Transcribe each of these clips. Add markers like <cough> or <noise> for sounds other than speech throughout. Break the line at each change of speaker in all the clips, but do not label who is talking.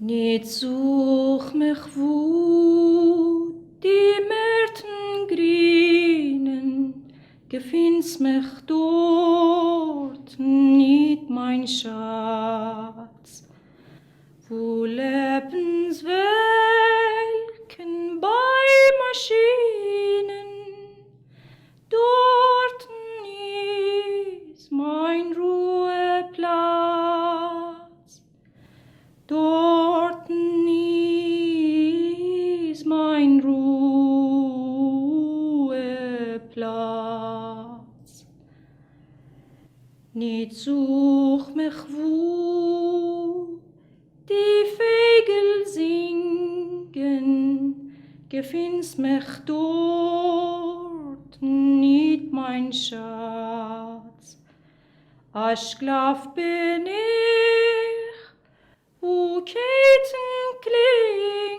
Nicht such mich wo die Märten grünen, gefind's mich dort, nicht mein Schatz. Wo Lebenswelken bei Maschinen, dort Such mich wo die Vögel singen, gefind's mich dort nicht mein Schatz. Aschglaf bin ich, wo Ketten klingen,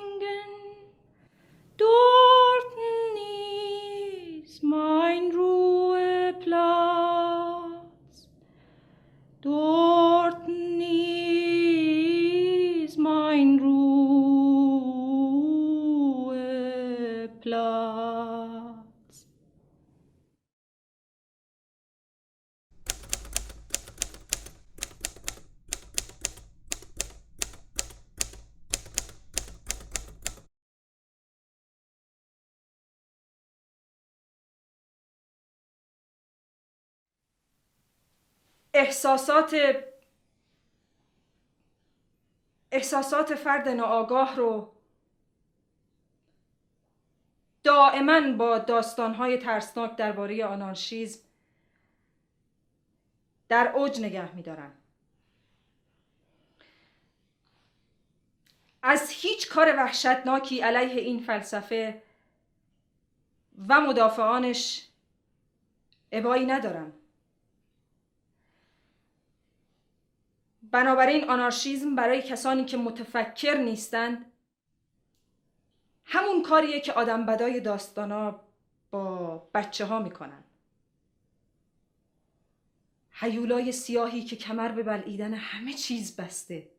احساسات احساسات فرد ناآگاه رو دائما با داستانهای ترسناک درباره آنارشیزم در اوج نگه میدارن. از هیچ کار وحشتناکی علیه این فلسفه و مدافعانش ابایی ندارن بنابراین آنارشیزم برای کسانی که متفکر نیستند همون کاریه که آدم بدای داستانا با بچه ها می‌کنن هیولای سیاهی که کمر به بلعیدن همه چیز بسته.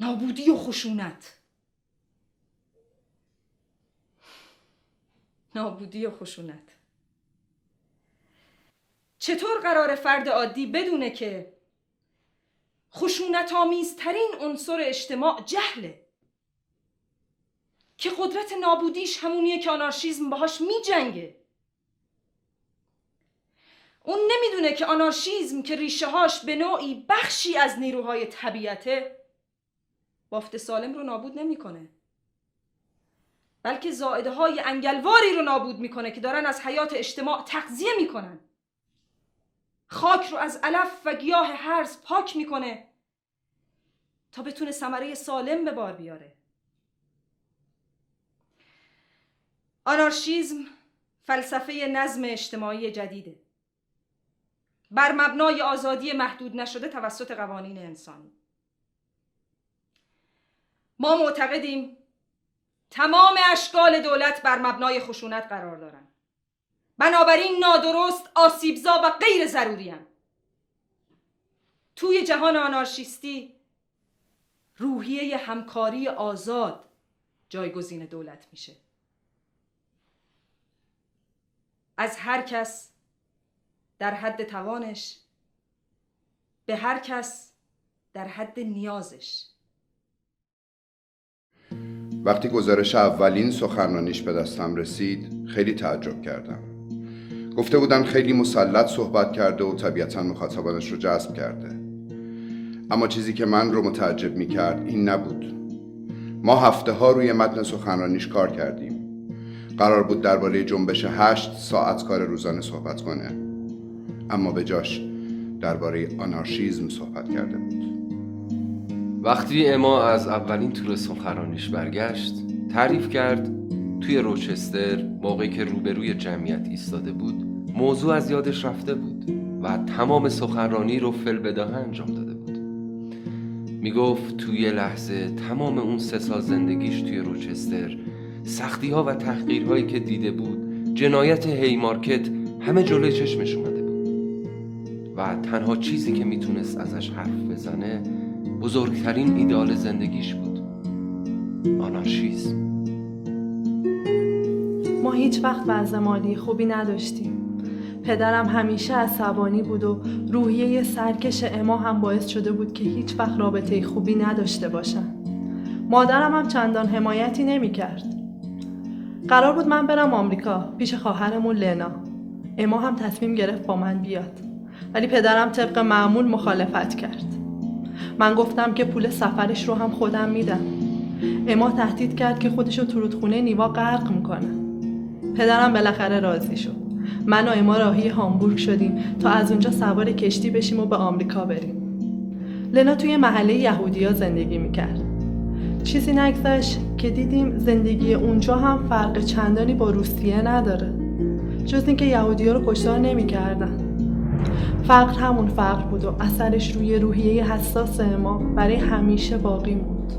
نابودی و خشونت. نابودی و خشونت. چطور قرار فرد عادی بدونه که خشونت آمیزترین عنصر اجتماع جهله. که قدرت نابودیش همونیه که آنارشیزم باهاش می جنگه اون نمی‌دونه که آنارشیزم که ریشه هاش به نوعی بخشی از نیروهای طبیعته بافت سالم رو نابود نمی‌کنه. بلکه زائده های انگلواری رو نابود می‌کنه که دارن از حیات اجتماع تغذیه می‌کنن. خاک رو از علف و گیاه هرز پاک می‌کنه تا بتونه ثمره سالم به بار بیاره. آنارشیزم فلسفه نظم اجتماعی جدیده. بر مبنای آزادی محدود نشده توسط قوانین انسانی. ما معتقدیم تمام اشکال دولت بر مبنای خشونت قرار دارن بنابراین نادرست آسیبزا و غیر ضروری هن. توی جهان آنارشیستی روحیه همکاری آزاد جایگزین دولت میشه. از هر کس در حد توانش به هر کس در حد نیازش.
وقتی گزارش اولین سخنرانیش به دستم رسید خیلی تعجب کردم. گفته بودن خیلی مسلط صحبت کرده و طبیعتا مخاطبانش رو جذب کرده. اما چیزی که من رو متعجب می کرد این نبود. ما هفته ها روی متن سخنرانیش کار کردیم. قرار بود درباره جنبش هشت ساعت کار روزانه صحبت کنه. اما به جاش درباره آنارشیزم صحبت کرده بود.
وقتی اما از اولین تور سخنرانیش برگشت تعریف کرد توی روچستر موقعی که روبروی جمعیت ایستاده بود موضوع از یادش رفته بود و تمام سخنرانی رو فل بداهه انجام داده بود. می‌گفت توی یه لحظه تمام اون سه سال زندگیش توی روچستر سختی ها و تحقیرهایی که دیده بود جنایت هی مارکت همه جلوی چشمش اومده بود. و تنها چیزی که می‌تونست ازش حرف بزنه بزرگترین ایدال زندگیش بود. آنارشیزم
هیچ وقت وضع مالی خوبی نداشتیم. پدرم همیشه عصبانی بود و روحیه سرکش اما هم باعث شده بود که هیچ وقت رابطه خوبی نداشته باشن. مادرم هم چندان حمایتی نمی کرد. قرار بود من برم آمریکا پیش خواهرمون لنا. اما هم تصمیم گرفت با من بیاد. ولی پدرم طبق معمول مخالفت کرد. من گفتم که پول سفرش رو هم خودم میدم. اما تهدید کرد که خودشو تو رودخونه نیوا غرق می‌کنه. پدرم بالاخره راضی شد. من و اما راهی هامبورگ شدیم تا از اونجا سوار کشتی بشیم و به آمریکا بریم. لنا توی محله یهودیا زندگی می‌کرد. چیزی نگذشت که دیدیم زندگی اونجا هم فرق چندانی با روسیه نداره. جز اینکه یهودیا رو کشتار نمی‌کردن. فقر همون فقر بود و اثرش روی روحیه حساس ما برای همیشه باقی موند.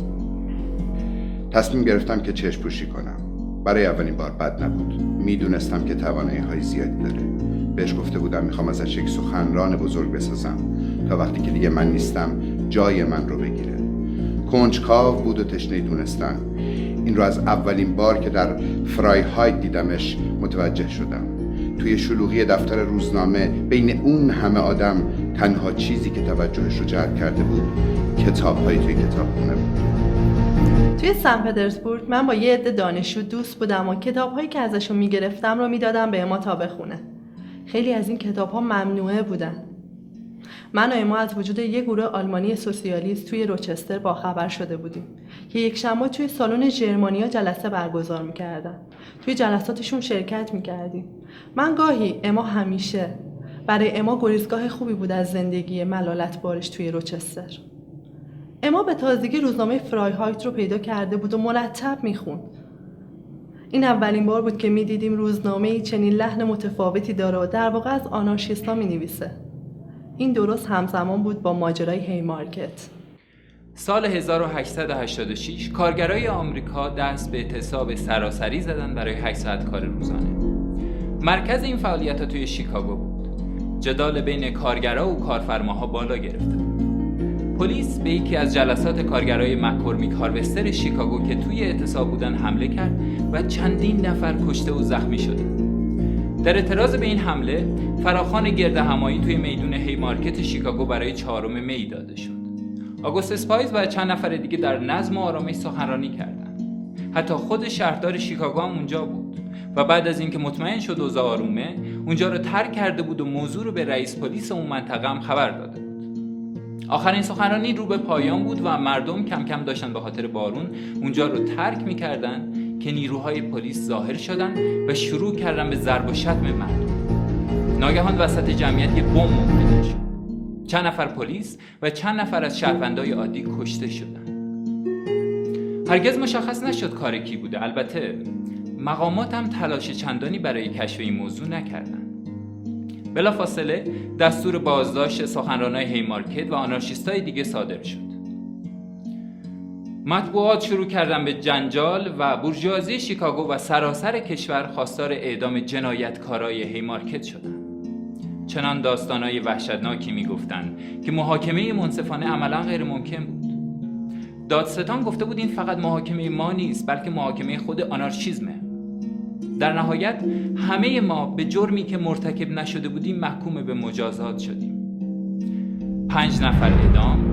تصمیم گرفتم که چشم پوشی کنم. برای اولین بار بد نبود. می‌دونستم که توانایی های زیادی داره. بهش گفته بودم می‌خوام ازش یک سخنران بزرگ بسازم تا وقتی که دیگه من نیستم جای من رو بگیره. کنجکاو بود و تشنه دونستن این رو از اولین بار که در فرای هاید دیدمش متوجه شدم. توی شلوغی دفتر روزنامه بین اون همه آدم تنها چیزی که توجهش رو جلب کرده بود کتاب های توی کتابخونه بود.
توی سن پترزبورگ من با یه عده دانشجو دوست بودم و کتابهایی که ازشون می‌گرفتم رو می‌دادم به اما تا بخونه خیلی از این کتاب ها ممنوعه بودن. من و اما از وجود یک گروه آلمانی سوسیالیست توی روچستر با خبر شده بودیم که یک شنبه توی سالن ژرمانیا جلسه برگزار می‌کردن. توی جلساتشون شرکت می‌کردیم. من گاهی اما همیشه برای اما گریزگاه خوبی بود از زندگی ملالت بارش توی روچستر اما به تازگی روزنامه فرایهایت رو پیدا کرده بود و مرتب می‌خوند این اولین بار بود که می‌دیدیم روزنامه چنین لحن متفاوتی داره و در واقع از آنارشیستا می نویسه. این درست همزمان بود با ماجرای هیمارکت
سال 1886 کارگرای آمریکا دست به اعتصاب سراسری زدن برای 8 ساعت کار روزانه. مرکز این فعالیت ها توی شیکاگو بود. جدال بین کارگرا و کارفرماها بالا گرفته بود. پلیس به یکی از جلسات کارگرای مکورمیک هاروستر شیکاگو که توی اعتصاب بودن حمله کرد و چندین نفر کشته و زخمی شده. در اعتراض به این حمله فراخوان گرد همایی توی میدون هیمارکت شیکاگو برای چهارم می داده شد. آگوست اسپایز و چند نفر دیگه در نظم و آرامش سخنرانی کردند. حتی خود شهردار شیکاگو هم اونجا بود و بعد از اینکه مطمئن شد اوضاع آرومه اونجا رو ترک کرده بود و موضوع رو به رئیس پلیس اون منطقه هم خبر داده بود. آخرین سخنرانی رو به پایان بود و مردم کم کم داشتن به خاطر بارون اونجا رو ترک می‌کردن که نیروهای پلیس ظاهر شدن و شروع کردن به ضرب و شتم مردم. ناگهان وسط جمعیت یه بمب منفجر شد. چند نفر پلیس و چند نفر از شهروندای عادی کشته شدن. هرگز مشخص نشد کار کی بوده. البته مقامات هم تلاش چندانی برای کشف این موضوع نکردن بلافاصله دستور بازداشت سخنرانای هیمارکت و آنارشیستای دیگه صادر شد مطبوعات شروع کردن به جنجال و برجوازی شیکاگو و سراسر کشور خواستار اعدام جنایتکارای هیمارکت شدند. چنان داستانای وحشتناکی می‌گفتند که محاکمه منصفانه عملا غیر ممکن بود. دادستان گفته بود این فقط محاکمه ما نیست بلکه محاکمه خود آنارشیزمه. در نهایت همه ما به جرمی که مرتکب نشده بودیم محکوم به مجازات شدیم. پنج نفر اعدام،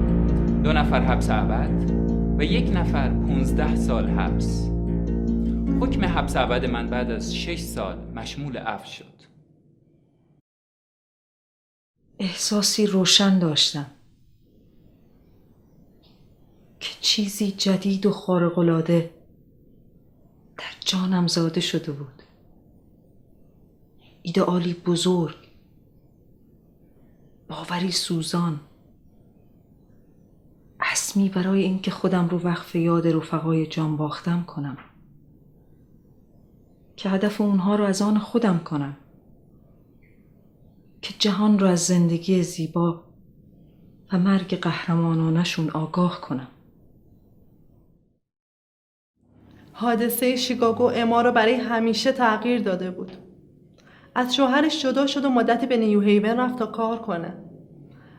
دو نفر حبس ابد، و یک نفر 15 سال حبس حکم حبس ابد من بعد از 6 سال مشمول عفو شد
احساسی روشن داشتم که چیزی جدید و خارق‌العاده در جانم زاده شده بود. ایدئالی بزرگ باوری سوزان. اسمی برای اینکه خودم رو وقف یاد رفقای جان باختم کنم. که هدف اونها رو از آن خودم کنم. که جهان رو از زندگی زیبا و مرگ قهرمانانشون آگاه کنم.
حادثه شیکاگو اما رو برای همیشه تغییر داده بود. از شوهرش جدا شد و مدتی به نیو هیون رفت تا کار کنه.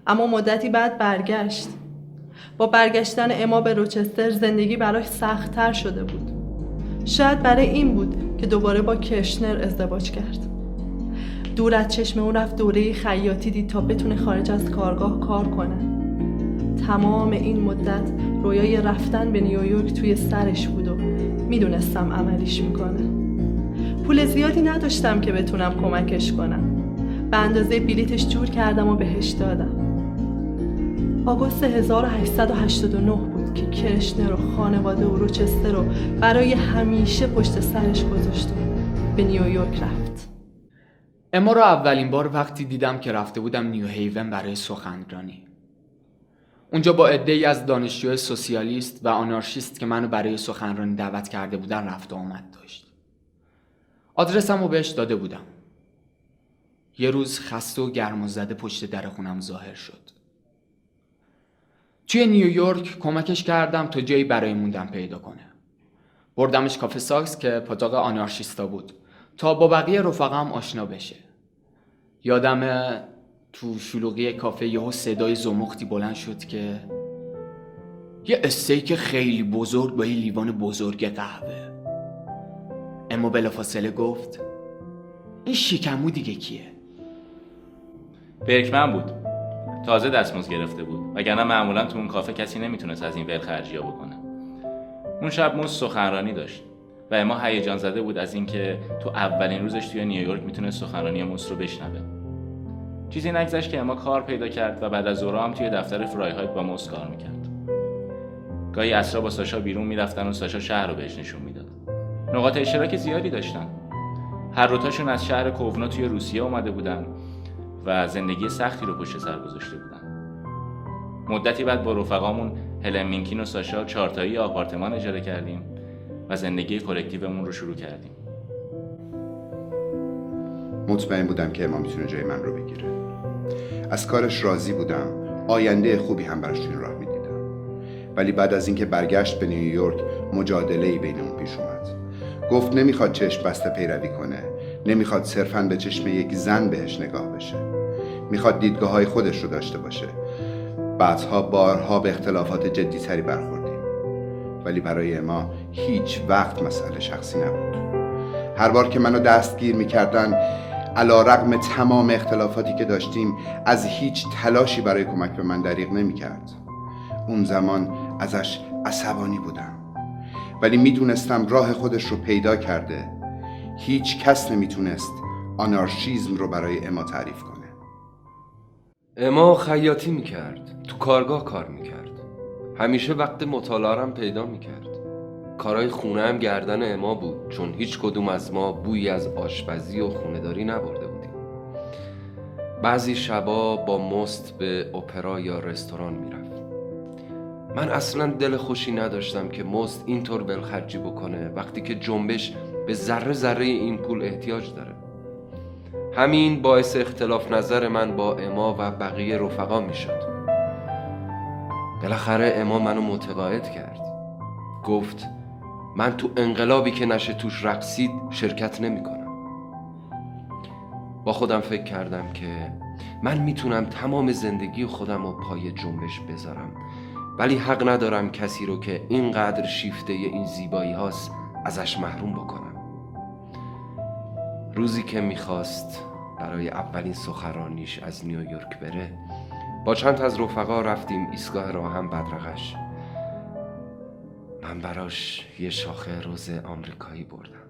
اما مدتی بعد برگشت. با برگشتن اما به روچستر زندگی براش سختتر شده بود. شاید برای این بود که دوباره با کرشنر ازدواج کرد. دور از چشم اون رفت دوره خیاطی دید تا بتونه خارج از کارگاه کار کنه. تمام این مدت رویای رفتن به نیویورک توی سرش بود و می‌دونستم عملیش می‌کنه. پول زیادی نداشتم که بتونم کمکش کنم. به اندازه بلیتش جور کردم و بهش دادم. آگوست 1889 بود که کرشنر و خانواده و روچستر رو برای همیشه پشت سرش گذاشت و به نیویورک رفت.
اما رو اولین بار وقتی دیدم که رفته بودم نیو هیون برای سخنرانی. اونجا با عده‌ای از دانشجوی سوسیالیست و آنارشیست که منو برای سخنرانی دعوت کرده بودن رفت و آمد داشت. آدرسم رو بهش داده بودم. یه روز خسته و گرم و زده پشت در خونم ظاهر شد. توی نیویورک کمکش کردم تا جایی برای موندن پیدا کنه. بردمش کافه ساکس که پاتاق آنارشیستا بود. تا با بقیه رفقام آشنا بشه. یادم تو شلوغی کافه یهو صدای زمختی بلند شد که یه استیک خیلی بزرگ با یه لیوان بزرگ قهوه. اما بلافاصله گفت این شیکمو دیگه کیه؟
برکمن بود. تازه دستمزد گرفته بود. وگرنه معمولا تو اون کافه کسی نمی‌تونست از این ولخرجی ها بکنه. اون شب موس سخنرانی داشت و اما هیجان زده بود از اینکه تو اولین روزش توی نیویورک می‌تونه سخنرانی موس رو بشنوه. چیزی نگذشت که اما کار پیدا کرد و بعد از ظهر هم توی دفتر فرایهایت با موس کار می‌کرد. گاهی اسرا با ساشا بیرون می‌رفتن و ساشا شهر رو بهش نشون می‌داد. نقاط اشتراک زیادی داشتن. هر روتاشون از شهر کوونا توی روسیه اومده بودن و زندگی سختی رو پشت سر گذاشته بودن. مدتی بعد با رفقامون هلن مینکین و ساشا چارتایی آپارتمان اجاره کردیم و زندگی کلکتیومون رو شروع کردیم.
مطمئن بودم که اما می‌تونه جای من رو بگیره. از کارش راضی بودم. آینده خوبی هم براش توی راه می‌دیدم. ولی بعد از اینکه برگشت به نیویورک مجادله ای بینمون پیش اومد. گفت نمی‌خواد چشم بسته پیروی کنه. نمی‌خواد صرفا به چشم یک زن بهش نگاه بشه. می‌خواد دیدگاه های خودش رو داشته باشه. بعدها بارها به اختلافات جدی تری برخوردیم. ولی برای ما هیچ وقت مسئله شخصی نبود. هر بار که منو دستگیر می‌کردن علا رقم تمام اختلافاتی که داشتیم از هیچ تلاشی برای کمک به من دریغ نمی‌کرد. اون زمان ازش عصبانی بودم. ولی می‌دونستم راه خودش رو پیدا کرده. هیچ کس نمی‌تونست آنارشیزم رو برای اما تعریف کنه.
اما خیاطی می‌کرد. تو کارگاه کار می‌کرد. همیشه وقت مطالعه پیدا می‌کرد. کارهای خونه هم گردن اما بود چون هیچ کدوم از ما بویی از آشپزی و خونداری نبرده بودیم. بعضی شبا با مست به اپرا یا رستوران می‌رفت من اصلا دل خوشی نداشتم که مست اینطور بلخرجی بکنه وقتی که جنبش به ذره ذره این پول احتیاج داره. همین باعث اختلاف نظر من با اما و بقیه رفقا می‌شد. بالاخره اما منو متقاعد کرد. گفت من تو انقلابی که نشه توش رقصید شرکت نمی کنم با خودم فکر کردم که من می‌تونم تمام زندگی خودم رو پای جنبش بذارم. ولی حق ندارم کسی رو که اینقدر شیفته این زیبایی هاست ازش محروم بکنم. روزی که می‌خواست برای اولین سخرانیش از نیویورک بره با چند از رفقا رفتیم ایستگاه راهم بدرقش. من براش یه شاخه روز آمریکایی بردم.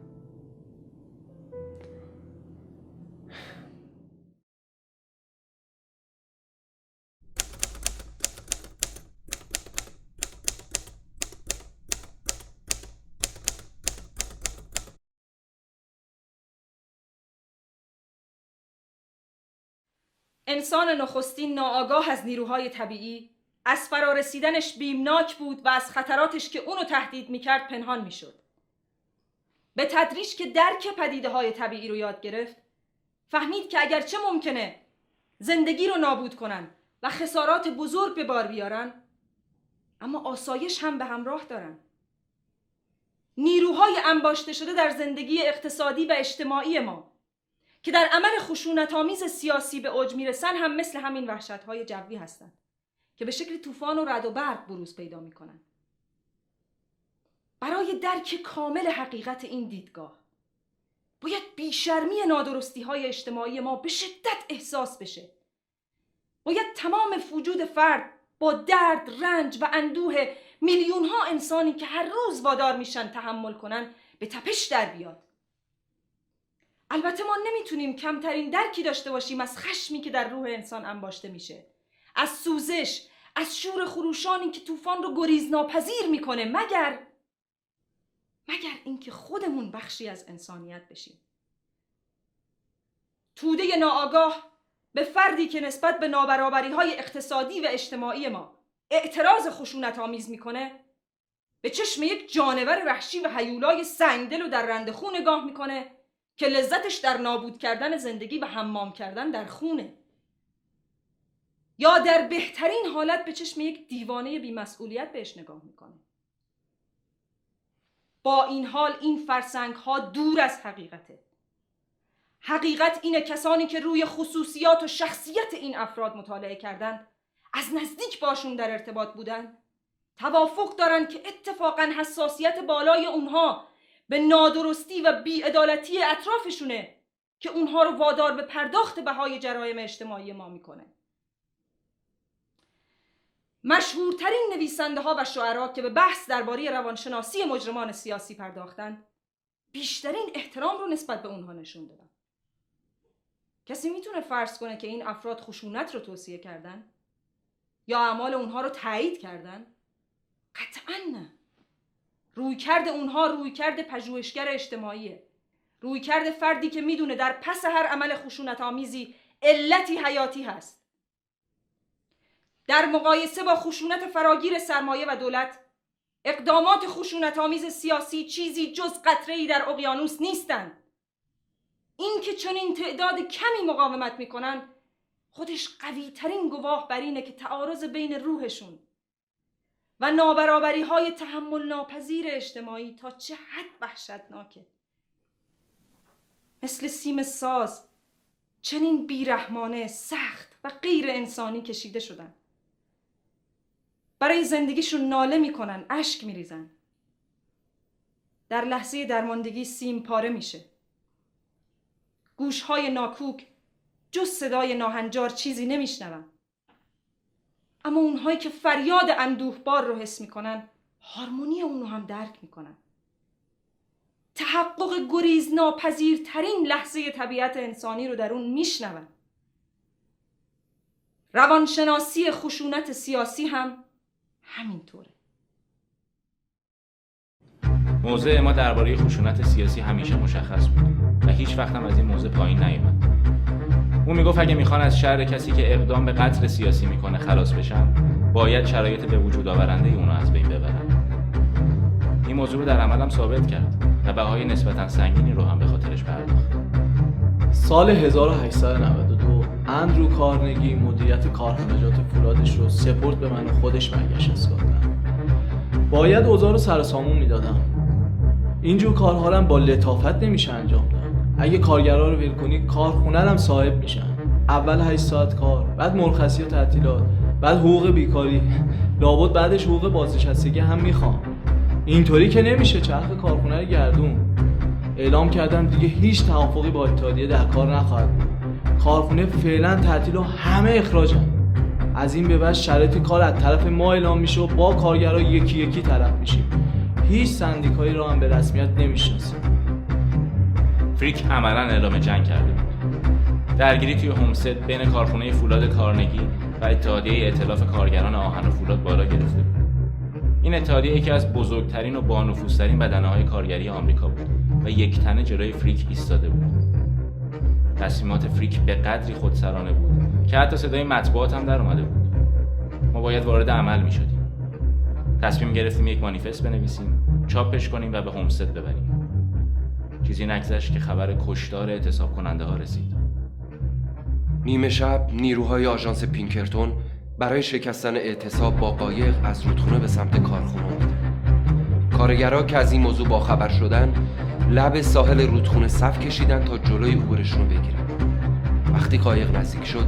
انسان نخستین ناآگاه از نیروهای طبیعی از فرارسیدنش بیمناک بود و از خطراتش که اونو تهدید می‌کرد پنهان می‌شد. به تدریج که درک پدیده های طبیعی رو یاد گرفت فهمید که اگرچه ممکنه زندگی رو نابود کنن و خسارات بزرگ به بار بیارن اما آسایش هم به همراه دارن نیروهای انباشته شده در زندگی اقتصادی و اجتماعی ما که در عمل خشونت آمیز سیاسی به اوج می‌رسن هم مثل همین وحشت های جوی هستند که به شکل طوفان و رد و برق بروز پیدا می‌کنن. برای درک کامل حقیقت این دیدگاه باید بیشرمی نادرستی های اجتماعی ما به شدت احساس بشه. باید تمام وجود فرد با درد، رنج و اندوه میلیون ها انسانی که هر روز وادار میشن تحمل کنن به تپش در بیاد. البته ما نمی‌تونیم کمترین درکی داشته باشیم از خشمی که در روح انسان انباشته میشه. از سوزش از شور خروشانی که طوفان رو گریز ناپذیر می‌کنه مگر؟ مگر اینکه خودمون بخشی از انسانیت بشیم. توده ناآگاه به فردی که نسبت به نابرابری های اقتصادی و اجتماعی ما اعتراض خشونت آمیز می‌کنه به چشم یک جانور وحشی و حیولای سنگدل و در رند خون نگاه می‌کنه که لذتش در نابود کردن زندگی و حمام کردن در خونه. یا در بهترین حالت به چشم یک دیوانه بیمسئولیت بهش نگاه می‌کنه. با این حال این فرسنگ ها دور از حقیقته. حقیقت اینه کسانی که روی خصوصیات و شخصیت این افراد مطالعه کردند از نزدیک باشون در ارتباط بودن توافق دارن که اتفاقا حساسیت بالای اونها به نادرستی و بیعدالتی اطرافشونه که اونها رو وادار به پرداخت بهای جرایم اجتماعی ما می‌کنه. مشهورترین نویسنده ها و شعرا که به بحث درباره روانشناسی مجرمان سیاسی پرداختن بیشترین احترام رو نسبت به اونها نشون دادن. کسی می‌تونه فرض کنه که این افراد خشونت رو توصیه کردن؟ یا اعمال اونها رو تایید کردن؟ قطعا نه. رویکرد اونها رویکرد پژوهشگر اجتماعیه. رویکرد فردی که می‌دونه در پس هر عمل خشونت آمیزی علتی حیاتی هست. در مقایسه با خشونت فراگیر سرمایه و دولت اقدامات خشونت آمیز سیاسی چیزی جز قطره‌ای در اقیانوس نیستند. این که چنین تعداد کمی مقاومت می‌کنن خودش قوی ترین گواه بر اینه که تعارض بین روحشون و نابرابری های تحمل ناپذیر اجتماعی تا چه حد وحشتناکه. مثل سیم ساز چنین بیرحمانه سخت و غیر انسانی کشیده شدن. برای زندگیشون ناله می‌کنن اشک میریزن. در لحظه درماندگی سیم پاره میشه. گوشهای ناکوک جز صدای ناهنجار چیزی نمیشنون. اما اونهایی که فریاد اندوهبار رو حس می‌کنن هارمونی اونو هم درک می‌کنن. تحقق گریز ناپذیرترین لحظه طبیعت انسانی رو در اون میشنون. روانشناسی خشونت سیاسی هم همینطوره.
موضع ما درباره خشونت سیاسی همیشه مشخص بود و هیچ وقت هم از این موضع پایین نیومد. او می‌گفت اگه می‌خوان از شر کسی که اقدام به قتل سیاسی می‌کنه خلاص بشن باید شرایط به وجود آورنده اونو از بین ببرن. این موضوع رو در عملم ثابت کرد و بهای نسبتا سنگینی رو هم به خاطرش پرداخت.
سال 1892 اندرو کارنگی مدیریت کارخانجات فولادش رو سپرد به من و خودش برگشت اسکاتلند باید اوضاع رو سر سامون می‌دادم. اینجور کارها با لطافت نمیشه انجام داد. اگه کارگرا رو ول کنی کارخونه هم صاحب میشن. اول 8 ساعت کار بعد مرخصی و تعطیلات بعد حقوق بیکاری. لابد بعدش حقوق بازنشستگی هم می‌خوام. اینطوری که نمیشه چرخ کارخونه رو گردون. اعلام کردم دیگه هیچ توافقی با اتحادیه در کار نخواهد بود. کارخونه فعلا تعطیل و همه اخراجن. از این به بعد شرایط کار از طرف ما اعلام میشه و با کارگرا یکی یکی طرف میشیم. هیچ سندیکایی رو هم به رسمیت نمی‌شناسیم.
فریک عملا اعلام جنگ کرده بود. درگیری توی هومست بین کارخونه فولاد کارنگی و اتحادیه ائتلاف کارگران آهن و فولاد بالا گرفته بود. این اتحادیه یکی از بزرگترین و بانفوذترین بدنه های کارگری آمریکا بود و یک تنه جلوی فریک ایستاده بود. تصمیمات فریک به قدری خودسرانه بود که حتی صدای مطبوعات هم در اومده بود. ما باید وارد عمل می شدیم تصمیم گرفتیم یک مانیفست بنویسیم چاپش کنیم و به هومست ببریم. چیزی نگذشت که خبر کشتار اعتصاب کننده ها رسید.
نیمه شب نیروهای آژانس پینکرتون برای شکستن اعتصاب با قایق از رودخونه به سمت کارخونه کارگرها که از این موضوع باخبر شدن لب ساحل رودخونه صف کشیدن تا جلوی عبورشون رو بگیرن. وقتی قایق نزدیک شد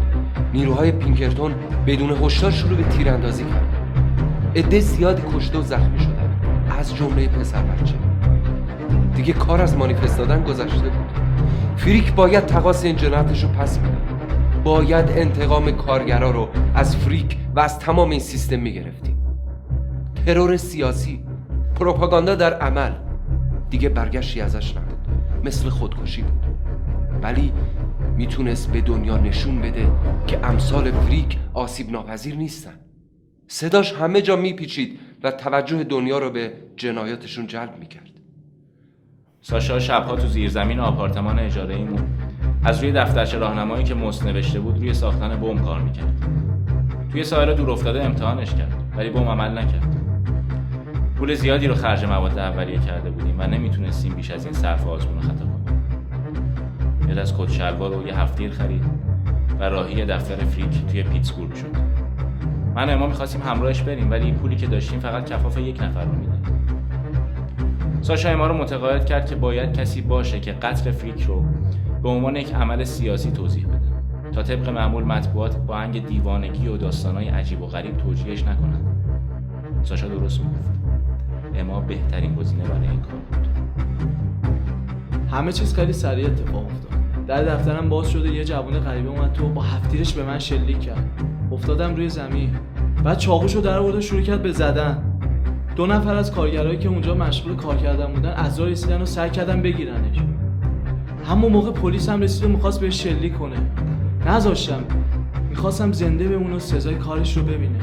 نیروهای پینکرتون بدون هشدار شروع به تیراندازی کردن. عده زیادی کشته و زخمی شدن. از جمله پسر بچه. دیگه کار از مانیفست دادن گذشته بود. فریک باید تقاس این جنایتش رو پس می‌داد باید انتقام کارگرا رو از فریک و از تمام این سیستم می‌گرفتیم. ترور سیاسی پروپاگاندا در عمل. دیگه برگشتی ازش نبود. مثل خودکشی بود. ولی می‌تونست به دنیا نشون بده که امثال فریک آسیب ناپذیر نیستن. صداش همه جا میپیچید و توجه دنیا رو به جنایاتشون جلب می‌کرد.
ساشا شبها تو زیرزمین آپارتمان اجاره ایمون از روی دفترچه راهنمایی که مست نوشته بود روی ساختن بمب کار می‌کرد. توی ساحل دور افتاده امتحانش کرد ولی بمب عمل نکرد. پول زیادی رو خرج مواد اولیه کرده بودیم و نمی‌تونستیم بیش از این صرف آزمون خطا کنیم. یاد از کت شلوار رو یه هفتیر خرید و راهی دفتر فریک توی پیتسبورگ شد. من و اما می‌خواستیم همراهش بریم ولی پولی که داشتیم فقط کفاف یک نفر رو می‌داد. ساشا ما رو متقاعد کرد که باید کسی باشه که قتل فریک رو به عنوان یک عمل سیاسی توضیح بده تا طبق معمول مطبوعات با هنگ دیوانگی و داستانهای عجیب و غریب توجیهش نکنن ساشا درست می‌گفت. اما بهترین گزینه برای این کار بود.
همه چیز خیلی سریع اتفاق افتاد. در دفترم باز شده یه جوون غریبه اومد تو با هفتیرش به من شلیک کرد. افتادم روی زمین. بعد چاقوشو در آورد شروع کرد به زدن. دو نفر از کارگرایی که اونجا مشغول کار کردن بودن از راه رسیدن و سعی کردن بگیرنش. همون موقع پلیس هم رسید و می‌خواست بهش شلیک کنه. نذاشتم. می‌خواستم زنده بمونه و سزای کارش رو ببینه.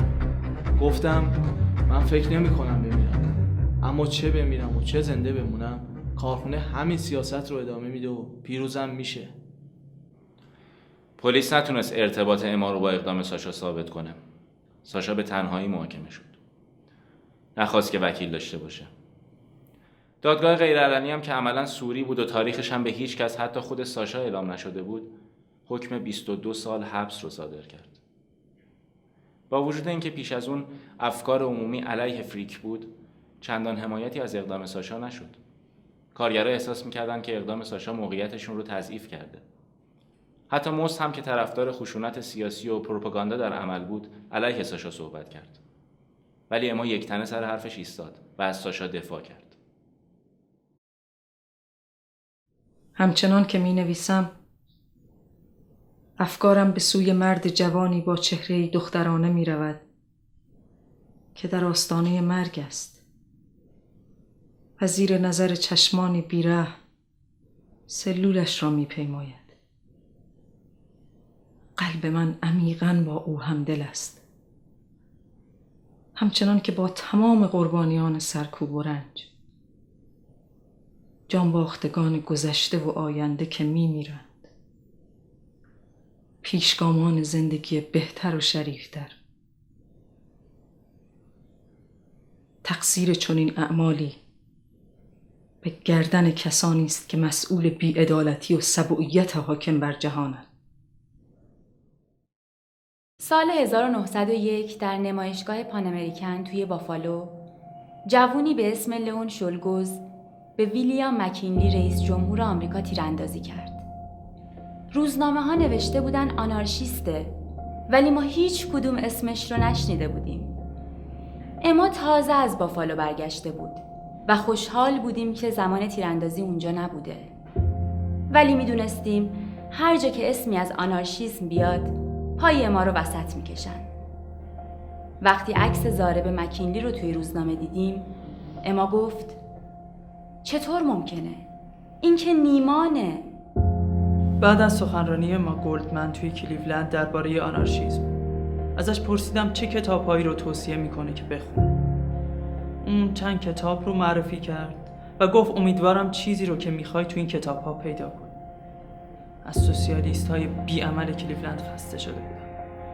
گفتم من فکر نمی کنم بمیرم اما چه بمیرم و چه زنده بمونم کارخونه همین سیاست رو ادامه میده و پیروزم میشه.
پلیس نتونست ارتباط اما رو با اقدام ساشا ثابت کنه. ساشا به تنهایی محاکمه شد. نخواست که وکیل داشته باشه. دادگاه غیرعلنی هم که عملا سوری بود و تاریخش هم به هیچ کس حتی خود ساشا اعلام نشده بود حکم 22 سال حبس رو صادر کرد. با وجود اینکه پیش از اون افکار عمومی علیه فریک بود چندان حمایتی از اقدام ساشا نشد. کارگرها احساس می‌کردن که اقدام ساشا موقعیتشون رو تضعیف کرده. حتی موست هم که طرفدار خشونت سیاسی و پروپاگاندا در عمل بود علیه ساشا صحبت کرد. ولی اما یک تنه سر حرفش ایستاد و از ساشا دفاع کرد.
همچنان که می نویسم افکارم به سوی مرد جوانی با چهره دخترانه می رود که در آستانه مرگ است. و زیر نظر چشمانی بیره سلولش را می پیماید. قلب من عمیقا با او همدل است. همچنان که با تمام قربانیان سرکوب و رنج. جانباختگان گذشته و آینده که می میرند پیشگامان زندگی بهتر و شریفتر تقصیر چنین اعمالی به گردن کسانی است که مسئول بیعدالتی و سبوعیت حاکم بر جهانند
سال 1901 در نمایشگاه پان امریکن توی بافالو جوونی به اسم لئون شلگوز به ویلیام مکینلی رئیس جمهور آمریکا تیراندازی کرد. روزنامه ها نوشته بودن آنارشیسته ولی ما هیچ کدوم اسمش رو نشنیده بودیم. اما تازه از بافالو برگشته بود و خوشحال بودیم که زمان تیراندازی اونجا نبوده. ولی می‌دونستیم هر جا که اسمی از آنارشیسم بیاد پای ما رو وسط می‌کشن. وقتی عکس زارب مکینلی رو توی روزنامه دیدیم اما گفت چطور ممکنه؟ این که نیمانه
بعد از سخنرانی ما گلدمن توی کلیولند درباره آنارشیزم ازش پرسیدم چه کتابهایی رو توصیه می‌کنه که بخونه اون چند کتاب رو معرفی کرد و گفت امیدوارم چیزی رو که می‌خوای تو این کتاب ها پیدا کن از سوسیالیست های بیعمل کلیولند خسته شده بودم.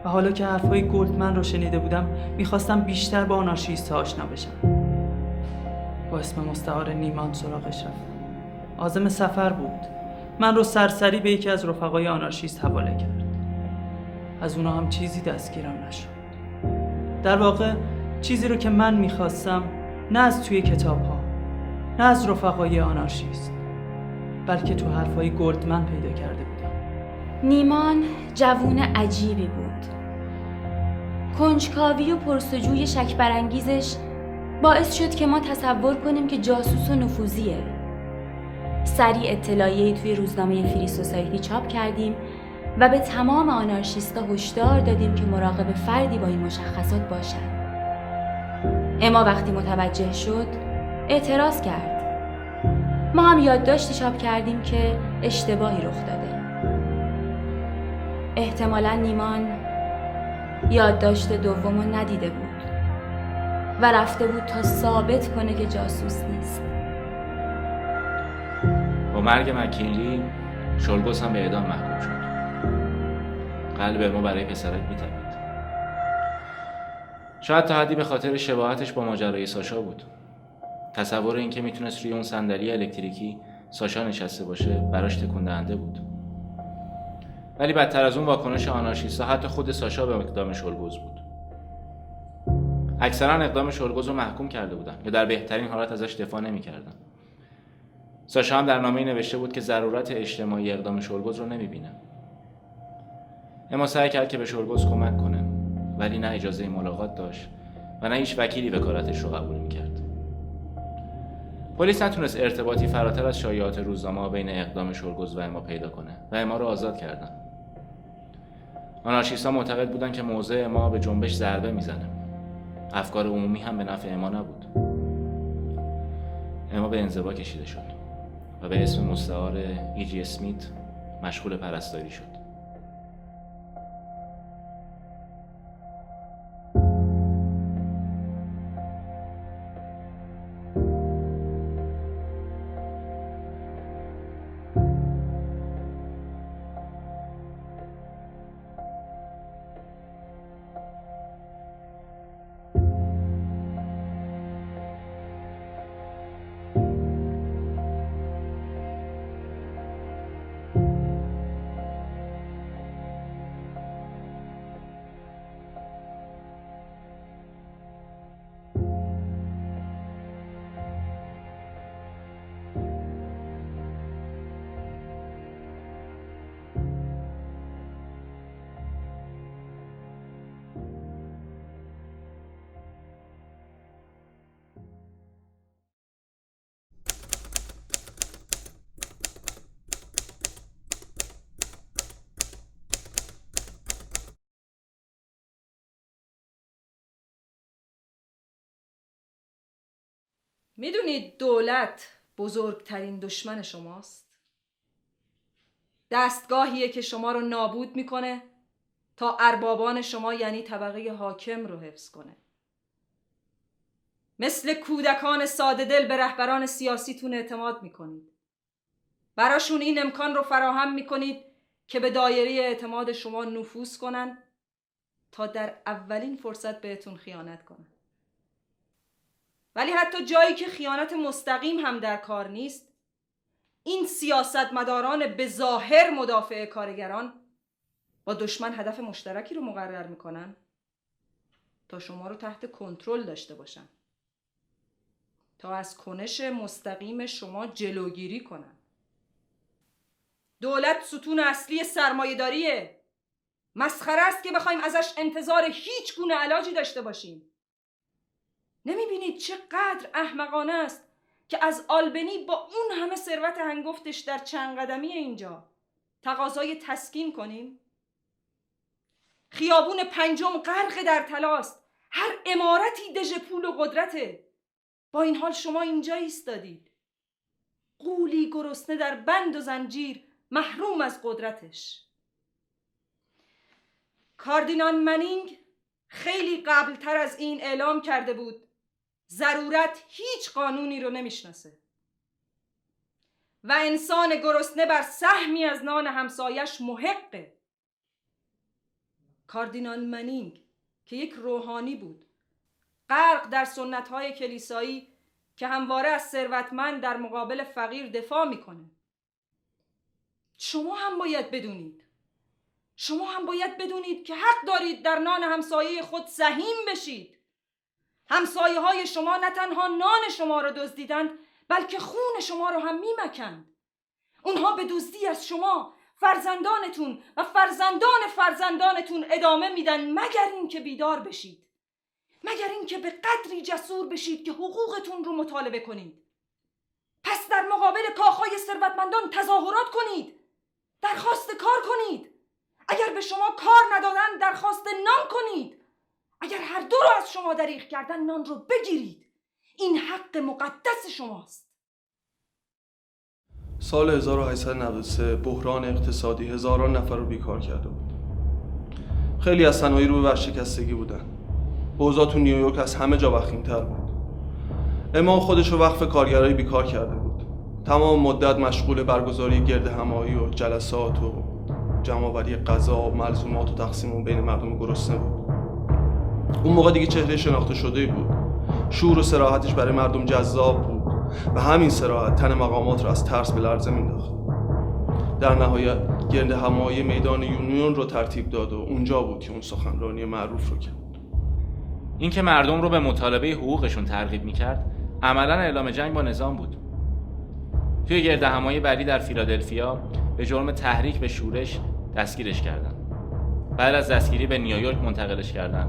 و حالا که حرفهای گلدمن رو شنیده بودم می‌خواستم بیشتر با آنارشیست ها آشنا بشم. با اسم مستعار نیمان سراغش رفتم. آزم سفر بود. من رو سرسری به یکی از رفقای آنارشیست حواله کرد. از اونا هم چیزی دستگیرم نشد. در واقع چیزی رو که من می‌خواستم نه از توی کتاب ها نه از رفقای آنارشیست بلکه تو حرفای گلدمن پیدا کرده بودم.
نیمان جوون عجیبی بود. کنجکاوی و پرسجوی شک برانگیزش باعث شد که ما تصور کنیم که جاسوس و نفوذیه. سریع اطلاعیه توی روزنامه فری سوسایتی چاپ کردیم و به تمام آنارشیستا هشدار دادیم که مراقب فردی با این مشخصات باشد اما وقتی متوجه شد اعتراض کرد. ما هم یادداشتی چاپ کردیم که اشتباهی رخ داده. احتمالا نیمان یادداشت دوم رو ندیده بود و رفته بود تا ثابت کنه که جاسوس نیست.
با مرگ مکینلی شلگوس هم به اعدام محکوم شد. قلب ما برای پسرک میتپید. شاید تا حدی به خاطر شباهتش با ماجرای ساشا بود. تصور اینکه می‌تونست روی اون صندلی الکتریکی ساشا نشسته باشه براش تکون دهنده بود. ولی بدتر از اون واکنش آنارشیستا حتی خود ساشا به اقدام شلگوز بود. اکثرا اقدام شلگوز رو محکوم کرده بودن یا در بهترین حالت ازش دفاع نمی‌کردن. ساشا هم در نامه نوشته بود که ضرورت اجتماعی اقدام شلگوز رو نمی‌بینه. اما سعی کرد که به شلگوز کمک کنه. ولی نه اجازه ملاقات داشت و نه هیچ وکیلی وکالتش رو قبول می‌کرد. پلیس نتونست ارتباطی فراتر از شایعات روزنامه بین اقدام شلگوز و اما پیدا کنه و اما رو آزاد کردن. آنارشیستها معتقد بودن که موضع اما به جنبش ضربه می‌زنه. افکار عمومی هم به نفع اما نبود. اما به انزوا کشیده شد و به اسم مستعار ایجی اسمیت مشغول پرستاری شد.
می‌دونید دولت بزرگترین دشمن شماست؟ دستگاهیه که شما رو نابود می‌کنه تا اربابان شما یعنی طبقه حاکم رو حفظ کنه. مثل کودکان ساده دل به رهبران سیاسیتون اعتماد می‌کنید. براشون این امکان رو فراهم می‌کنید که به دایره اعتماد شما نفوذ کنن تا در اولین فرصت بهتون خیانت کنن. ولی حتی جایی که خیانت مستقیم هم در کار نیست این سیاستمداران به ظاهر مدافع کارگران با دشمن هدف مشترکی رو مقرر می‌کنن تا شما رو تحت کنترل داشته باشن. تا از کنش مستقیم شما جلوگیری کنن. دولت ستون اصلی سرمایهداریه. مسخره است که بخوایم ازش انتظار هیچ گونه علاجی داشته باشیم. نمی‌بینید چقدر احمقانه است که از آلبنی با اون همه ثروت هنگفتش در چند قدمی اینجا. تقاضای تسکین کنیم. خیابون پنجم غرق در تلاست هر امارتی دژ پول و قدرته. با این حال شما اینجا ایستادید. قولی گرسنه در بند و زنجیر محروم از قدرتش. کاردینان منینگ خیلی قبلتر از این اعلام کرده بود. ضرورت هیچ قانونی رو نمی‌شناسه. و انسان گرسنه بر سهمی از نان همسایش محقه کاردینال منینگ که یک روحانی بود غرق در سنت های کلیسایی که همواره از ثروتمند در مقابل فقیر دفاع می‌کنه. شما هم باید بدونید. شما هم باید بدونید که حق دارید در نان همسایه خود سهیم بشید. همسایه های شما نه تنها نان شما را دزدیدند بلکه خون شما را هم میمکند. اونها به دزدی از شما فرزندانتون و فرزندان فرزندانتون ادامه میدن مگر اینکه بیدار بشید. مگر اینکه به قدری جسور بشید که حقوقتون رو مطالبه کنید. پس در مقابل کاخهای ثروتمندان تظاهرات کنید. درخواست کار کنید. اگر به شما کار ندادن درخواست نان کنید. اگر هر دو رو از شما دریغ کردن نان رو بگیرید. این حق مقدس شماست.
سال 1893 بحران اقتصادی هزاران نفر رو بیکار کرده بود. خیلی از صنایع رو به ورشکستگی بودن. اوضاع تو نیویورک از همه جا وخیمتر بود. امام خودش رو وقف کارگرای بیکار کرده بود. تمام مدت مشغول برگزاری گرد همایی و جلسات و جمعآوری غذا و ملزومات و تقسیم بین مردم گرسنه بود. اون موقع دیگه چهره شناخته شده بود. شور و سراحتش برای مردم جذاب بود و همین سراحت تن مقامات رو از ترس به لرزه مینداخت در نهایت گرد همایی میدان یونیون رو ترتیب داد و اونجا بود که اون سخنرانی معروف رو کرد.
اینکه مردم رو به مطالبه حقوقشون ترغیب می‌کرد عملا اعلام جنگ با نظام بود. توی گرد همایی بعدی در فیلادلفیا به جرم تحریک به شورش دستگیرش کردن. بعد از دستگیری به نیویورک منتقلش کردن.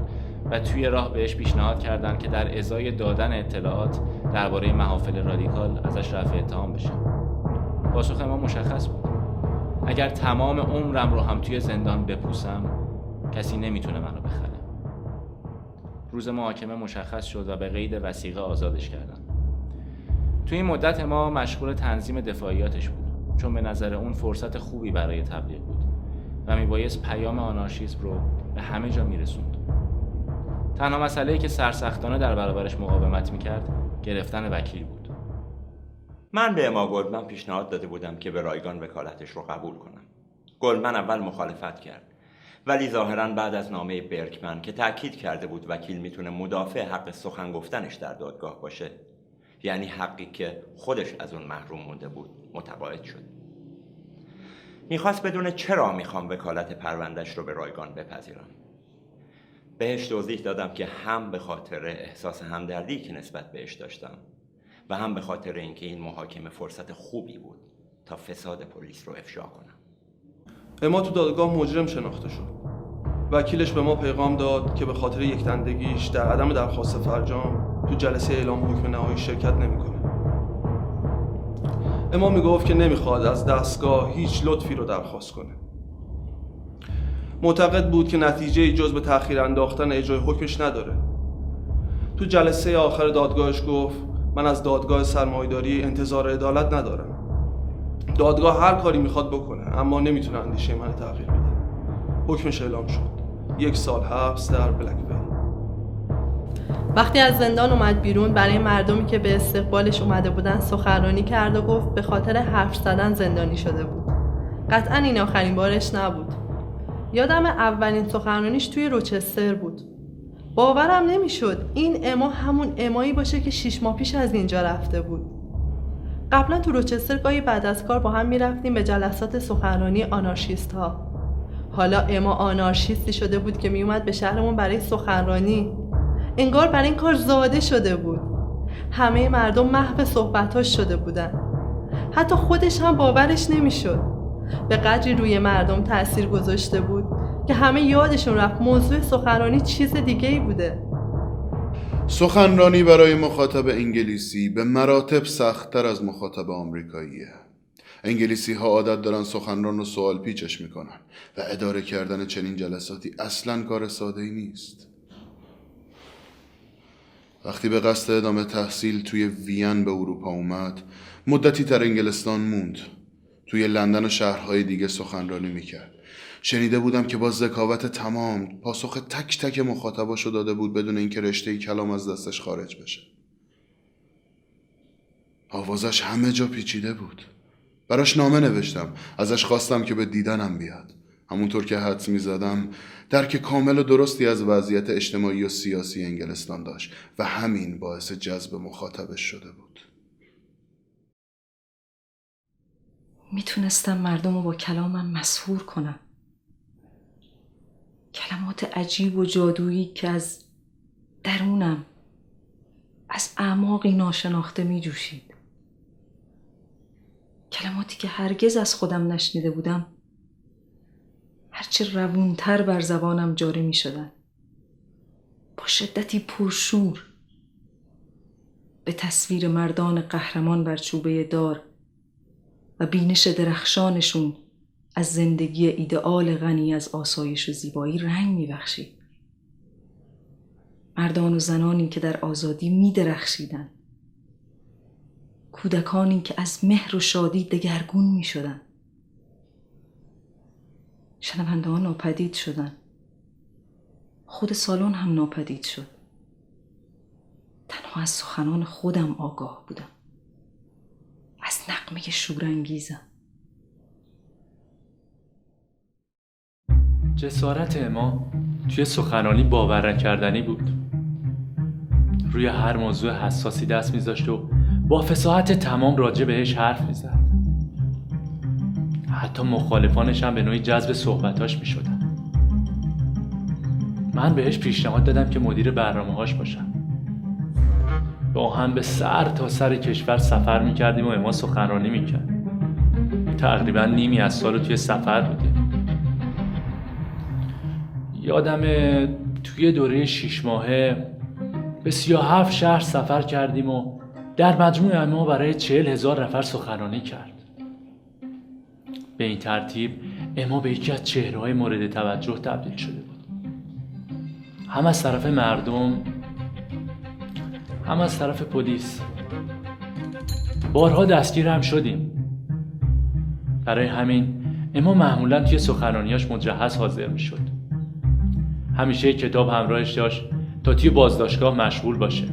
و توی راه بهش پیشنهاد کردند که در ازای دادن اطلاعات درباره محافل رادیکال ازش رفع اتهام بشه. پاسخ ما مشخص بود. اگر تمام عمرم رو هم توی زندان بپوسم کسی نمی‌تونه منو بخره. روز محاکمه مشخص شد و به قید وسیقه آزادش کردن توی این مدت ما مشغول تنظیم دفاعیاتش بود چون به نظر اون فرصت خوبی برای تبلیغ بود و میبایست پیام آنارشیسم رو به همه جا میرسوند. تنها مسئله که سرسختانه در برابرش مقاومت می‌کرد گرفتن وکیل بود.
من به اما گلدمن پیشنهاد داده بودم که به رایگان وکالتش رو قبول کنم. گلدمن اول مخالفت کرد. ولی ظاهرا بعد از نامه برکمن که تاکید کرده بود وکیل می‌تونه مدافع حق سخن گفتنش در دادگاه باشه یعنی حقی که خودش از اون محروم مونده بود متقاعد شد. می‌خواست بدونه چرا می‌خوام وکالت پروندش رو به رایگان بپذیرم. بهش توضیح دادم که هم به خاطر احساس همدردی که نسبت بهش داشتم و هم به خاطر اینکه این محاکمه فرصت خوبی بود تا فساد پلیس رو افشا کنم.
اما تو دادگاه مجرم شناخته شد. وکیلش به ما پیغام داد که به خاطر یک تندگیش در عدم درخواست فرجام تو جلسه اعلام حکم نهایی شرکت نمی‌کنه. اما می‌گفت که نمی‌خواد از دستگاه هیچ لطفی رو درخواست کنه. معتقد بود که نتیجه جز به تأخیر انداختن اجرای حکمش نداره. تو جلسه آخر دادگاهش گفت من از دادگاه سرمایداری انتظار عدالت ندارم. دادگاه هر کاری می‌خواد بکنه اما نمی‌تونه اندیشه من تغییر بده. حکمش اعلام شد. یک سال حبس در بلک
وقتی از زندان اومد بیرون برای مردمی که به استقبالش اومده بودن سخنرانی کرد و گفت به خاطر حرف زدن زندانی شده بود. قطعا این آخرین بارش نبود. یادم اولین سخنرانیش توی روچستر بود. باورم نمی‌شد این اما همون امایی باشه که شیش ماه پیش از اینجا رفته بود. قبلا تو روچستر گاهی بعد از کار با هم می‌رفتیم به جلسات سخنرانی آنارشیست ها حالا اما آنارشیستی شده بود که میومد به شهرمون برای سخنرانی. انگار برای این کار زاده شده بود. همه مردم محو صحبتاش شده بودن. حتی خودش هم باورش نمی‌شد. به قدری روی مردم تاثیر گذاشته بود که همه یادشون رفت موضوع سخنرانی چیز دیگه ای بوده.
سخنرانی برای مخاطب انگلیسی به مراتب سختتر از مخاطب آمریکاییه. انگلیسی ها عادت دارن سخنران و سوال پیچش می‌کنن و اداره کردن چنین جلساتی اصلا کار ساده ای نیست. وقتی به قصد ادامه تحصیل توی وین به اروپا اومد مدتی در انگلستان موند. توی لندن و شهرهای دیگه سخنرانی می‌کرد. شنیده بودم که با ذکاوت تمام پاسخ تک تک مخاطباشو داده بود بدون اینکه رشته کلام از دستش خارج بشه. آوازش همه جا پیچیده بود. براش نامه نوشتم. ازش خواستم که به دیدنم بیاد. همونطور که حدس می زدم درک کامل و درستی از وضعیت اجتماعی و سیاسی انگلستان داشت و همین باعث جذب مخاطبش شده بود.
می‌تونستم مردم رو با کلامم مسهور کنم. کلمات عجیب و جادویی که از درونم از اعماقی ناشناخته می جوشید کلماتی که هرگز از خودم نشنیده بودم هرچه روونتر بر زبانم جاری می شدن. با شدتی پرشور. به تصویر مردان قهرمان بر چوبه دار و بینش درخشانشون از زندگی ایدئال غنی از آسایش و زیبایی رنگ می بخشید. مردان و زنانی که در آزادی می درخشیدن. کودکانی که از مهر و شادی دگرگون می شدن. شنونده ها ناپدید شدن. خود سالن هم ناپدید شد. تنها از سخنان خودم آگاه بودم. از نقمه شورانگیزم.
جسارت اما توی سخنرانی باور نکردنی بود. روی هر موضوع حساسی دست میذاشت و با فساحت تمام راجع بهش حرف می‌زد. حتی مخالفانش هم به نوعی جذب صحبتاش می‌شدن. من بهش پیشنهاد دادم که مدیر برنامه هاش باشم. با هم به سر تا سر کشور سفر می‌کردیم و اما سخنرانی می‌کرد. تقریبا نیمی از سال توی سفر بودیم یادم توی دوره شیش ماهه به سی و هفت شهر سفر کردیم و در مجموع ما برای چهل هزار نفر سخنرانی کرد. به این ترتیب اما به یکی از چهرهای مورد توجه تبدیل شده بود. هم از طرف مردم هم از طرف پلیس. بارها دستگیر هم شدیم. برای همین اما معمولا توی سخنرانیاش مجهز حاضر می شد همیشه کتاب همراهش داشت تا توی بازداشتگاه مشغول باشه.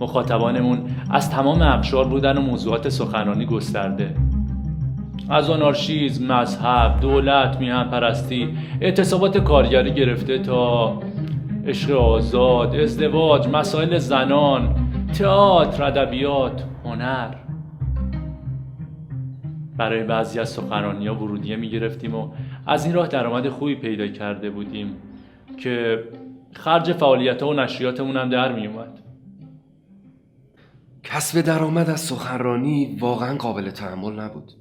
مخاطبانمون از تمام اقشار بودن و موضوعات سخنرانی گسترده. از آنارشیزم، مذهب، دولت، میهن پرستی، اعتصابات کارگری گرفته تا عشق آزاد، ازدواج، مسائل زنان، تئاتر، ادبیات، هنر برای بعضی از سخنرانی ها ورودیه می گرفتیم و از این راه درآمد خوبی پیدا کرده بودیم که خرج فعالیت ها و نشریاتمون هم در می اومد.
کسب درآمد از سخنرانی واقعا قابل تحمل نبود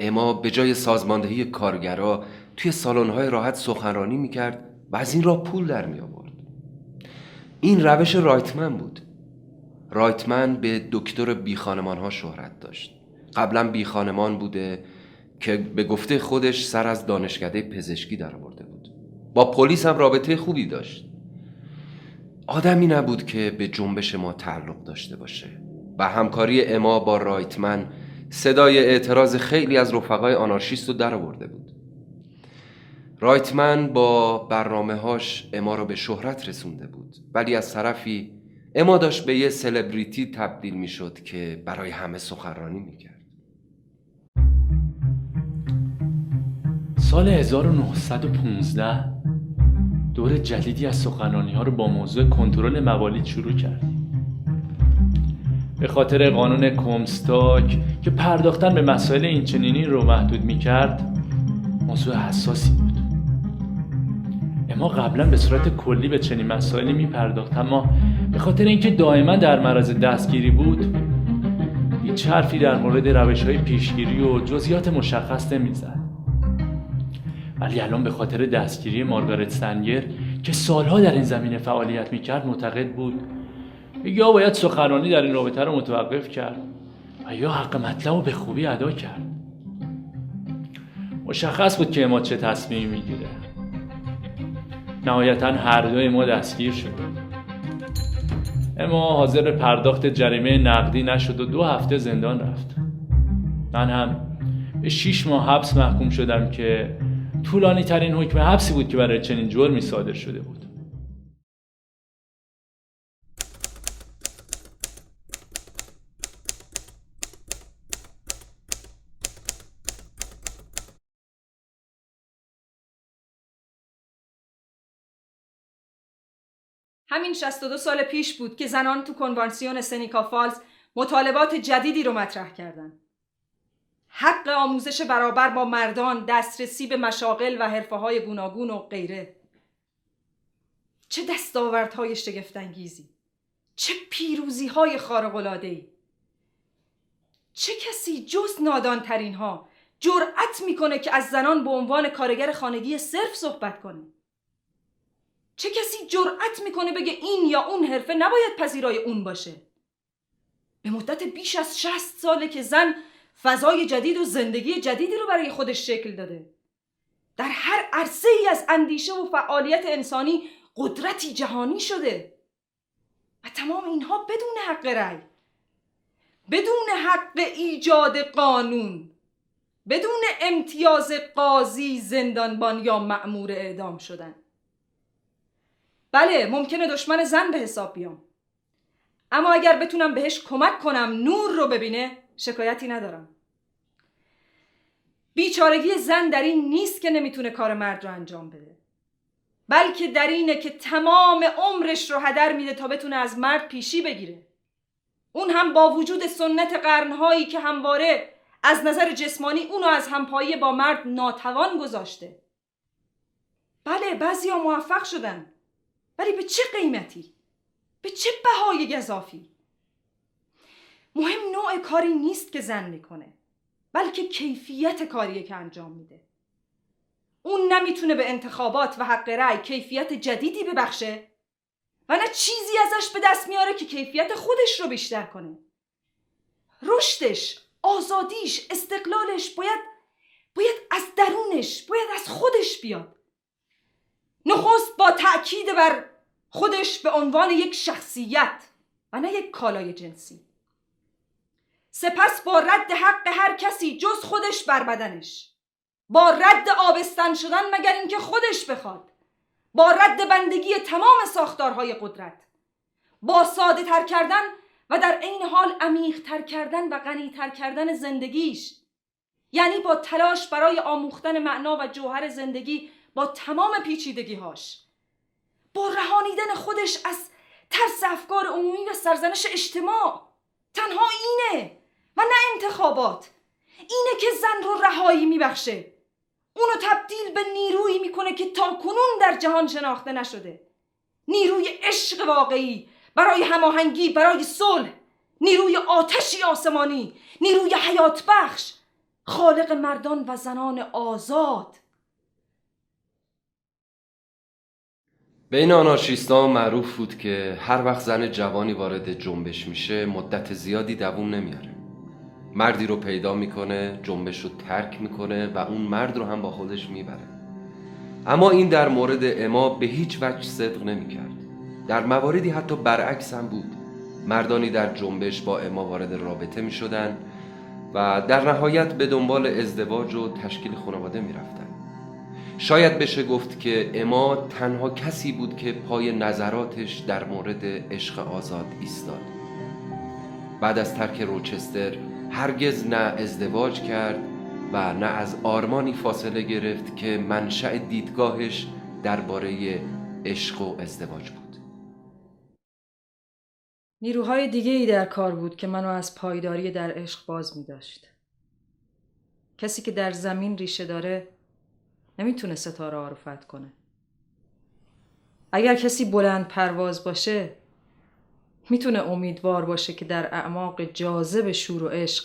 اما به جای سازماندهی کارگرا توی سالن‌های راحت سخنرانی می‌کرد و از این راه پول در می آورد. این روش رایتمن بود. رایتمن به دکتر بی ها شهرت داشت. قبلا بی خانمان بوده که به گفته خودش سر از دانشکده پزشکی در آورده بود. با پلیس هم رابطه خوبی داشت. آدمی نبود که به جنبش ما تعلق داشته باشه. و همکاری اما با رایتمن صدای اعتراض خیلی از رفقای آنارشیست رو در آورده بود. رایتمن با برنامه هاش اما رو به شهرت رسونده بود. ولی از طرفی اما داشت به یه سلبریتی تبدیل می شد که برای همه سخنرانی می کرد
سال 1915 دور جدیدی از سخنرانی ها رو با موضوع کنترل موالید شروع کردیم. به خاطر قانون کومستاک که پرداختن به مسائل اینچنینی رو محدود می کرد موضوع حساسی بود. اما قبلا به صورت کلی به چنین مسائلی می پرداخت اما به خاطر اینکه دائما در معرض دستگیری بود هیچ حرفی در مورد روش های پیشگیری و جزئیات مشخص نمی‌زد. ولی الان به خاطر دستگیری مارگارت سنگر که سالها در این زمینه فعالیت می‌کرد معتقد بود یا باید سخنرانی در این رابطه رو متوقف کرد و یا حق مطلب رو به خوبی ادا کرد. مشخص بود که ما چه تصمیمی می‌گیره نهایتا هر دوی ما دستگیر شد اما حاضر پرداخت جریمه نقدی نشد و دو هفته زندان رفت. من هم به شیش ماه حبس محکوم شدم که طولانی ترین حکم حبسی بود که برای چنین جرمی صادر شده بود.
همین 62 سال پیش بود که زنان تو کنوانسیون سنیکا فالز مطالبات جدیدی رو مطرح کردند. حق آموزش برابر با مردان، دسترسی به مشاغل و حرفه های گوناگون و غیره. چه دستاوردهای شگفتانگیزی. چه پیروزی های خارق چه کسی جز نادانترین ها، جرأت می‌کنه که از زنان به عنوان کارگر خانگی صرف صحبت کنه چه کسی جرأت می‌کنه بگه این یا اون حرفه نباید پذیرای اون باشه؟ به مدت بیش از شست ساله که زن فضای جدید و زندگی جدیدی رو برای خودش شکل داده. در هر عرصه ای از اندیشه و فعالیت انسانی قدرتی جهانی شده. و تمام اینها بدون حق رأی بدون حق ایجاد قانون بدون امتیاز قاضی زندانبان یا مأمور اعدام شدن. بله ممکنه دشمن زن به حساب بیام. اما اگر بتونم بهش کمک کنم نور رو ببینه شکایتی ندارم. بیچارگی زن در این نیست که نمی‌تونه کار مرد رو انجام بده. بلکه در اینه که تمام عمرش رو هدر میده تا بتونه از مرد پیشی بگیره. اون هم با وجود سنت قرنهایی که همواره از نظر جسمانی اونو از همپایی با مرد ناتوان گذاشته. بله بعضی ها موفق شدن. ولی به چه قیمتی؟ به چه بهای گذافی؟ مهم نوع کاری نیست که زن می‌کنه بلکه کیفیت کاریه که انجام میده اون نمی‌تونه به انتخابات و حق رأی کیفیت جدیدی ببخشه و نه چیزی ازش به دست میاره که کیفیت خودش رو بیشتر کنه رشدش آزادیش استقلالش باید باید از درونش باید از خودش بیاد نخست با تأکید بر خودش به عنوان یک شخصیت و نه یک کالای جنسی. سپس با رد حق هر کسی جز خودش بر بدنش. با رد آبستن شدن مگر اینکه خودش بخواد. با رد بندگی تمام ساختارهای قدرت. با ساده تر کردن و در عین حال عمیق تر کردن و غنی تر کردن زندگیش. یعنی با تلاش برای آموختن معنا و جوهر زندگی با تمام پیچیدگی هاش با رهانیدن خودش از ترس افکار عمومی و سرزنش اجتماع. تنها اینه و نه انتخابات. اینه که زن رو رهایی میبخشه. اونو تبدیل به نیرویی می‌کنه که تا کنون در جهان شناخته نشده. نیروی عشق واقعی برای هماهنگی برای صلح. نیروی آتشی آسمانی نیروی حیات بخش خالق مردان و زنان آزاد.
بین آنارشیستا معروف بود که هر وقت زن جوانی وارد جنبش میشه مدت زیادی دووم نمیاره. مردی رو پیدا می‌کنه جنبش رو ترک می‌کنه و اون مرد رو هم با خودش می‌بره. اما این در مورد اما به هیچ وجه صدق نمی‌کرد. در مواردی حتی برعکس هم بود. مردانی در جنبش با اما وارد رابطه می‌شدن و در نهایت به دنبال ازدواج و تشکیل خانواده می‌رفتن. شاید بشه گفت که اما تنها کسی بود که پای نظراتش در مورد عشق آزاد ایستاد بعد از ترک روچستر هرگز نه ازدواج کرد و نه از آرمانی فاصله گرفت که منشأ دیدگاهش درباره عشق و ازدواج بود
نیروهای دیگه ای در کار بود که منو از پایداری در عشق باز می داشت. کسی که در زمین ریشه داره نمی‌تونه ستاره ها رو فتح کنه. اگر کسی بلند پرواز باشه می‌تونه امیدوار باشه که در اعماق جاذب شور و عشق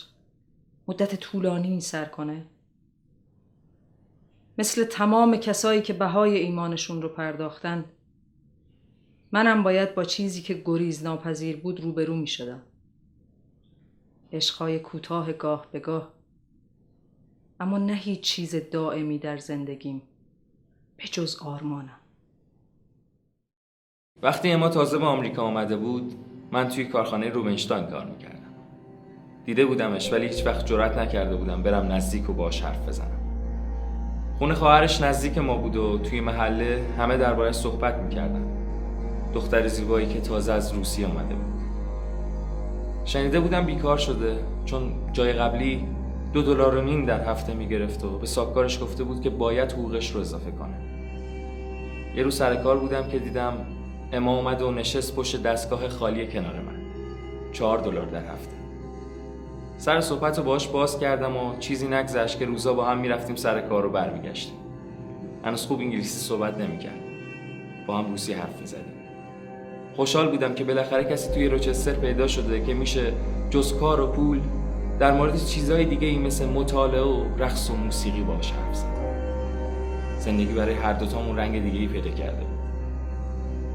مدت طولانی سر کنه. مثل تمام کسایی که بهای ایمانشون رو پرداختن منم باید با چیزی که گریز ناپذیر بود روبرو می شدم عشقهای کوتاه گاه به گاه. اما نه هیچ چیز دائمی در زندگیم به جز آرمانم.
وقتی اما تازه به آمریکا آمده بود من توی کارخانه روبنشتاین کار می‌کردم. دیده بودمش ولی هیچ وقت جرأت نکرده بودم برم نزدیک و باش حرف بزنم. خونه خواهرش نزدیک ما بود و توی محله همه دربارش صحبت می‌کردن. دختر زیبایی که تازه از روسیه آمده بود. شنیده بودم بیکار شده چون جای قبلی دو دلار و نیم در هفته می‌گرفت و به ساکارش گفته بود که باید حقوقش رو اضافه کنه. یه روز سر کار بودم که دیدم اما اومد و نشست پشت دستگاه خالی کنار من. چهار دلار در هفته. سر صحبت رو باش باز کردم و چیزی نگذشت که روزا با هم می‌رفتیم سر کار رو برمیگشتیم. هنوز خوب انگلیسی صحبت نمی‌کرد. با هم روسی حرف می‌زدیم. خوشحال بودم که بالاخره کسی توی روچستر پیدا شده که میشه جز کار و پول در مورد چیزهای دیگه ای مثل مطالعه و رقص و موسیقی باش حرف زدم زندگی برای هر دوتامون رنگ دیگه ای پیدا کرده. بود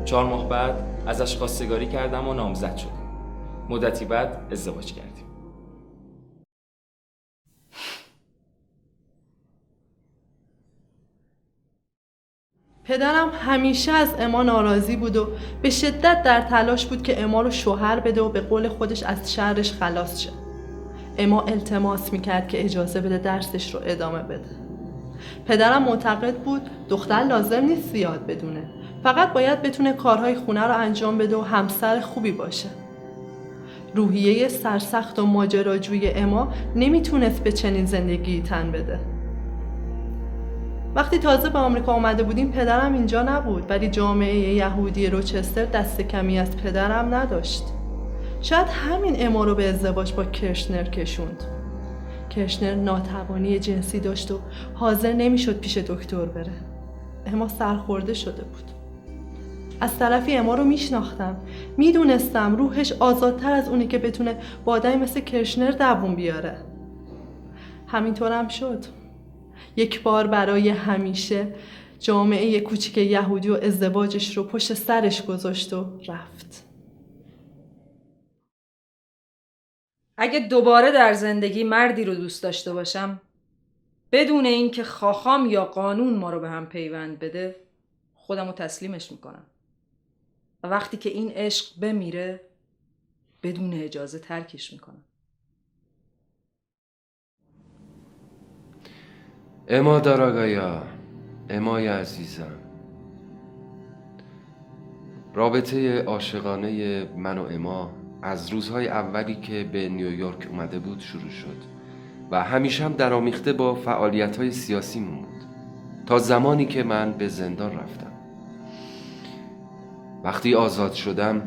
چهار ماه بعد ازش خواستگاری کردم و نامزد شدم. مدتی بعد ازدواج کردیم.
پدرم همیشه از اما ناراضی بود و به شدت در تلاش بود که اما رو شوهر بده و به قول خودش از شرش خلاص شه. اما التماس می‌کرد که اجازه بده درسش رو ادامه بده. پدرم معتقد بود دختر لازم نیست زیاد بدونه. فقط باید بتونه کارهای خونه رو انجام بده و همسر خوبی باشه. روحیه سرسخت و ماجراجوی اما نمی‌تونست به چنین زندگی تن بده. وقتی تازه به آمریکا آمده بودیم پدرم اینجا نبود ولی جامعه یهودی روچستر دست کمی از پدرم نداشت. شاید همین اما رو به ازدواج با کرشنر کشوند. کرشنر ناتوانی جنسی داشت و حاضر نمی‌شد پیش دکتر بره. اما سرخورده شده بود. از طرفی اما رو میشناختم. می‌دونستم روحش آزادتر از اونی که بتونه با آدمی مثل کرشنر دووم بیاره. همینطورم شد. یک بار برای همیشه جامعه کوچیک یهودی و ازدواجش رو پشت سرش گذاشت و رفت.
اگه دوباره در زندگی مردی رو دوست داشته باشم بدون اینکه خواخام یا قانون ما رو به هم پیوند بده خودم رو تسلیمش می‌کنم. و وقتی که این عشق بمیره بدون اجازه ترکش می‌کنم.
اما داراگایا امای عزیزم. رابطه عاشقانه من و اما از روزهای اولی که به نیویورک اومده بود شروع شد و همیشه هم درآمیخته با فعالیت های سیاسی بود تا زمانی که من به زندان رفتم. وقتی آزاد شدم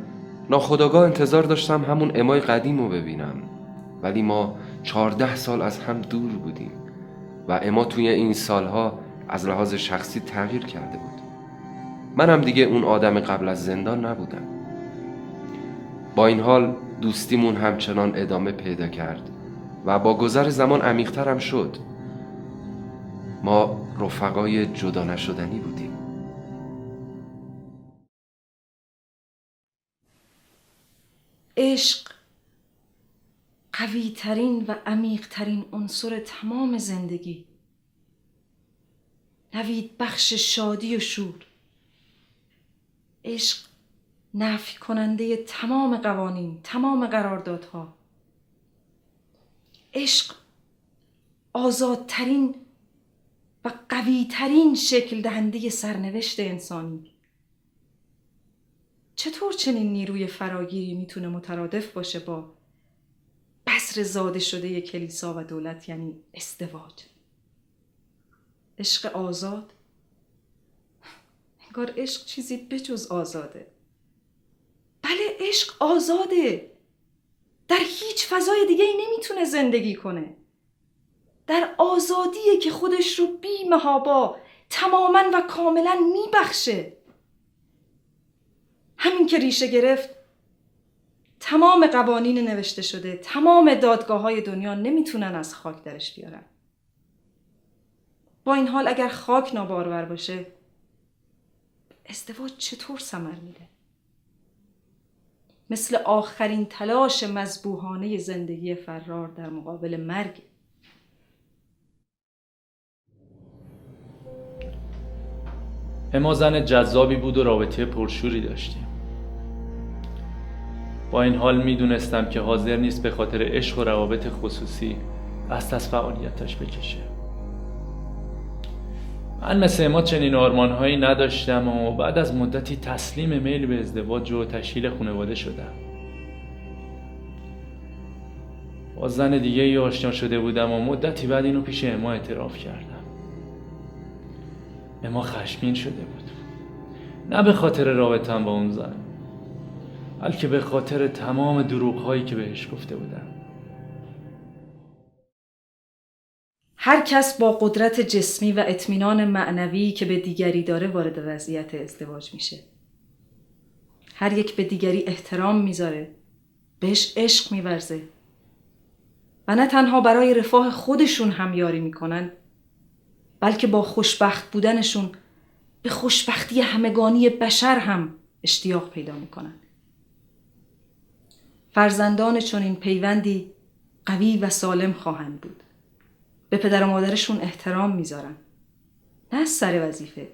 ناخداگاه انتظار داشتم همون امای قدیم رو ببینم ولی ما چهارده سال از هم دور بودیم و اما توی این سالها از لحاظ شخصی تغییر کرده بود. من هم دیگه اون آدم قبل از زندان نبودم. با این حال دوستیمون همچنان ادامه پیدا کرد و با گذر زمان عمیقتر هم شد. ما رفقای جدا نشدنی بودیم.
عشق قوی ترین و عمیق ترین عنصر تمام زندگی. نوید بخش شادی و شور. عشق نفی کننده تمام قوانین تمام قراردادها. عشق آزادترین و قویترین شکل دهنده سرنوشت انسانی. چطور چنین نیروی فراگیری می‌تونه مترادف باشه با بذر زاده شده کلیسا و دولت یعنی ازدواج؟ عشق آزاد؟ انگار عشق چیزی بجز آزاده. بله عشق آزاده. در هیچ فضای دیگه ای نمی‌تونه زندگی کنه. در آزادیه که خودش رو بی محابا تماما و کاملا میبخشه. همین که ریشه گرفت تمام قوانین نوشته شده تمام دادگاه های دنیا نمی‌تونن از خاک درش بیارن. با این حال اگر خاک نابارور باشه ازدواج چطور سمر میده؟ مثل آخرین تلاش مذبوحانه زندگی فرار در مقابل مرگ.
اما زن جذابی بود و رابطه پرشوری داشتیم. با این حال می‌دونستم که حاضر نیست به خاطر عشق و روابط خصوصی دست از فعالیتش بکشه. من مثل اما چنین آرمانهایی نداشتم و بعد از مدتی تسلیم میل به ازدواج و تشکیل خانواده شدم. با زن دیگه ای آشنا شده بودم و مدتی بعد اینو پیش اما اعتراف کردم. اما خشمین شده بود. نه به خاطر رابطم با اون زن بلکه به خاطر تمام دروغ هایی که بهش گفته بودم.
هر کس با قدرت جسمی و اطمینان معنوی که به دیگری داره وارد وضعیت ازدواج میشه. هر یک به دیگری احترام می‌ذاره بهش عشق میورزه.
و نه تنها برای رفاه خودشون همیاری می‌کنن بلکه با خوشبخت بودنشون به خوشبختی همگانی بشر هم اشتیاق پیدا می‌کنن. فرزندان این پیوندی قوی و سالم خواهند بود. به پدر و مادرشون احترام می‌ذارن. نه از سر وظیفه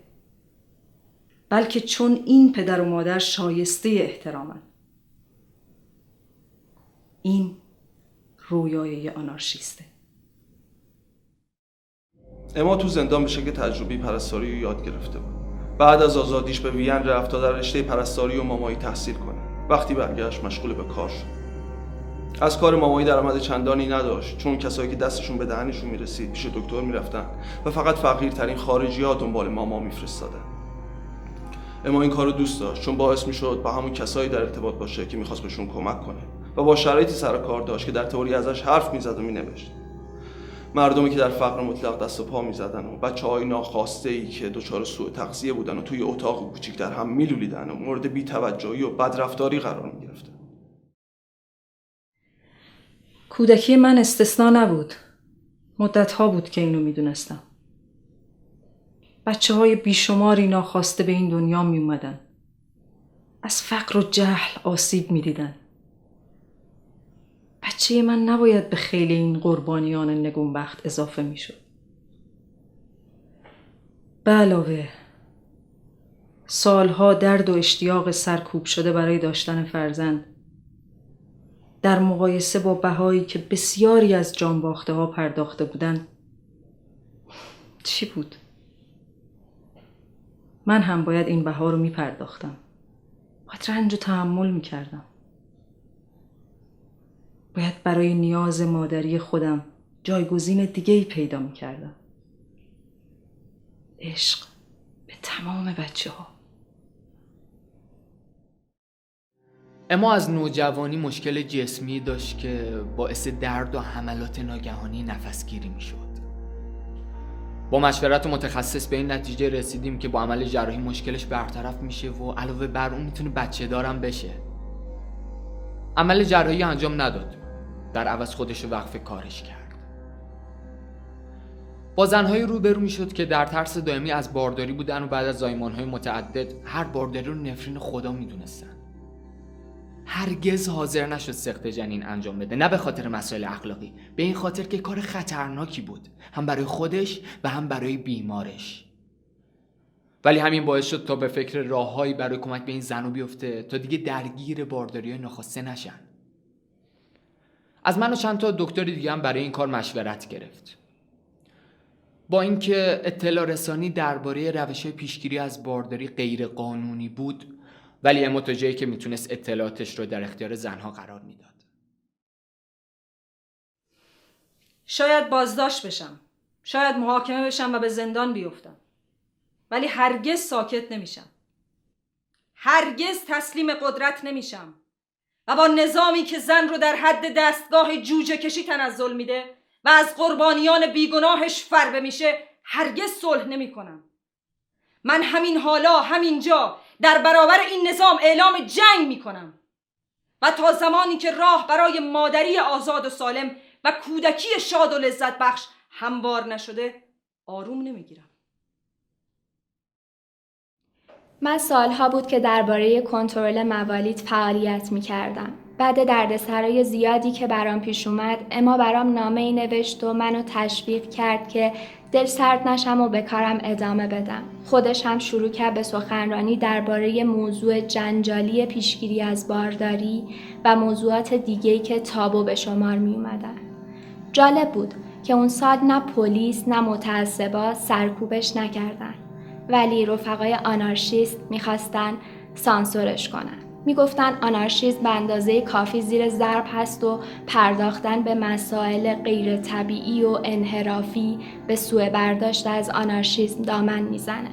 بلکه چون این پدر و مادر شایسته احترامن. این رویای آنارشیسته.
اما تو زندان به شکل تجربی پرستاری رو یاد گرفته بود. بعد از آزادیش به وین رفت تا در رشته پرستاری و مامایی تحصیل کنه. وقتی برگشت مشغول به کار شد. از کار مامایی درآمد چندانی نداشت چون کسایی که دستشون به دهنشون می‌رسید پیش دکتر می‌رفتن و فقط فقیرترین خارجی ها دنبال ماما میفرستادن. اما این کارو دوست داشت چون باعث می‌شد با همون کسایی در ارتباط باشه که می‌خواست بهشون کمک کنه و با شرایطی سر کار داشت که در تئوری ازش حرف می‌زد و مینوشت. مردمی که در فقر مطلق دست و پا می‌زدن و بچه های ناخواسته ای که دچار سوء تغذیه بودن و توی اتاق کوچیک در هم میلولیدن و مورد بیتوجهی و بدرفتاری قرار می‌گرفتن.
کودکی من استثنا نبود مدتها بود که اینو می‌دونستم بچه های بیشماری ناخواسته به این دنیا می اومدن. از فقر و جهل آسیب می دیدن. بچه من نباید به خیلی این قربانیان نگونبخت اضافه می شد. به علاوه سالها درد و اشتیاق سرکوب شده برای داشتن فرزند در مقایسه با بهایی که بسیاری از جانباخته ها پرداخته بودن چی بود؟ من هم باید این بها رو می پرداختم. باید رنج و تحمل می کردم. باید برای نیاز مادری خودم جایگزین دیگه ای پیدا می کردم. عشق به تمام بچه ها.
اما از نوجوانی مشکل جسمی داشت که باعث درد و حملات ناگهانی نفسگیری می‌شد. با مشورت متخصص به این نتیجه رسیدیم که با عمل جراحی مشکلش برطرف میشه و علاوه بر اون می‌تونه بچه دارم بشه. عمل جراحی انجام نداد. در عوض خودش وقف کارش کرد. با زنهای روبرو می‌شد که در ترس دائمی از بارداری بودن و بعد از زایمانهای متعدد هر بارداری رو نفرین خدا می‌دونستن. هرگز حاضر نشد سخت جنین انجام بده نه به خاطر مسائل اخلاقی به این خاطر که کار خطرناکی بود هم برای خودش و هم برای بیمارش. ولی همین باعث شد تا به فکر راههایی برای کمک به این زنو بیفته تا دیگه درگیر بارداری های ناخواسته نشن. از من و چند تا دکتر دیگه هم برای این کار مشورت گرفت. با اینکه اطلاع رسانی درباره روش پیشگیری از بارداری غیر قانونی بود ولی اما تا که می‌تونست اطلاعاتش رو در اختیار زنها قرار می‌داد.
شاید بازداشت بشم. شاید محاکمه بشم و به زندان بیفتم. ولی هرگز ساکت نمیشم. هرگز تسلیم قدرت نمیشم. و با نظامی که زن رو در حد دستگاه جوجه کشی تنزل میده و از قربانیان بیگناهش فربه میشه هرگز صلح نمی کنم. من همین حالا همینجا در برابر این نظام اعلام جنگ می کنم و تا زمانی که راه برای مادری آزاد و سالم و کودکی شاد و لذت بخش هموار نشده آروم نمی‌گیرم
من سالها بود که درباره کنترل موالید فعالیت می کردم. بعد دردسرای زیادی که برام پیش اومد اما برام نامه ای نوشت و منو تشویق کرد که دل سرد نشم و به کارم ادامه بدم. خودش هم شروع کرد به سخنرانی درباره موضوع جنجالی پیشگیری از بارداری و موضوعات دیگهی که تابو به شمار می اومدن. جالب بود که اون سال نه پلیس نه متعصبا سرکوبش نکردن. ولی رفقای آنارشیست می‌خواستن سانسورش کنن. می‌گفتن آنارشیزم به اندازه کافی زیر ضرب هست و پرداختن به مسائل غیر طبیعی و انحرافی به سوء برداشت از آنارشیزم دامن می‌زنه.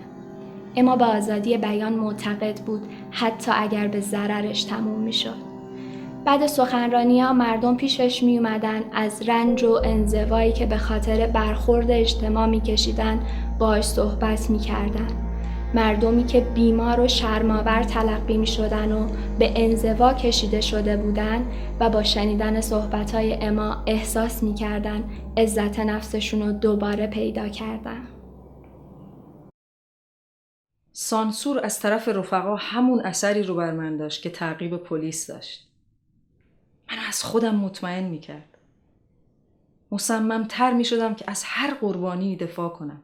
اما به آزادی بیان معتقد بود حتی اگر به ضررش تموم می‌شد. بعد سخنرانی ها مردم پیشش می اومدن از رنج و انزوایی که به خاطر برخورد اجتماع می کشیدن باش صحبت می. مردمی که بیمار و شرماور تلقی می شدن و به انزوا کشیده شده بودن و با شنیدن صحبتهای اما احساس می کردن عزت نفسشون رو دوباره پیدا کردن.
سانسور از طرف رفقا همون اثری رو بر من داشت که تعقیب پلیس داشت. من از خودم مطمئن می کرد. مصمم تر می شدم که از هر قربانی دفاع کنم.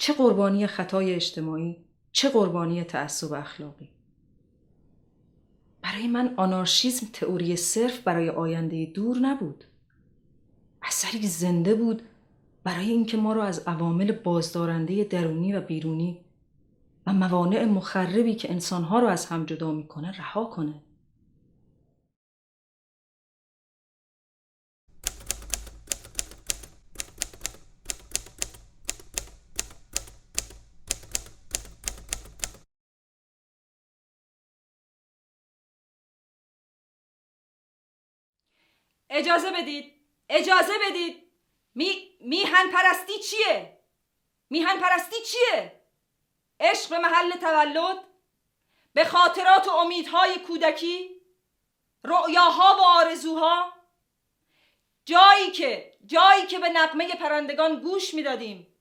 چه قربانی خطای اجتماعی، چه قربانی تعصب اخلاقی. برای من آنارشیزم تئوری صرف برای آینده دور نبود. اثری زنده بود برای اینکه ما را از عوامل بازدارنده درونی و بیرونی و موانع مخربی که انسانها رو از هم جدا می‌کنه رها کنه. اجازه بدید. اجازه بدید. می میهن پرستی چیه؟ میهن پرستی چیه؟ عشق به محل تولد؟ به خاطرات و امیدهای کودکی؟ رؤیاها و آرزوها؟ جایی که جایی که به نقمه پرندگان گوش می‌دادیم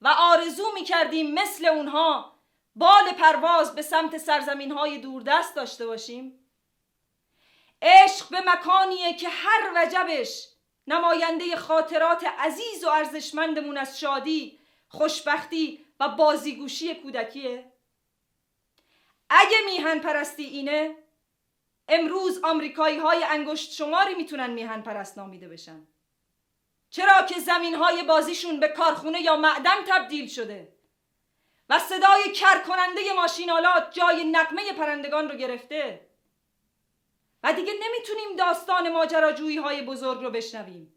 و آرزو می‌کردیم مثل اونها بال پرواز به سمت سرزمین های دوردست داشته باشیم عشق به مکانیه که هر وجبش نماینده خاطرات عزیز و ارزشمندمون از شادی، خوشبختی و بازیگوشی کودکیه. اگه میهن پرستی اینه امروز آمریکایی های انگشت شماری می‌تونن میهن پرست نامیده بشن. چرا که زمین های بازیشون به کارخونه یا معدن تبدیل شده؟ و صدای کرکننده ماشینالات جای نقمه پرندگان رو گرفته؟ و دیگه نمی‌تونیم داستان ماجراجویی های بزرگ رو بشنویم.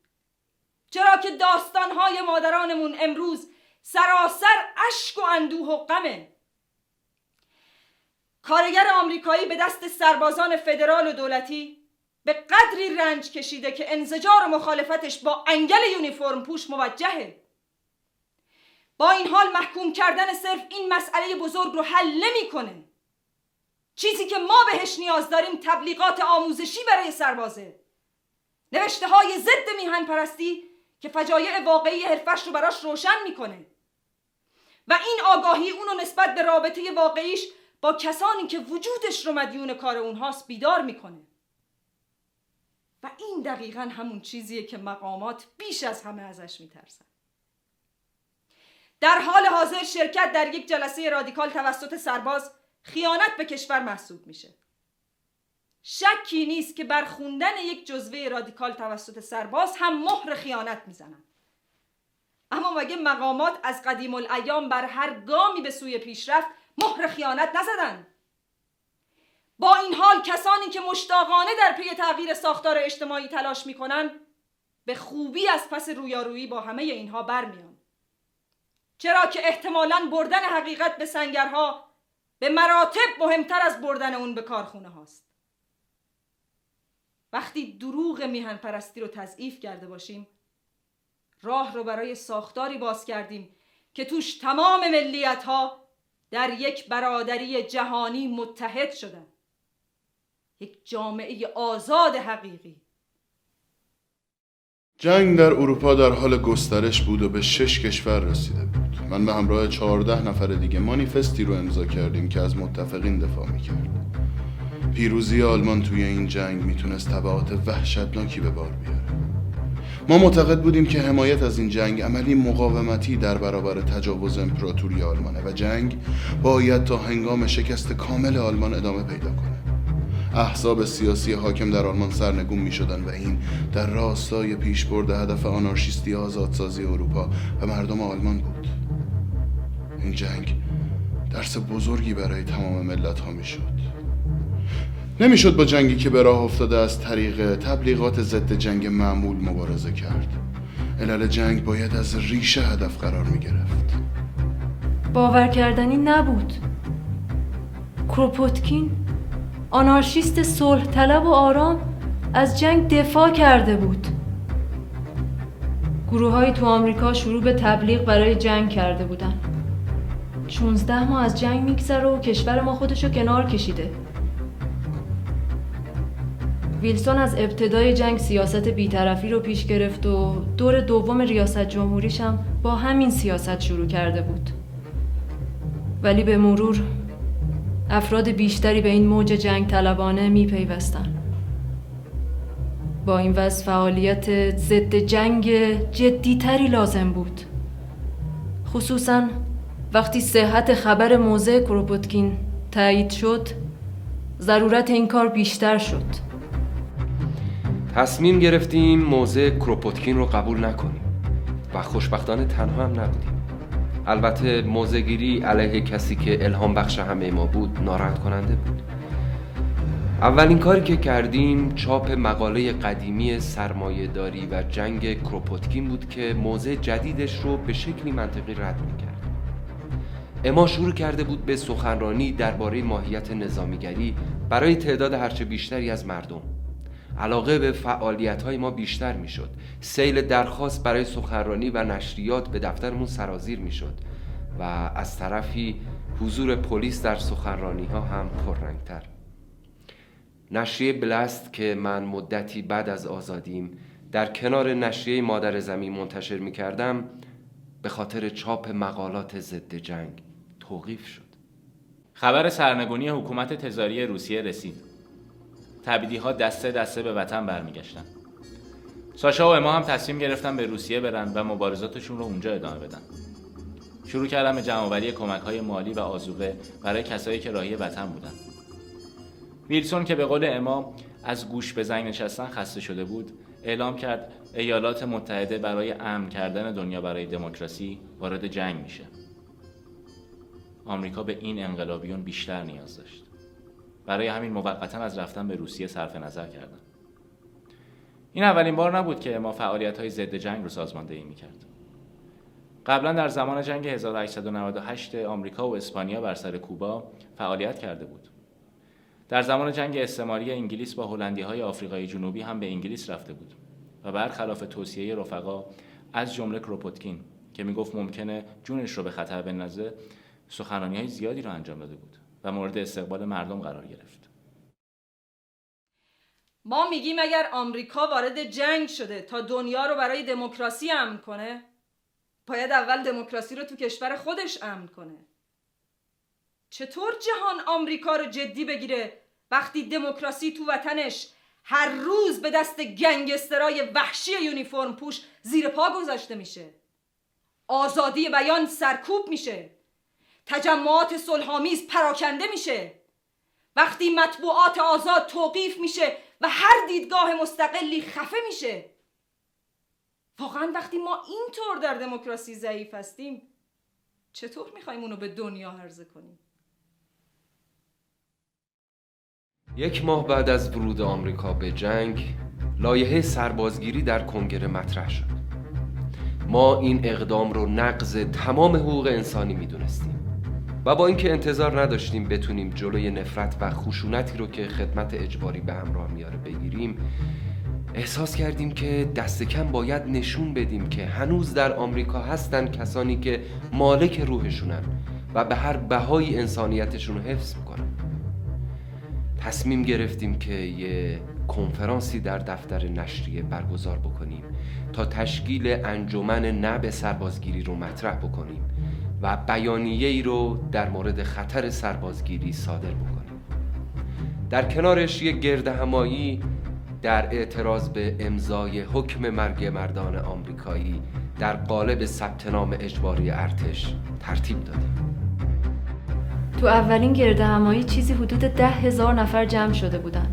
چرا که داستان های مادرانمون امروز سراسر اشک و اندوه و غمه. کارگر آمریکایی به دست سربازان فدرال و دولتی به قدری رنج کشیده که انزجار و مخالفتش با انگل یونیفرم پوش موجهه. با این حال محکوم کردن صرف این مسئله بزرگ رو حل نمی‌کنه. چیزی که ما بهش نیاز داریم تبلیغات آموزشی برای سربازه. نوشته های ضد میهن پرستی که فجایع واقعی حرفش رو براش روشن می‌کنه. و این آگاهی اونو نسبت به رابطه واقعیش با کسانی که وجودش رو مدیون کار اونهاست بیدار می‌کنه. و این دقیقا همون چیزیه که مقامات بیش از همه ازش میترسن. در حال حاضر شرکت در یک جلسه رادیکال توسط سرباز خیانت به کشور محسوب میشه. شکی نیست که بر خوندن یک جزوه رادیکال توسط سرباز هم مهر خیانت می‌زنن. اما مگه مقامات از قدیم الایام بر هر گامی به سوی پیشرفت مهر خیانت نزدن؟ با این حال کسانی که مشتاقانه در پی تغییر ساختار اجتماعی تلاش می‌کنن به خوبی از پس رویارویی با همه اینها برمیان. چرا که احتمالا بردن حقیقت به سنگرها به مراتب مهمتر از بردن اون به کارخونه هاست. وقتی دروغ میهن پرستی رو تضعیف کرده باشیم راه رو برای ساختاری باز کردیم که توش تمام ملیت ها در یک برادری جهانی متحد شدن. یک جامعه آزاد حقیقی.
جنگ در اروپا در حال گسترش بود و به شش کشور رسیده بود. من به همراه چهارده نفر دیگه مانیفستی رو امضا کردیم که از متفقین دفاع می‌کرد. پیروزی آلمان توی این جنگ می‌تونست تبعات وحشتناکی به بار بیاره. ما معتقد بودیم که حمایت از این جنگ عملی مقاومتی در برابر تجاوز امپراتوری آلمانه و جنگ باید تا هنگام شکست کامل آلمان ادامه پیدا کنه احزاب سیاسی حاکم در آلمان سرنگون می شدن و این در راستای پیشبرد هدف آنارشیستی آزادسازی اروپا و مردم آلمان بود. این جنگ درس بزرگی برای تمام ملت ها می شد نمی‌شد با جنگی که به راه افتاده از طریق تبلیغات ضد جنگ معمول مبارزه کرد. علل جنگ باید از ریشه هدف قرار می گرفت
باور کردنی نبود. کروپوتکین آنارشیست صلح طلب و آرام از جنگ دفاع کرده بود. گروه های تو آمریکا شروع به تبلیغ برای جنگ کرده بودن
16 ماه از جنگ میگذره و کشور ما خودشو کنار کشیده. ویلسون از ابتدای جنگ سیاست بیطرفی رو پیش گرفت و دور دوم ریاست جمهوریش هم با همین سیاست شروع کرده بود. ولی به مرور افراد بیشتری به این موج جنگ طلبانه میپیوستن. با این وضع فعالیت ضد جنگ جدیتری لازم بود. خصوصا وقتی صحت خبر موضع کروپوتکین تایید شد ضرورت این کار بیشتر شد.
تصمیم گرفتیم موضع کروپوتکین رو قبول نکنیم و خوشبختانه تنها هم نبودیم. البته موضعگیری علیه کسی که الهام بخش همه ما بود ناراحت کننده بود. اولین کاری که کردیم چاپ مقاله قدیمی سرمایه داری و جنگ کروپوتکین بود که موضع جدیدش رو به شکلی منطقی رد می‌کرد. اما شروع کرده بود به سخنرانی درباره ماهیت نظامیگری برای تعداد هرچه بیشتری از مردم. علاقه به فعالیت های ما بیشتر می‌شد. سیل درخواست برای سخنرانی و نشریات به دفترمون سرازیر می‌شد و از طرفی حضور پلیس در سخنرانی ها هم پررنگتر. نشریه بلست که من مدتی بعد از آزادیم در کنار نشریه مادر زمین منتشر می کردم به خاطر چاپ مقالات ضد جنگ توقیف شد.
خبر سرنگونی حکومت تزاری روسیه رسید. تبیدی ها دسته دسته به وطن برمیگشتن. ساشا و اما هم تصمیم گرفتن به روسیه برن و مبارزاتشون رو اونجا ادامه بدن. شروع کردم به جمعآوری کمک های مالی و آزوقه برای کسایی که راهی وطن بودن. ویلسون که به قول اما از گوش به زنگ نشستن خسته شده بود اعلام کرد ایالات متحده برای امن کردن دنیا برای دموکراسی وارد جنگ میشه. آمریکا به این انقلابیون بیشتر نیاز داشت. برای همین موقتا از رفتن به روسیه صرف نظر کردن. این اولین بار نبود که ما فعالیت های ضد جنگ رو سازماندهی می‌کرد قبلا در زمان جنگ 1898 آمریکا و اسپانیا بر سر کوبا فعالیت کرده بود. در زمان جنگ استعماری انگلیس با هلندی های آفریقای جنوبی هم به انگلیس رفته بود و برخلاف توصیه رفقا از جمله کروپوتکین که می‌گفت ممکنه جونش رو به خطر بندازه سخنرانی های زیادی رو انجام داده بود و مورد استقبال مردم قرار گرفت.
ما میگیم اگر آمریکا وارد جنگ شده تا دنیا رو برای دموکراسی امن کنه باید اول دموکراسی رو تو کشور خودش امن کنه. چطور جهان آمریکا رو جدی بگیره وقتی دموکراسی تو وطنش هر روز به دست گنگسترای وحشی یونیفرم پوش زیر پا گذاشته میشه؟ آزادی بیان سرکوب میشه. تجمعات صلحآمیز پراکنده میشه. وقتی مطبوعات آزاد توقیف میشه و هر دیدگاه مستقلی خفه میشه. واقعا وقتی ما اینطور در دموکراسی ضعیف هستیم چطور می‌خوایم اونو به دنیا عرضه کنیم؟
یک ماه بعد از ورود آمریکا به جنگ لایحه سربازگیری در کنگره مطرح شد. ما این اقدام رو نقض تمام حقوق انسانی می‌دونستیم. و با اینکه انتظار نداشتیم بتونیم جلوی نفرت و خشونتی رو که خدمت اجباری به همراه میاره بگیریم احساس کردیم که دست کم باید نشون بدیم که هنوز در آمریکا هستن کسانی که مالک روحشونن و به هر بهایی انسانیتشون رو حفظ می‌کنن. تصمیم گرفتیم که یه کنفرانسی در دفتر نشریه برگزار بکنیم تا تشکیل انجمن نب سربازگیری رو مطرح بکنیم. و بیانیه ای رو در مورد خطر سربازگیری صادر بکنیم. در کنارش یک گرد همایی در اعتراض به امضای حکم مرگ مردان آمریکایی در قالب ثبت نام اجباری ارتش ترتیب دادیم.
تو اولین گرد همایی چیزی حدود ده هزار نفر جمع شده بودن.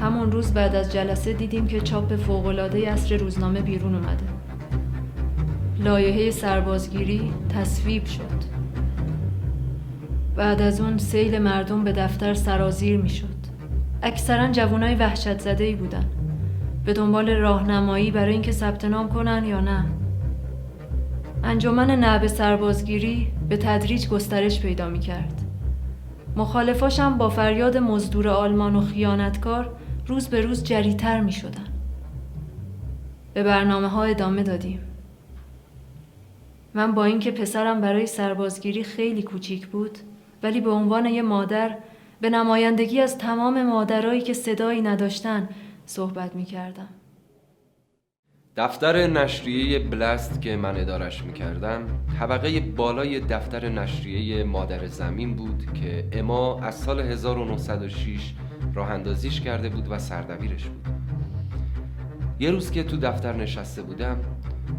همون روز بعد از جلسه دیدیم که چاپ فوقالعاده اصر روزنامه بیرون اومده. لایحه سربازگیری تصویب شد. بعد از اون سیل مردم به دفتر سرازیر می شد اکثرا جوانای وحشت زده ای بودن. به دنبال راهنمایی برای اینکه ثبت نام کنن یا نه. انجمن نعب سربازگیری به تدریج گسترش پیدا می کرد مخالفاشم با فریاد مزدور آلمان و خیانتکار روز به روز جریتر می شدن. به برنامه ها ادامه دادیم. من با اینکه پسرم برای سربازگیری خیلی کوچیک بود ولی به عنوان یه مادر به نمایندگی از تمام مادرایی که صدایی نداشتن صحبت می کردم.
دفتر نشریه بلست که من ادارش می‌کردم طبقه بالای دفتر نشریه مادر زمین بود که اما از سال 1906 راه اندازیش کرده بود و سردبیرش بود یه روز که تو دفتر نشسته بودم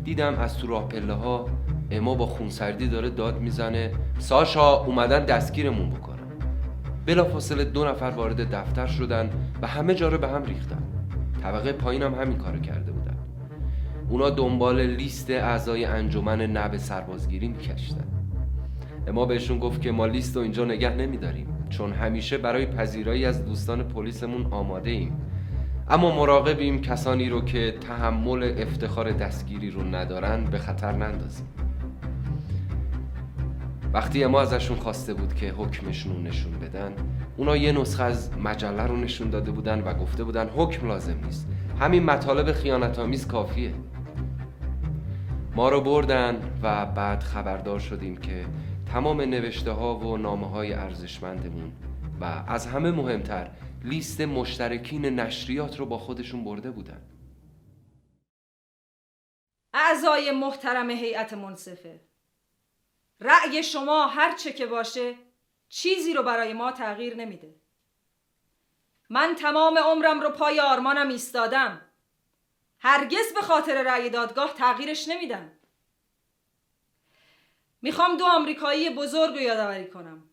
دیدم از تو راه پله ها اما با خونسردی داره داد می‌زنه. ساشا اومدن دستگیرمون بکنن بلافاصله دو نفر وارد دفتر شدن و همه جا رو به هم ریختن. طبقه پایینم همین کارو کرده بودن. اونا دنبال لیست اعضای انجمن نب سربازگیری میکشتن. اما بهشون گفت که ما لیست رو اینجا نگه نمیداریم چون همیشه برای پذیرایی از دوستان پلیسمون آماده ایم اما مراقبیم کسانی رو که تحمل افتخار دستگیری رو ندارن به خطر نندازیم. وقتی ما ازشون خواسته بود که حکمشون رو نشون بدن اونا یه نسخه از مجله رو نشون داده بودن و گفته بودن حکم لازم نیست. همین مطالب خیانت آمیز کافیه. ما رو بردن و بعد خبردار شدیم که تمام نوشته ها و نامه های ارزشمندمون و از همه مهمتر لیست مشترکین نشریات رو با خودشون برده بودن.
اعضای محترم هیئت منصفه. رأی شما هر چه که باشه چیزی رو برای ما تغییر نمیده. من تمام عمرم رو پای آرمانم ایستادم. هرگز به خاطر رأی دادگاه تغییرش نمیدم. می‌خوام دو آمریکایی بزرگ رو یادآوری کنم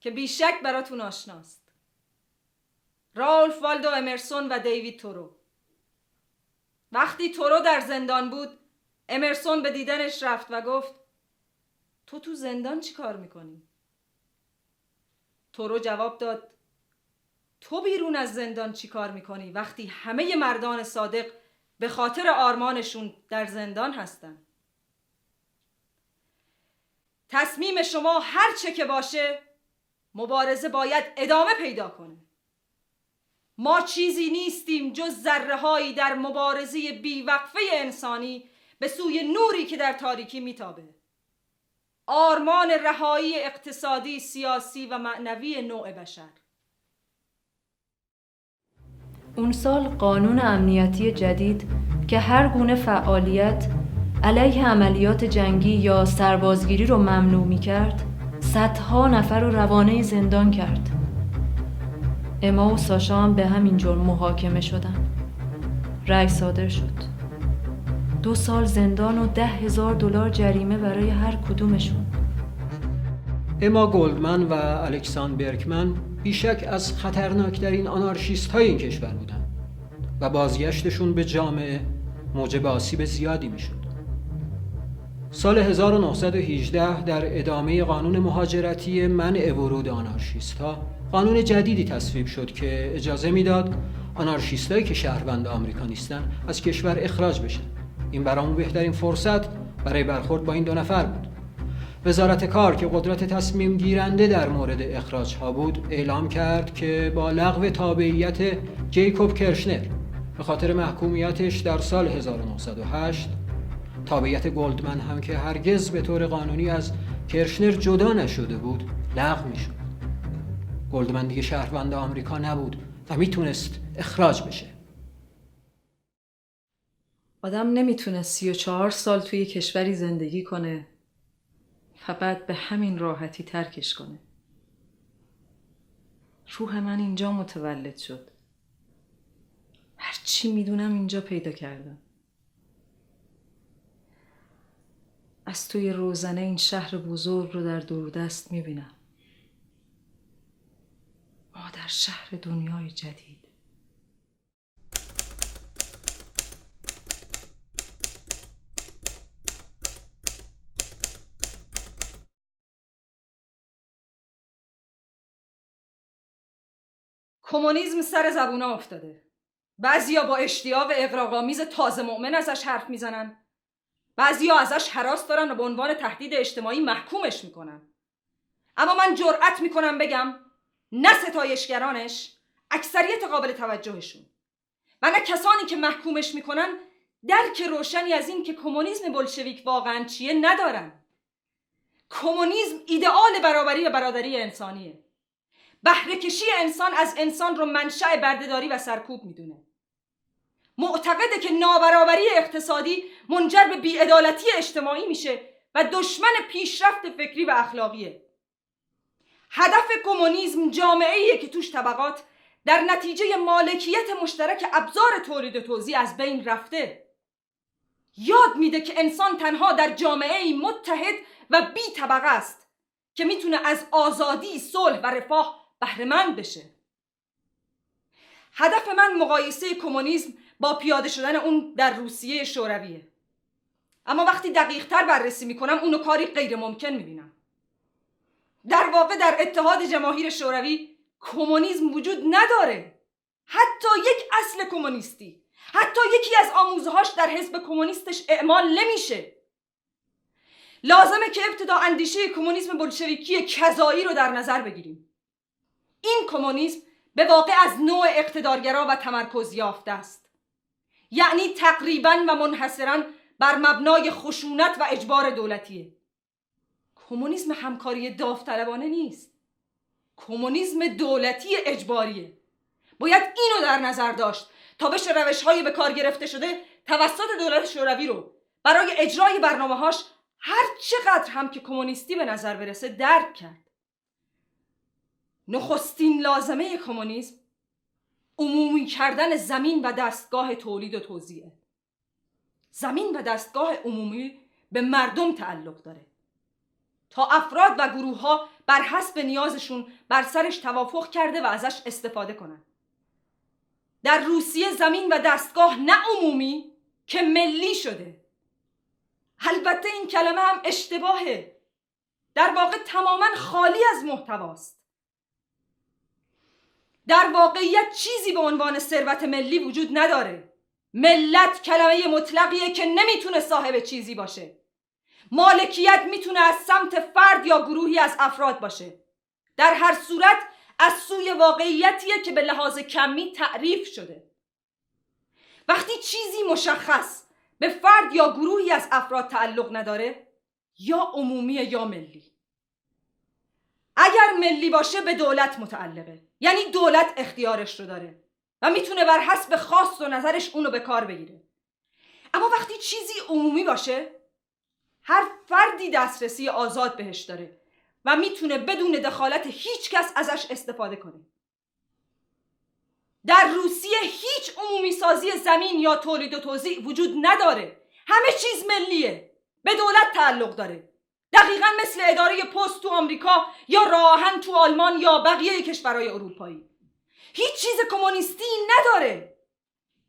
که بیشک براتون آشناست. رالف والدو امرسون و دیوید تورو. وقتی تورو در زندان بود امرسون به دیدنش رفت و گفت تو تو زندان چی کار می‌کنی؟ تورو جواب داد تو بیرون از زندان چی کار می‌کنی؟ وقتی همه مردان صادق به خاطر آرمانشون در زندان هستن. تصمیم شما هر چه که باشه مبارزه باید ادامه پیدا کنه. ما چیزی نیستیم جز ذره در مبارزه بیوقفه انسانی به سوی نوری که در تاریکی میتابه. آرمان رهایی اقتصادی، سیاسی و معنوی نوع بشر.
اون سال قانون امنیتی جدید که هر گونه فعالیت علیه عملیات جنگی یا سربازگیری رو ممنوع می کرد صدها نفر رو روانه زندان کرد. اما و ساشا هم به همین جرم محاکمه شدن. رأی صادر شد. دو سال زندان و ده هزار دلار جریمه برای هر کدومشون
اما گلدمن و الکسان برکمن بیشک از خطرناکترین آنارشیست های این کشور بودن و بازگشتشون به جامعه موجب آسیب زیادی می‌شد. سال 1918 در ادامه قانون مهاجرتی منع ورود آنارشیست ها قانون جدیدی تصویب شد که اجازه می‌داد آنارشیستایی که شهروند آمریکا نیستن از کشور اخراج بشن این برامون بهترین فرصت برای برخورد با این دو نفر بود. وزارت کار که قدرت تصمیم گیرنده در مورد اخراج ها بود اعلام کرد که با لغو تابعیت جیکوب کرشنر به خاطر محکومیتش در سال 1908 تابعیت گلدمن هم که هرگز به طور قانونی از کرشنر جدا نشده بود لغو می‌شد. گلدمن دیگه شهروند آمریکا نبود و می‌تونست اخراج بشه.
آدم نمی‌تونه سی و چهار سال توی کشوری زندگی کنه و بعد به همین راحتی ترکش کنه. روح من اینجا متولد شد. هرچی می‌دونم اینجا پیدا کردم. از توی روزنه این شهر بزرگ رو در دوردست می‌بینم. ما در شهر دنیای جدید. کمونیسم سر زبونا افتاده. بعضیا با اشتیاق اقراق‌آمیز تازه مؤمن ازش حرف می‌زنن. بعضیا ازش حراس دارن و به عنوان تهدید اجتماعی محکومش می‌کنن. اما من جرأت می‌کنم بگم نه ستایشگرانش اکثریت قابل توجهشون. و نه کسانی که محکومش می‌کنن درک روشنی از این که کمونیسم بلشویک واقعا چیه ندارن. کمونیسم ایدئال برابری و برادری انسانیه. بهره کشی انسان از انسان رو منشأ بردهداری و سرکوب می‌دونه. معتقده که نابرابری اقتصادی منجر به بیعدالتی اجتماعی میشه و دشمن پیشرفت فکری و اخلاقیه. هدف کمونیسم جامعه که توش طبقات در نتیجه مالکیت مشترک ابزار تولید و توزیع از بین رفته. یاد میده که انسان تنها در جامعه متحد و بی طبقه است که می‌تونه از آزادی، صلح و رفاه بهرهمند بشه. هدف من مقایسه کمونیسم با پیاده شدن اون در روسیه شورویه. اما وقتی دقیق تر بررسی می‌کنم اونو کاری غیر ممکن می‌بینم. در واقع در اتحاد جماهیر شوروی کمونیسم وجود نداره. حتی یک اصل کمونیستی حتی یکی از آموزهاش در حزب کمونیستش اعمال نمیشه. لازمه که ابتدا اندیشه کمونیسم بلشویکی کذایی رو در نظر بگیریم. این کمونیسم به واقع از نوع اقتدارگرا و تمرکز یافته است. یعنی تقریبا و منحصرا بر مبنای خشونت و اجبار دولتیه. کمونیسم همکاری داوطلبانه نیست. کمونیسم دولتی اجباریه. باید اینو در نظر داشت تا بشه روش های به کار گرفته شده توسط دولت شوروی رو برای اجرای برنامه هاش هر چقدر هم که کمونیستی به نظر برسه درک کرد. نخستین لازمه کمونیسم عمومی کردن زمین و دستگاه تولید و توزیعه. زمین و دستگاه عمومی به مردم تعلق داره. تا افراد و گروه ها بر حسب نیازشون بر سرش توافق کرده و ازش استفاده کنند. در روسیه زمین و دستگاه نه عمومی که ملی شده. البته این کلمه هم اشتباهه. در واقع تماما خالی از محتواست. در واقعیت چیزی به عنوان ثروت ملی وجود نداره. ملت کلمه مطلقیه که نمی‌تونه صاحب چیزی باشه. مالکیت می‌تونه از سمت فرد یا گروهی از افراد باشه. در هر صورت از سوی واقعیتیه که به لحاظ کمی تعریف شده. وقتی چیزی مشخص به فرد یا گروهی از افراد تعلق نداره یا عمومی یا ملی. اگر ملی باشه به دولت متعلقه. یعنی دولت اختیارش رو داره و می‌تونه بر حسب خواست و نظرش اونو به کار بگیره. اما وقتی چیزی عمومی باشه هر فردی دسترسی آزاد بهش داره و می‌تونه بدون دخالت هیچ کس ازش استفاده کنه. در روسیه هیچ عمومی سازی زمین یا تولید و توزیع وجود نداره. همه چیز ملیه. به دولت تعلق داره. دقیقا مثل اداره پست تو آمریکا یا راهن تو آلمان یا بقیه کشورهای اروپایی. هیچ چیز کمونیستی نداره.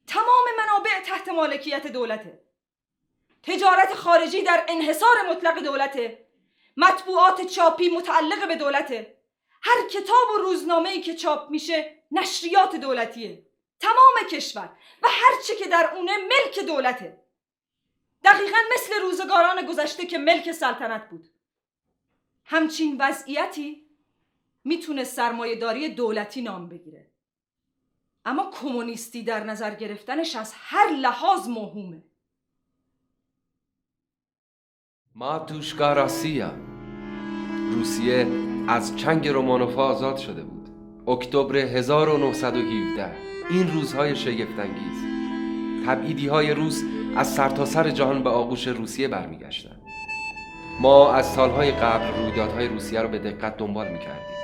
تمام منابع تحت مالکیت دولته. تجارت خارجی در انحصار مطلق دولته. مطبوعات چاپی متعلق به دولته. هر کتاب و روزنامه‌ای که چاپ میشه نشریات دولتیه. تمام کشور و هر چه که در اونه ملک دولته. دقیقا مثل روزگاران گذشته که ملک سلطنت بود. همچین وضعیتی می‌تونه سرمایهداری دولتی نام بگیره. اما کمونیستی در نظر گرفتنش از هر لحاظ مهمه.
ماتوشکا راسیا روسیه از چنگ رومانوفا آزاد شده بود. اکتبر 1917 این روزهای شگفتانگیز. تبعیدی های روس از سرتاسر سر جهان به آغوش روسیه برمیگشتند. ما از سالهای قبل رویدادهای روسیه رو به دقت دنبال می‌کردیم.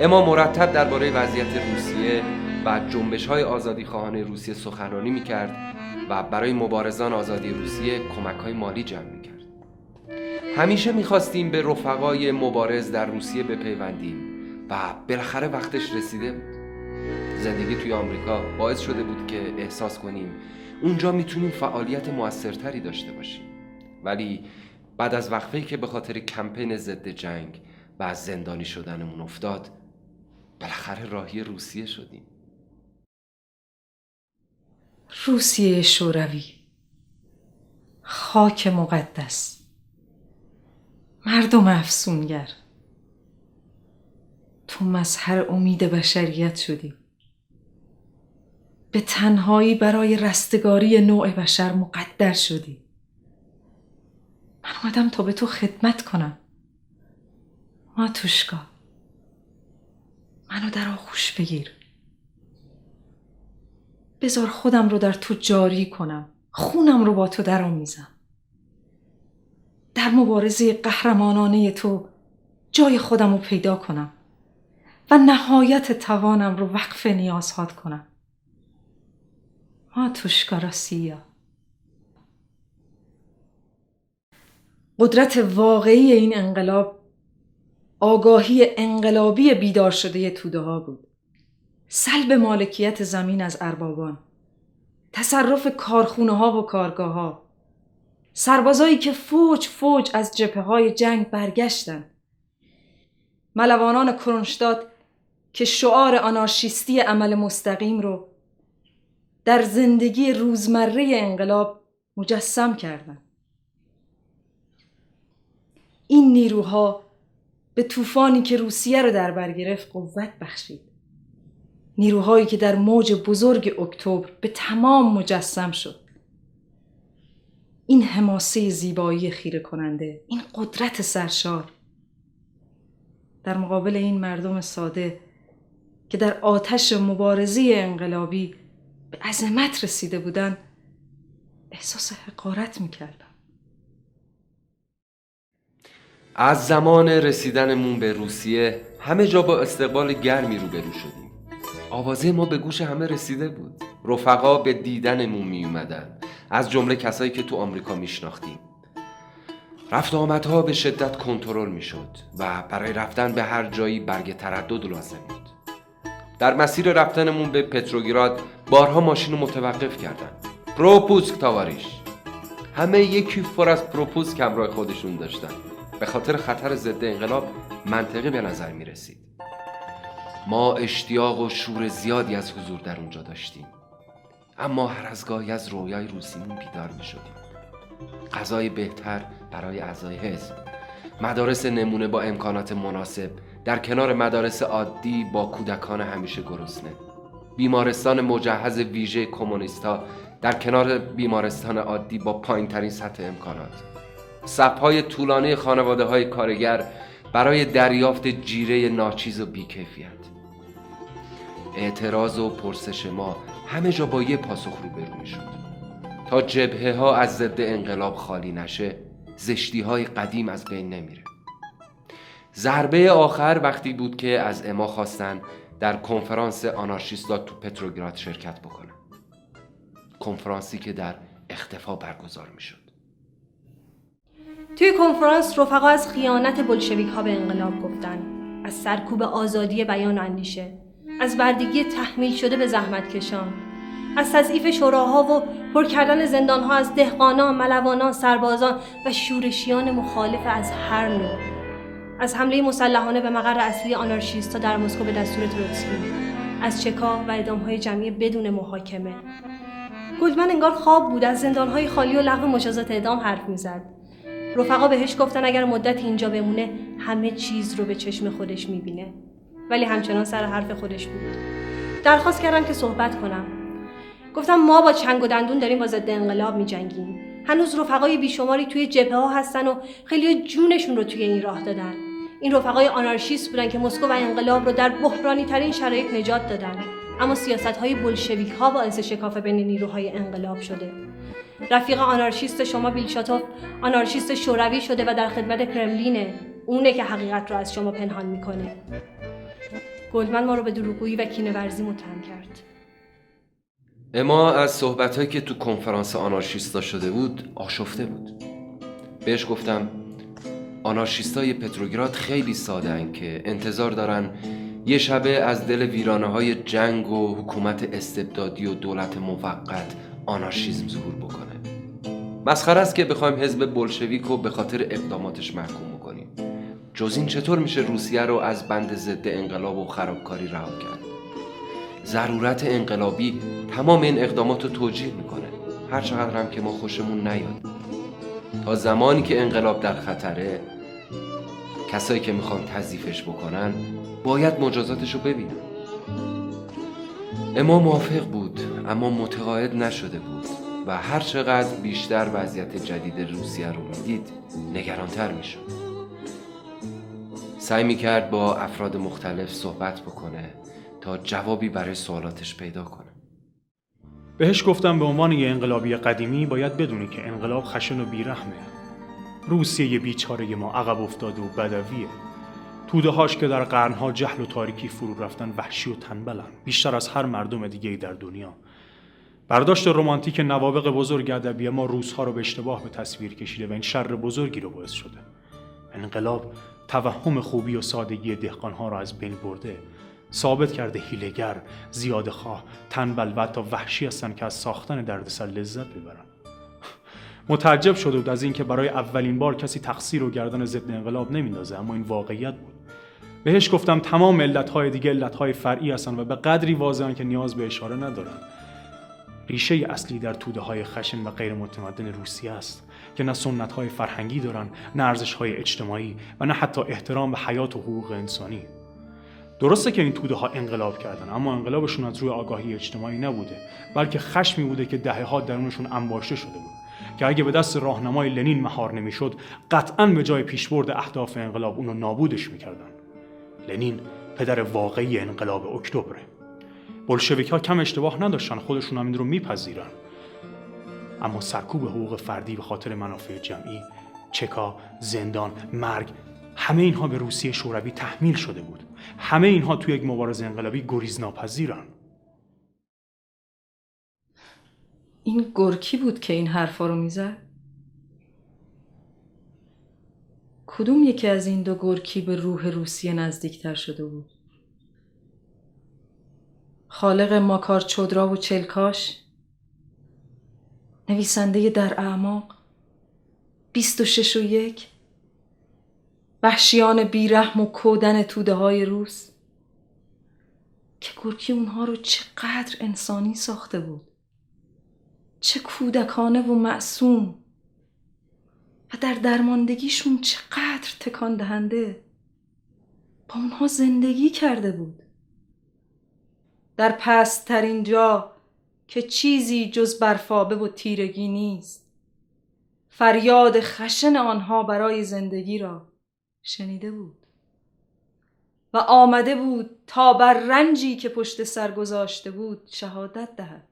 اما مرتب درباره وضعیت روسیه و جنبش های آزادی خواهان روسیه سخنرانی می‌کرد و برای مبارزان آزادی روسیه کمک های مالی جمع می‌کرد. همیشه می‌خواستیم به رفقای مبارز در روسیه بپیوندیم و بالاخره وقتش رسیده بود. زندگی توی آمریکا باعث شده بود که احساس کنیم اونجا می‌تونیم فعالیت موثرتری داشته باشیم. ولی بعد از وقفه‌ای که به خاطر کمپین ضد جنگ و از زندانی شدنمون افتاد بالاخره راهی روسیه شدیم.
روسیه شوروی. خاک مقدس. مردم افسونگر. تو مظهر امید بشریت شدی به تنهایی برای رستگاری نوع بشر مقدر شدی. من اومدم تا به تو خدمت کنم.
ماتوشکا منو در آغوش بگیر. بذار خودم رو در تو جاری کنم. خونم رو با تو در میزم در مبارزه قهرمانانه تو جای خودم رو پیدا کنم و نهایت توانم رو وقف نیازهات کنم. ماتوشکا راسیا قدرت واقعی این انقلاب آگاهی انقلابی بیدار شده توده ها بود. سلب مالکیت زمین از اربابان تصرف کارخونه ها و کارگاه ها سربازایی که فوج فوج از جبهه های جنگ برگشتند. ملوانان کرونشتاد که شعار آنارشیستی عمل مستقیم رو در زندگی روزمره انقلاب مجسم کردند. این نیروها به طوفانی که روسیه رو در بر گرفت قوت بخشید. نیروهایی که در موج بزرگ اکتبر به تمام مجسم شد. این حماسه زیبایی خیره کننده این قدرت سرشار. در مقابل این مردم ساده که در آتش مبارزه انقلابی به عظمت رسیده بودن. احساس حقارت می‌کردم.
از زمان رسیدنمون به روسیه همه جا با استقبال گرمی روبرو شدیم. آوازه ما به گوش همه رسیده بود. رفقا به دیدنمون می اومدن از جمله کسایی که تو آمریکا میشناختیم. رفت آمدها به شدت کنترل می‌شد و برای رفتن به هر جایی برگ تردد لازم بود. در مسیر رفتنمون به پتروگراد بارها ماشین رو متوقف کردن. پروپوسک تاواریش همه یکی پر از پروپوسک همراه خودشون داشتن. به خاطر خطر ضد انقلاب منطقی به نظر می رسید ما اشتیاق و شور زیادی از حضور در اونجا داشتیم. اما هر از گاهی از رویای روسیمون بیدار می شدیم غذای بهتر برای اعضای حزب. مدارس نمونه با امکانات مناسب. در کنار مدارس عادی با کودکان همیشه گرسنه. بیمارستان مجهز ویژه کمونیستا در کنار بیمارستان عادی با پایین ترین سطح امکانات. صفهای طولانی خانواده های کارگر برای دریافت جیره ناچیز و بیکیفیت. اعتراض و پرسش ما همه جا با یه پاسخ روبرو می شد تا جبهه ها از ضد انقلاب خالی نشه زشتی های قدیم از بین نمیره. ضربه آخر وقتی بود که از اما خواستن در کنفرانس آنارشیستا تو پتروگراد شرکت بکنن. کنفرانسی که در اختفا برگزار می شد
توی کنفرانس رفقا از خیانت بلشویک ها به انقلاب گفتن. از سرکوب آزادی بیان و اندیشه. از بردگی تحمیل شده به زحمت کشان. از تضعیف شوراها و پر کردن زندانها از دهقانان، ملوانان، سربازان و شورشیان مخالف از هر نوع. از حمله مسلحانه به مقر اصلی آنارشیستا در مسکو به دستور تروتسکی از چکا و ادامهای جمعی بدون محاکمه. گلدمن انگار خواب بود از زندانهای خالی و لغو مجازات اعدام حرف می‌زد. رفقا بهش گفتن اگر مدت اینجا بمونه همه چیز رو به چشم خودش می‌بینه. ولی همچنان سر حرف خودش بود. درخواست کردم که صحبت کنم. گفتم ما با چنگ و دندون داریم با ضد انقلاب میجنگیم. هنوز رفقای بیشماری توی جبهه ها هستن و خیلی جونشون رو توی این راه دادن. این رفقای آنارشیست بودن که مسکو و انقلاب رو در بحرانی ترین شرایط نجات دادن. اما سیاست های بلشویک ها باعث شکاف بین نیروهای انقلاب شده. رفیق آنارشیست شما بیلشاتوف آنارشیست شوروی شده و در خدمت کرملینه. اونه که حقیقت رو از شما پنهان می‌کنه. گلدمن ما رو به دروغگویی و کینه‌ورزی متهم کرد.
اما از صحبتهایی که تو کنفرانس آنارشیستا شده بود آشفته بود. بهش گفتم آنارشیستای پتروگراد خیلی ساده که انتظار دارن یه شبه از دل ویرانه های جنگ و حکومت استبدادی و دولت موقت آنارشیزم ظهور بکنه. مسخره است که بخوایم حزب بلشویک رو به خاطر اقداماتش محکوم بکنیم. جز این چطور میشه روسیه رو از بند ضد انقلاب و خرابکاری رها کرد؟ ضرورت انقلابی تمام این اقدامات رو توجیه می‌کنه. هر چقدر هم که ما خوشمون نیاد. تا زمانی که انقلاب در خطره کسایی که می‌خوان تضیفش بکنن باید مجازاتش رو ببینن. اما موافق بود اما متقاعد نشده بود و هر چقدر بیشتر وضعیت جدید روسیه رو می‌دید نگرانتر می‌شد. سعی می‌کرد با افراد مختلف صحبت بکنه تا جوابی برای سوالاتش پیدا کنه.
بهش گفتم به عنوان یه انقلابی قدیمی باید بدونی که انقلاب خشن و بیرحمه. روسیه بیچاره ما عقب افتاده و بدویه. توده هاش که در قرنها جهل و تاریکی فرو رفتن وحشی و تنبلن. بیشتر از هر مردم دیگه در دنیا. برداشت رمانتیک نوابق بزرگ ادبی ما روزها رو به اشتباه به تصویر کشیده و این شر بزرگی رو باعث شده. انقلاب توهم خوبی و سادگی دهقانها را از بین برده. ثابت کرده هیلگر، زیاده خواه، تنبل و حتی وحشی هستن که از ساختن دردسر لذت ببرن متعجب شده بود از اینکه برای اولین بار کسی تقصیر و گردن ضد انقلاب نمیندازه اما این واقعیت بود. بهش گفتم تمام علتهای دیگه علتهای فرعی هستن و به قدری واضحن که نیاز به اشاره ندارن ریشه اصلی در توده های خشن و غیر متمدن روسیه است که نه سنت های فرهنگی دارن نه ارزش های اجتماعی و نه حتی احترام به حیات و حقوق انسانی. درسته که این توده ها انقلاب کردن اما انقلابشون از روی آگاهی اجتماعی نبوده بلکه خشمی بوده که دهه ها درونشون انباشته شده بود. که اگه به دست راهنمای لنین مهار نمی‌شد قطعا به جای پیشبرد اهداف انقلاب اونو نابودش می‌کردن. لنین پدر واقعی انقلاب اکتبره. بلشویک ها کم اشتباه نداشتن خودشون هم این رو میپذیرن. اما سرکوب حقوق فردی به خاطر منافع جمعی چکا زندان مرگ همه اینها به روسیه شوروی تحمیل شده بود. همه اینها توی یک مبارزه انقلابی گریز ناپذیرن
این گرکی بود که این حرفا رو می‌زد؟ کدوم یکی از این دو گرکی به روح روسیه نزدیکتر شده بود؟ خالق ماکار چودرا و چلکاش؟ نویسنده در اعماق؟ بیست و شش و یک؟ وحشیان بیرحم و کودن توده های روس که گرکی اونها رو چقدر انسانی ساخته بود. چه کودکانه و معصوم. و در درماندگیشون چقدر تکان دهنده. با اونها زندگی کرده بود. در پست ترین جا که چیزی جز برفابه و تیرگی نیست. فریاد خشن آنها برای زندگی را. شنیده بود. و آمده بود تا بر رنجی که پشت سر گذاشته بود شهادت دهد.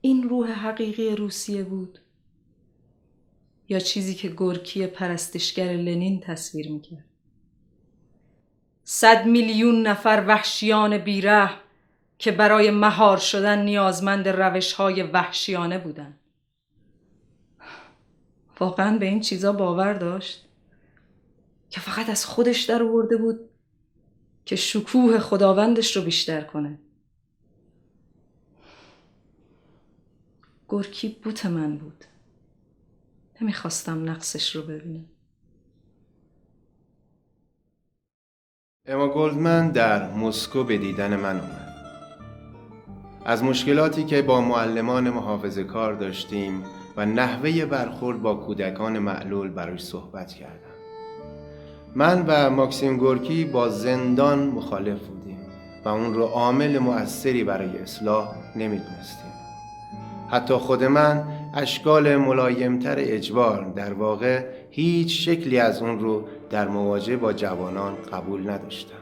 این روح حقیقی روسیه بود. یا چیزی که گرکی پرستشگر لنین تصویر می‌کرد. صد میلیون نفر وحشیان بیره که برای مهار شدن نیازمند روش های وحشیانه بودند. واقعا به این چیزا باور داشت؟ که فقط از خودش در آورده بود که شکوه خداوندش رو بیشتر کنه؟ گرکی بوت من بود. نمی‌خواستم نقصش رو ببینم.
اما گلدمن در مسکو به دیدن من اومد. از مشکلاتی که با معلمان محافظه کار داشتیم و نحوه برخورد با کودکان معلول براش صحبت کردم. من و ماکسیم گورکی با زندان مخالف بودیم و اون رو عامل مؤثری برای اصلاح نمی‌دونستیم. حتی خود من اشکال ملایمتر اجبار در واقع هیچ شکلی از اون رو در مواجهه با جوانان قبول نداشتم.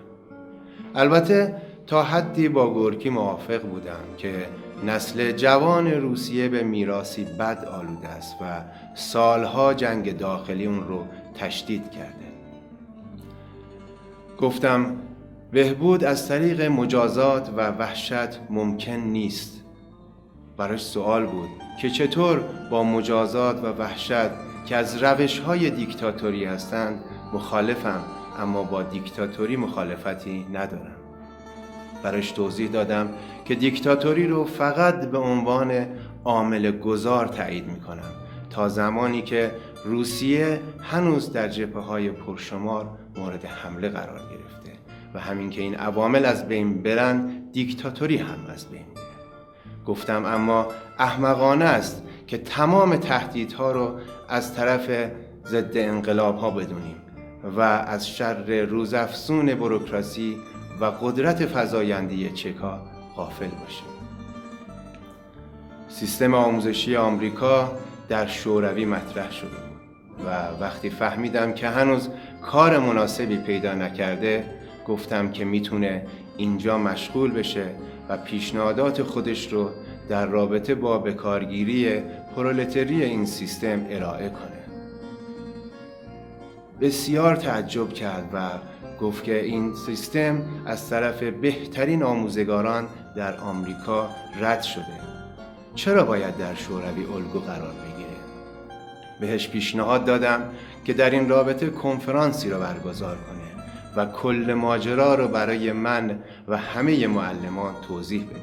البته تا حدی با گورکی موافق بودم که نسل جوان روسیه به میراسی بد آلوده است و سالها جنگ داخلی اون رو تشدید کرده. گفتم بهبود از طریق مجازات و وحشت ممکن نیست. براش سوال بود که چطور با مجازات و وحشت که از روش های دیکتاتوری هستند مخالفم اما با دیکتاتوری مخالفتی ندارم. براش توضیح دادم که دیکتاتوری رو فقط به عنوان عامل گذار تایید می کنم تا زمانی که روسیه هنوز در جبهه های پرشمار مورد حمله قرار گرفته و همین که این عوامل از بین برن دیکتاتوری هم از بین میره. گفتم اما احمقانه است که تمام تهدیدها رو از طرف ضد انقلاب ها بدونیم و از شر روزافزون بروکراسی و قدرت فزاینده چکا غافل باشیم سیستم آموزشی آمریکا در شوروی مطرح شده و وقتی فهمیدم که هنوز کار مناسبی پیدا نکرده گفتم که می‌تونه اینجا مشغول بشه و پیشنهادات خودش رو در رابطه با بکارگیری پرولتری این سیستم ارائه کنه. بسیار تعجب کرد و گفت که این سیستم از طرف بهترین آموزگاران در آمریکا رد شده. چرا باید در شوروی الگو قرار بگیره؟ بهش پیشنهاد دادم که در این رابطه کنفرانسی رو برگزار کنه و کل ماجرا رو برای من و همه معلمان توضیح بده.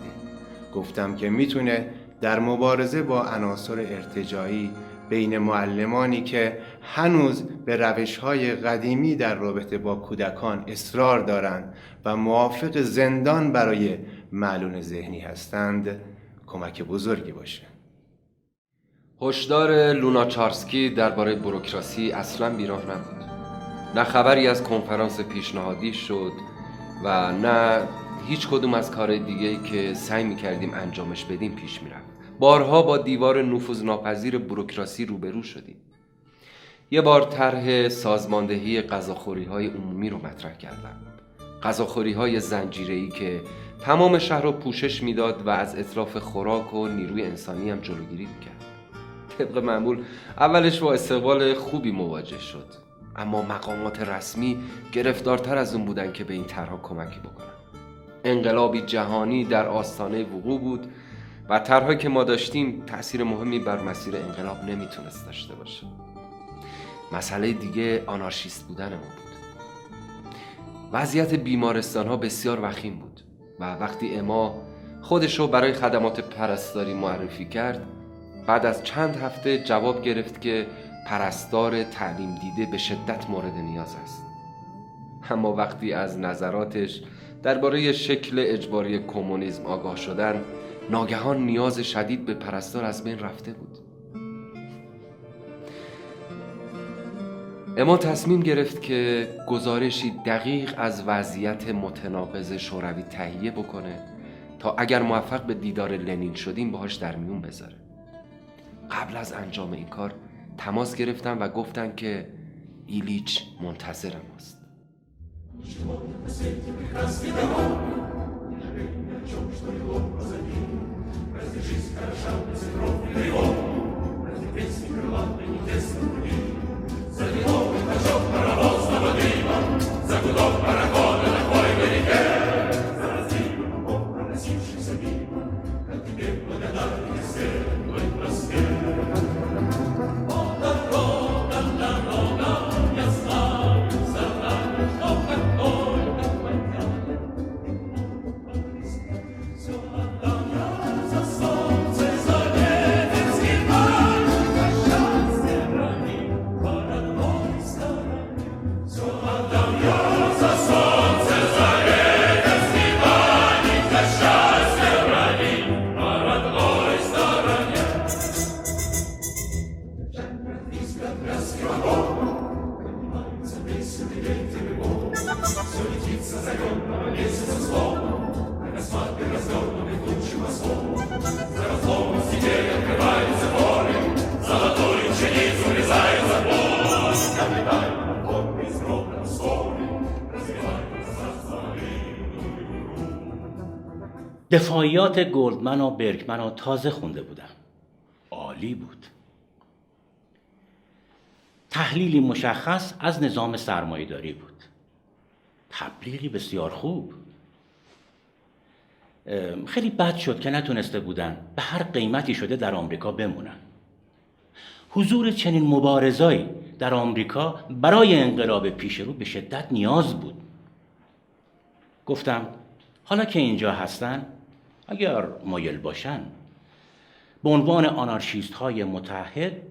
گفتم که می‌تونه در مبارزه با عناصر ارتجایی بین معلمانی که هنوز به روش های قدیمی در رابطه با کودکان اصرار دارند و موافق زندان برای معلول ذهنی هستند. کمک بزرگی باشه.
هشدار لوناچارسکی درباره بروکراسی اصلا بیراه نبود. نه خبری از کنفرانس پیشنهادی شد و نه هیچ کدوم از کار دیگه که سعی می‌کردیم انجامش بدیم پیش می‌رفت. بارها با دیوار نفوذناپذیر بروکراسی روبرو شدیم. یه بار طرح سازماندهی غذاخوری های عمومی رو مطرح کردم. غذاخوری های زنجیره که تمام شهر رو پوشش می‌داد و از اطراف خوراک و نیروی انسانی هم جلوگیری می‌کرد. طبق معمول اولش با استقبال خوبی مواجه شد. اما مقامات رسمی گرفتارتر از اون بودن که به این طرحها کمکی بکنن. انقلابی جهانی در آستانه وقوع بود و طرحهایی که ما داشتیم تاثیر مهمی بر مسیر انقلاب نمی‌تونست داشته باشه. مسئله دیگه آنارشیست بودن ما بود. وضعیت بیمارستان ها بسیار وخیم بود و وقتی اما خودش رو برای خدمات پرستاری معرفی کرد بعد از چند هفته جواب گرفت که پرستار تعلیم دیده به شدت مورد نیاز است. اما وقتی از نظراتش درباره شکل اجباری کمونیسم آگاه شدن ناگهان نیاز شدید به پرستار از بین رفته بود. اما تصمیم گرفت که گزارشی دقیق از وضعیت متناقض شوروی تهیه بکنه تا اگر موفق به دیدار لنین شدیم باهاش در میون بذاره. قبل از انجام این کار تماس گرفتم و گفتن که ایلیچ منتظر ماست. Servidor, it.
دفاعیات گلدمن و برکمن رو تازه خونده بودم. عالی بود. تحلیلی مشخص از نظام سرمایهداری بود. تبلیغی بسیار خوب. خیلی بد شد که نتونسته بودن به هر قیمتی شده در آمریکا بمونن. حضور چنین مبارزایی در آمریکا برای انقلاب پیش رو به شدت نیاز بود. گفتم حالا که اینجا هستن اگر مایل باشن به عنوان آنارشیست های متحد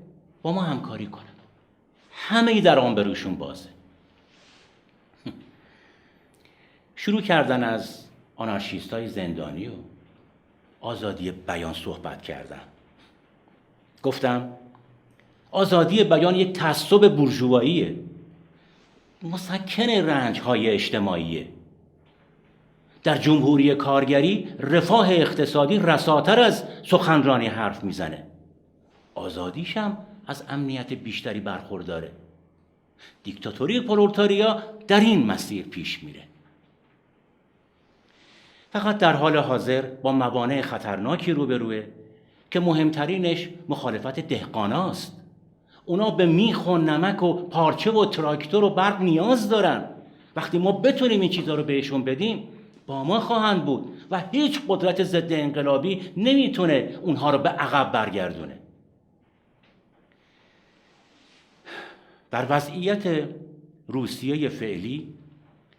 با ما همکاری کنن. همه ای در آن بروشون بازه. <laughs> شروع کردن از آنارشیست های زندانی و آزادی بیان صحبت کردن. گفتم آزادی بیان یک تعصب بورژواییه مسکن رنج های اجتماعیه. در جمهوری کارگری رفاه اقتصادی رساتر از سخنرانی حرف می‌زنه. آزادیشم از امنیت بیشتری برخورداره. دیکتاتوری پرولتاریا در این مسیر پیش میره. فقط در حال حاضر با موانع خطرناکی روبروه که مهمترینش مخالفت دهقاناست اونا به میخ و نمک و پارچه و تراکتور و برق نیاز دارن. وقتی ما بتونیم این چیزها رو بهشون بدیم با ما خواهند بود و هیچ قدرت ضد انقلابی نمی‌تونه اونها رو به عقب برگردونه. در وضعیت روسیه فعلی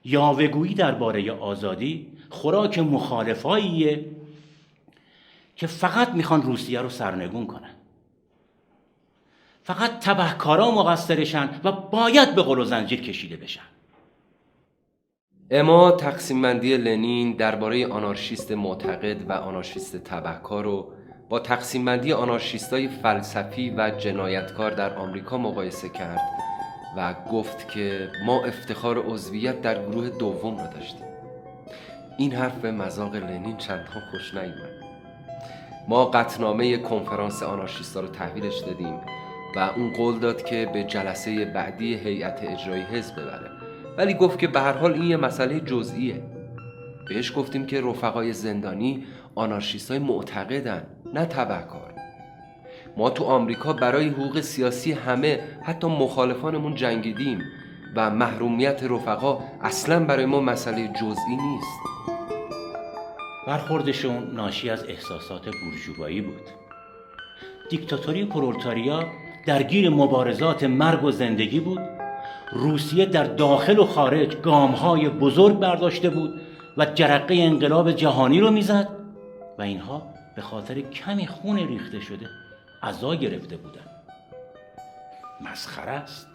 یاوهگویی درباره آزادی خوراک مخالفاییه که فقط می‌خوان روسیه رو سرنگون کنن. فقط تبهکارا مقصرشن و باید به قل زنجیر کشیده بشن.
اما تقسیم بندی لنین درباره آنارشیست معتقد و آنارشیست تبهکار رو با تقسیم بندی آنارشیستای فلسفی و جنایتکار در آمریکا مقایسه کرد و گفت که ما افتخار عضویت در گروه دوم را داشتیم. این حرف به مذاق لنین چندان خوش نیومد. ما قطنامه کنفرانس آنارشیستا رو تحویلش دادیم و اون قول داد که به جلسه بعدی هیئت اجرایی حزب ببره. ولی گفت که به هر حال این یه مسئله جزئیه. بهش گفتیم که رفقای زندانی آنارشیستای معتقدن نه تبهکار. ما تو آمریکا برای حقوق سیاسی همه حتی مخالفانمون جنگیدیم و محرومیت رفقا اصلا برای ما مسئله جزئی نیست.
برخوردشون ناشی از احساسات بورژوایی بود. دیکتاتوری پرولتاریا درگیر مبارزات مرگ و زندگی بود روسیه در داخل و خارج گامهای بزرگ برداشته بود و جرقه انقلاب جهانی رو می‌زد و اینها به خاطر کمی خون ریخته شده عزا گرفته بودن مسخره است.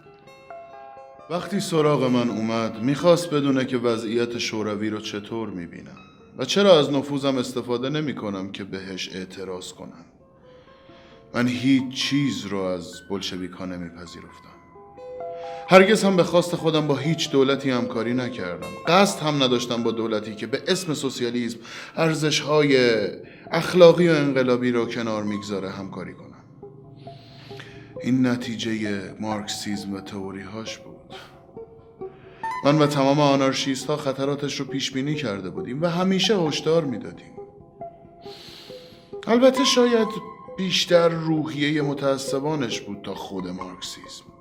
وقتی سراغ من اومد می‌خواست بدونه که وضعیت شوروی رو چطور می‌بینم و چرا از نفوذم استفاده نمی کنم که بهش اعتراض کنم. من هیچ چیز رو از بلشویک ها نمیپذیرفتم. هرگز هم به خواست خودم با هیچ دولتی همکاری نکردم. قصد هم نداشتم با دولتی که به اسم سوسیالیسم ارزش های اخلاقی و انقلابی رو کنار می‌گذاره همکاری کنم. این نتیجه مارکسیزم و تئوری هاش بود. من و تمام آنارشیست ها خطراتش رو پیش بینی کرده بودیم و همیشه هشدار می‌دادیم. البته شاید بیشتر روحیه متعصبانش بود تا خود مارکسیزم.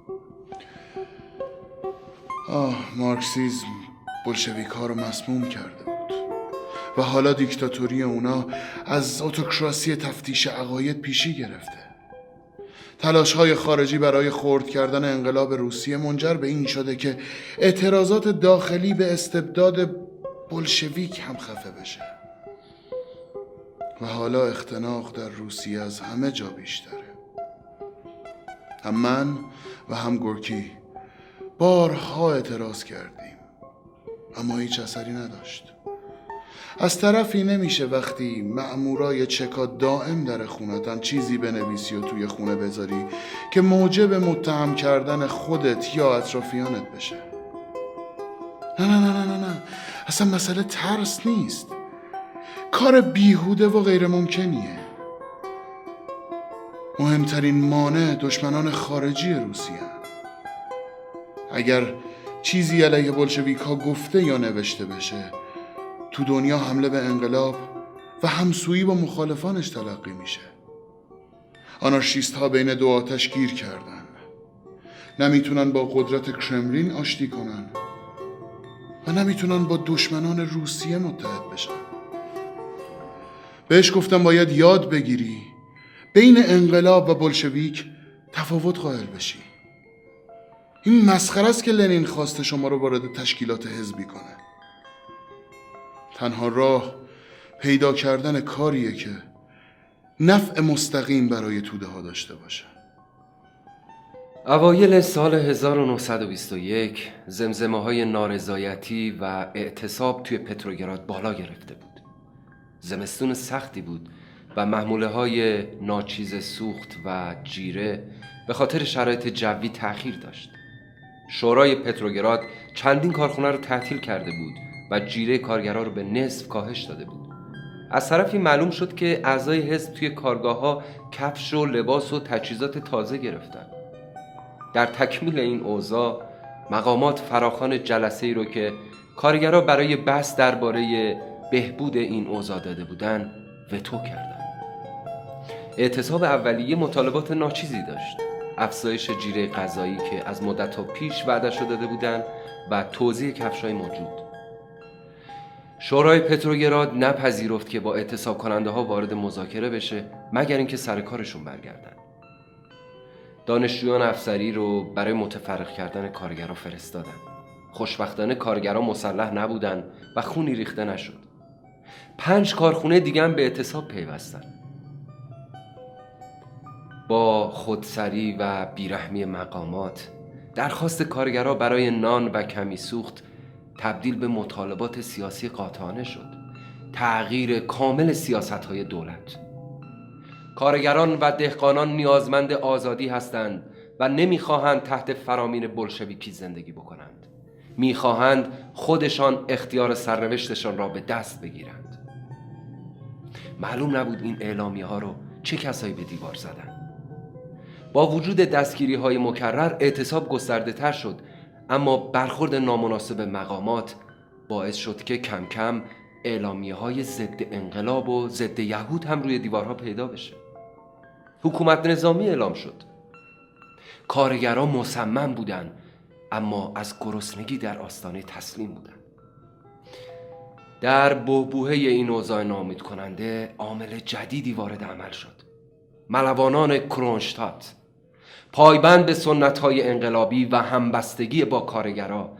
آه مارکسیزم بلشویک ها رو مسموم کرده بود. و حالا دیکتاتوری اونا از اتوکراسی تفتیش عقاید پیشی گرفته. تلاش های خارجی برای خورد کردن انقلاب روسیه منجر به این شده که اعتراضات داخلی به استبداد بلشویک هم خفه بشه. و حالا اختناق در روسیه از همه جا بیشتره. هم من و هم گورکی بارها اعتراض کردیم. اما هیچ اثری نداشت. از طرفی نمیشه وقتی مأمورای چکا دائم در خونتن چیزی بنویسی و توی خونه بذاری که موجب متهم کردن خودت یا اطرافیانت بشه. نه نه نه نه نه. اصلا مسئله ترس نیست. کار بیهوده و غیر ممکنیه. مهمترین مانع دشمنان خارجی روسیه. اگر چیزی علیه بلشویک ها گفته یا نوشته بشه تو دنیا حمله به انقلاب و همسویی با مخالفانش تلقی میشه. آنارشیست ها بین دو آتش گیر کردن. نمی‌تونن با قدرت کرملین آشتی کنن. و نمی‌تونن با دشمنان روسیه متحد بشن. بهش گفتم باید یاد بگیری بین انقلاب و بلشویک تفاوت قائل بشی. این مسخره است که لنین خواسته شما رو وارد تشکیلات حزبی کنه. تنها راه پیدا کردن کاریه که نفع مستقیم برای توده ها داشته باشه.
اوایل سال 1921 زمزمه های نارضایتی و اعتصاب توی پتروگراد بالا گرفته بود. زمستون سختی بود و محموله های ناچیز سوخت و جیره به خاطر شرایط جوی تأخیر داشت. شورای پتروگراد چندین کارخونه رو تعطیل کرده بود و جیره کارگرا رو به نصف کاهش داده بود. از طرفی معلوم شد که اعضای حزب توی کارگاه ها کفش و لباس و تجهیزات تازه گرفتن. در تکمیل این اوضاع مقامات فراخان جلسه ای رو که کارگرها برای بحث درباره بهبود این اوضاع داده بودن وتو کردن. اعتصاب اولیه مطالبات ناچیزی داشت. افزایش جیره غذایی که از مدت پیش وعدش رو داده بودن و توزیع کفشای موجود. شورای پتروگراد نپذیرفت که با اعتصاب کننده ها وارد مذاکره بشه مگر اینکه سر کارشون برگردن. دانشجویان افسری رو برای متفرق کردن کارگرها فرستادن. خوشبختانه کارگرها مسلح نبودن و خونی ریخته نشد. پنج کارخونه دیگه هم به اعتصاب پیوستن. با خودسری و بیرحمی مقامات. درخواست کارگرها برای نان و کمی سوخت تبدیل به مطالبات سیاسی قاطعانه شد. تغییر کامل سیاست های دولت. کارگران و دهقانان نیازمند آزادی هستند و نمی‌خواهند تحت فرامین بلشویکی زندگی بکنند. می‌خواهند خودشان اختیار سرنوشتشان را به دست بگیرند. معلوم نبود این اعلامیه ها رو چه کسایی به دیوار زدن. با وجود دستگیری های مکرر اعتصاب گسترده تر شد اما برخورد نامناسب مقامات باعث شد که کم کم اعلامیه های ضد انقلاب و ضد یهود هم روی دیوارها پیدا بشه. حکومت نظامی اعلام شد. کارگران مصمم بودن اما از گرسنگی در آستانه تسلیم بودن. در بهبوهه این اوضاع نامید کننده عامل جدیدی وارد عمل شد. ملوانان کرونشتات پایبند به سنت های انقلابی و همبستگی با کارگرا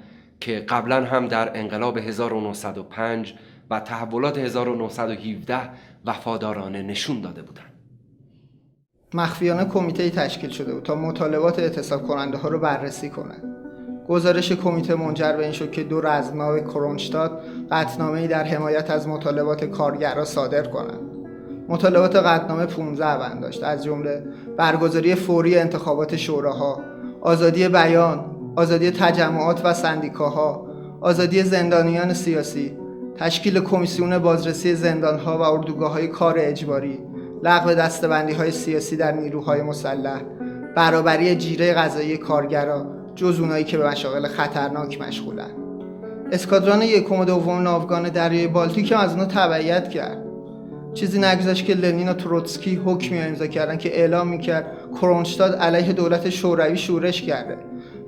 که قبلا هم در انقلاب 1905 و تحولات 1917 وفادارانه نشون داده بودند.
مخفیانه کمیته تشکیل شده بود تا مطالبات اعتصاب کننده ها رو بررسی کنند. گزارش کمیته منجر به این شد که دو رزمنامه کرونشتاد قطنامه در حمایت از مطالبات کارگرا صادر کنند. مطالبات قطنامه 15 بند داشت. از جمله برگزاری فوری انتخابات شوراها آزادی بیان آزادی تجمعات و سندیکاها آزادی زندانیان سیاسی تشکیل کمیسیون بازرسی زندانها و اردوگاه های کار اجباری لغو دستبندی های سیاسی در نیروهای مسلح برابری جیره غذایی کارگرا جز اونایی که به مشاغل خطرناک مشغولن. اسکادران یکم و دوم ناوگان دریای بالتیک هم از اونها تبعیت کرد. چیزی نگذشت که لنین و تروتسکی حکمی امضا کردن که اعلام می‌کرد کرونشتاد علیه دولت شوروی شورش کرده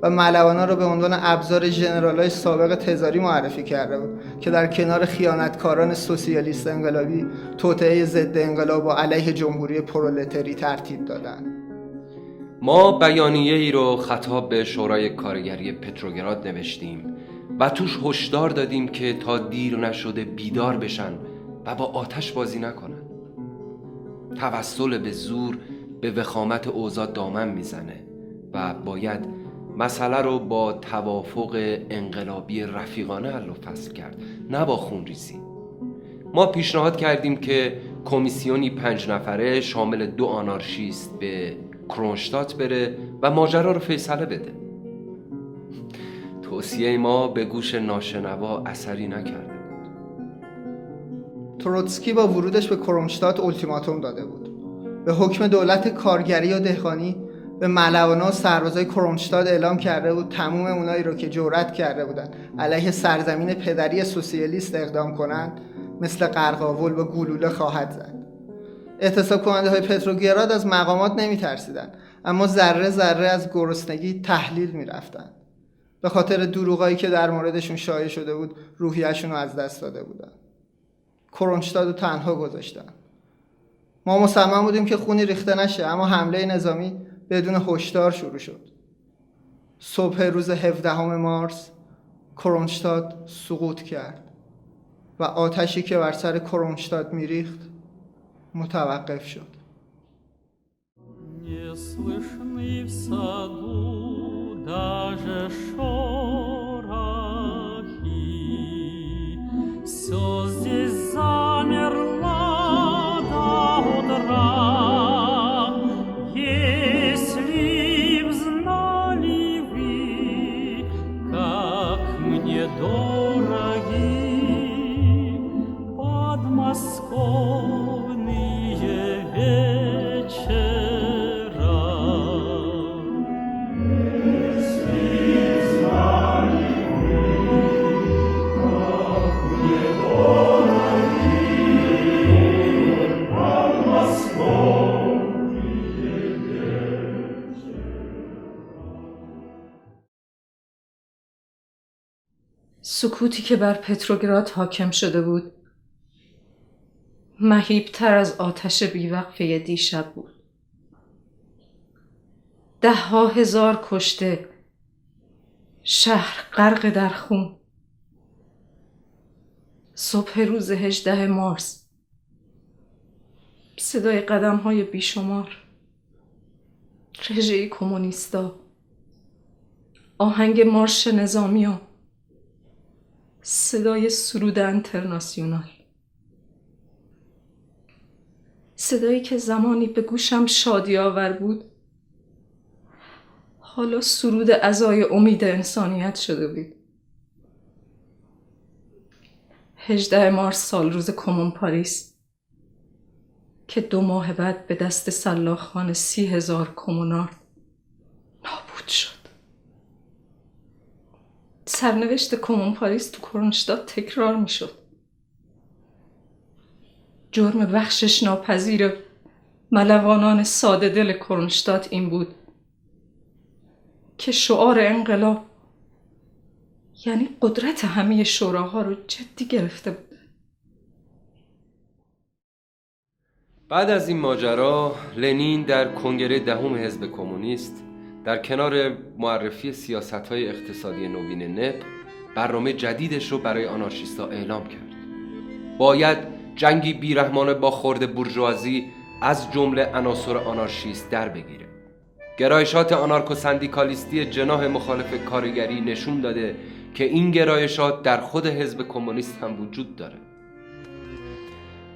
و ملوانا را به عنوان ابزار ژنرالای سابق تزاری معرفی کرده بود که در کنار خیانتکاران سوسیالیست انقلابی توطعه ضد انقلاب و علیه جمهوری پرولتری ترتیب دادند
ما بیانیه ای رو خطاب به شورای کارگری پتروگراد نوشتیم و توش هشدار دادیم که تا دیر نشده بیدار بشن و با آتش بازی نکنن. توسل به زور به وخامت اوضاع دامن می‌زنه و باید مسئله رو با توافق انقلابی رفیقانه حل و فصل کرد نه با خونریزی ما پیشنهاد کردیم که کمیسیونی پنج نفره شامل دو آنارشیست به کرونشتات بره و ماجرا رو فیصله بده. توصیه ما به گوش ناشنوا اثری نکرده
تروتسکی با ورودش به کرومشتات التیماتوم داده بود. به حکم دولت کارگری و دهقانی به ملوانا و سربازای کرومشتاد اعلام کرده بود تموم اونایی رو که جورت کرده بودن علیه سرزمین پدری سوسیالیست اقدام کنند مثل قرقاول و گلوله خواهد زد. اعتصاب کننده های پتروگراد از مقامات نمی ترسیدن اما ذره ذره از گرسنگی تحلیل می رفتن. به خاطر دروغایی که در موردشون شایع شده بود روحیشون رو از دست داده بودن کرونشتاد رو تنها گذاشتن ما مصمم بودیم که خونی ریخته نشه اما حمله نظامی بدون هشدار شروع شد صبح روز 17 مارس کرونشتاد سقوط کرد و آتشی که بر سر کرونشتاد میریخت متوقف شد
Все здесь замерло до утра.
سکوتی که بر پتروگراد حاکم شده بود مهیبتر از آتش بیوقفه دیشب بود. ده ها هزار کشته شهر غرق در خون. صبح روز هجده مارس. صدای قدم های بیشمار. رژه کمونیستا. آهنگ مارش نظامیان. صدای سرود انترناسیونال صدایی که زمانی به گوشم شادی آور بود حالا سرود ازای امید انسانیت شده بود. هجده مارس سال روز کمون پاریس که دو ماه بعد به دست سلاخان سی هزار کمونار نابود شد. سرنوشت کمون پاریس تو کرونشتاد تکرار می شد جرم بخشش ناپذیر ملوانان ساده دل کرونشتات این بود که شعار انقلاب یعنی قدرت همه شوراها رو جدی گرفته بود
بعد از این ماجرا لنین در کنگره دهم حزب کمونیست در کنار معرفی سیاست های اقتصادی نوین نپ برنامه جدیدش رو برای آنارشیستا اعلام کرد. باید جنگی بیرحمانه با خورد برجوازی از جمله عناصر آنارشیست در بگیره. گرایشات آنارکو سندیکالیستی جناح مخالف کارگری نشون داده که این گرایشات در خود حزب کمونیست هم وجود داره.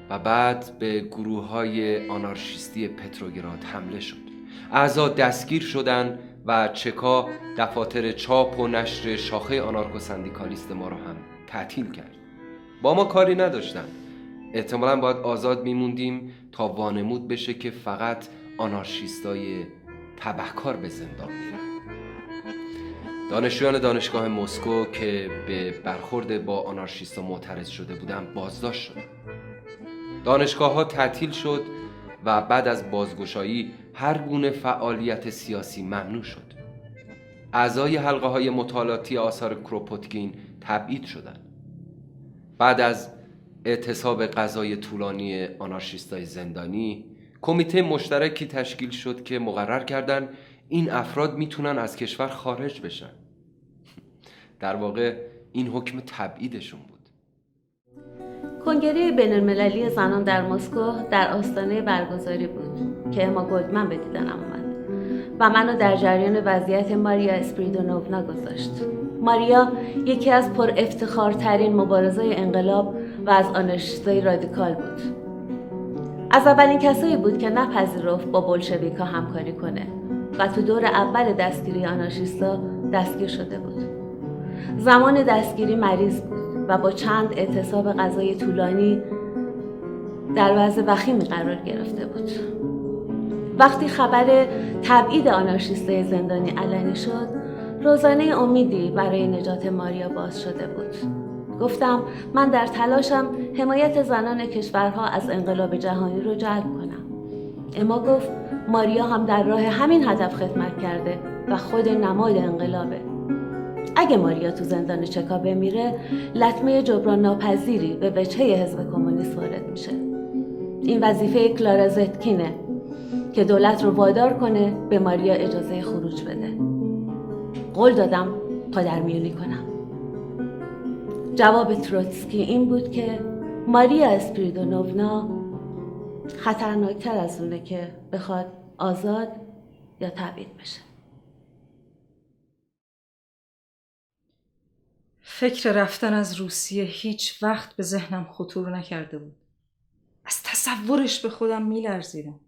و بعد به گروه های آنارشیستی پتروگراد حمله شد. اعضا دستگیر شدن و چکا دفاتر چاپ و نشر شاخه آنارکو سندیکالیست ما رو هم تعطیل کرد. با ما کاری نداشتن. احتمالا باید آزاد میموندیم تا وانمود بشه که فقط آنارشیستای تبهکار به زندان میرن. دانشجویان دانشگاه مسکو که به برخورد با آنارشیستا معترض شده بودن بازداشت شدن. دانشگاه ها تعطیل شد و بعد از بازگشایی هر گونه فعالیت سیاسی ممنوع شد. اعضای حلقه های مطالعاتی آثار کروپوتکین تبعید شدند. بعد از اعتصاب غذای طولانی آنارشیستای زندانی کمیته مشترکی تشکیل شد که مقرر کردند این افراد می‌تونن از کشور خارج بشن. در واقع این حکم تبعیدشون بود.
کنگره بین المللی زنان در مسکو در آستانه برگزاری بود. که اما گلدمن به دیدنم اومد و منو در جریان وضعیت ماریا اسپریدونوونا گذاشت ماریا یکی از پر افتخارترین مبارزای انقلاب و از آنارشیستای رادیکال بود. از اولین کسایی بود که نپذیرفت با بلشویکا همکاری کنه و تو دور اول دستگیری آنارشیستا دستگیر شده بود. زمان دستگیری مریض بود و با چند اعتصاب غذای طولانی در وضع وخیمی قرار گرفته بود. وقتی خبر تبعید آنارشیستای زندانی علنی شد روزانه امیدی برای نجات ماریا باز شده بود. گفتم من در تلاشم حمایت زنان کشورها از انقلاب جهانی رو جلب کنم. اما گفت ماریا هم در راه همین هدف خدمت کرده و خود نماد انقلابه. اگه ماریا تو زندان چکا بمیره لطمه جبران ناپذیری به وجهه حزب کمونیست وارد میشه. این وظیفه کلارا زتکینه. که دولت رو وادار کنه به ماریا اجازه خروج بده. قول دادم پادر میونی کنم. جواب تروتسکی این بود که ماریا اسپریدونوونا خطرناکتر از اونه که بخواد آزاد یا تبعید بشه.
فکر رفتن از روسیه هیچ وقت به ذهنم خطور نکرده بود. از تصورش به خودم میلرزیدم.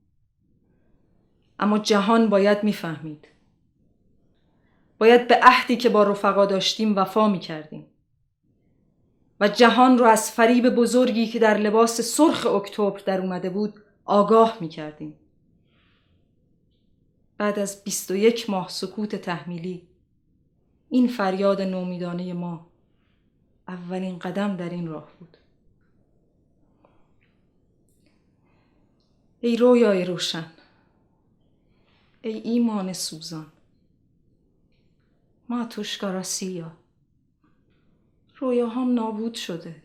اما جهان باید می‌فهمید. باید به عهدی که با رفقا داشتیم وفا می‌کردیم. و جهان رو از فریب بزرگی که در لباس سرخ اکتبر در اومده بود آگاه می‌کردیم. بعد از 21 ماه سکوت تحمیلی این فریاد نومیدانه ما اولین قدم در این راه بود. ای رویای روشن ای ایمان سوزان ما توشکا راسیا
رویاهام نابود شده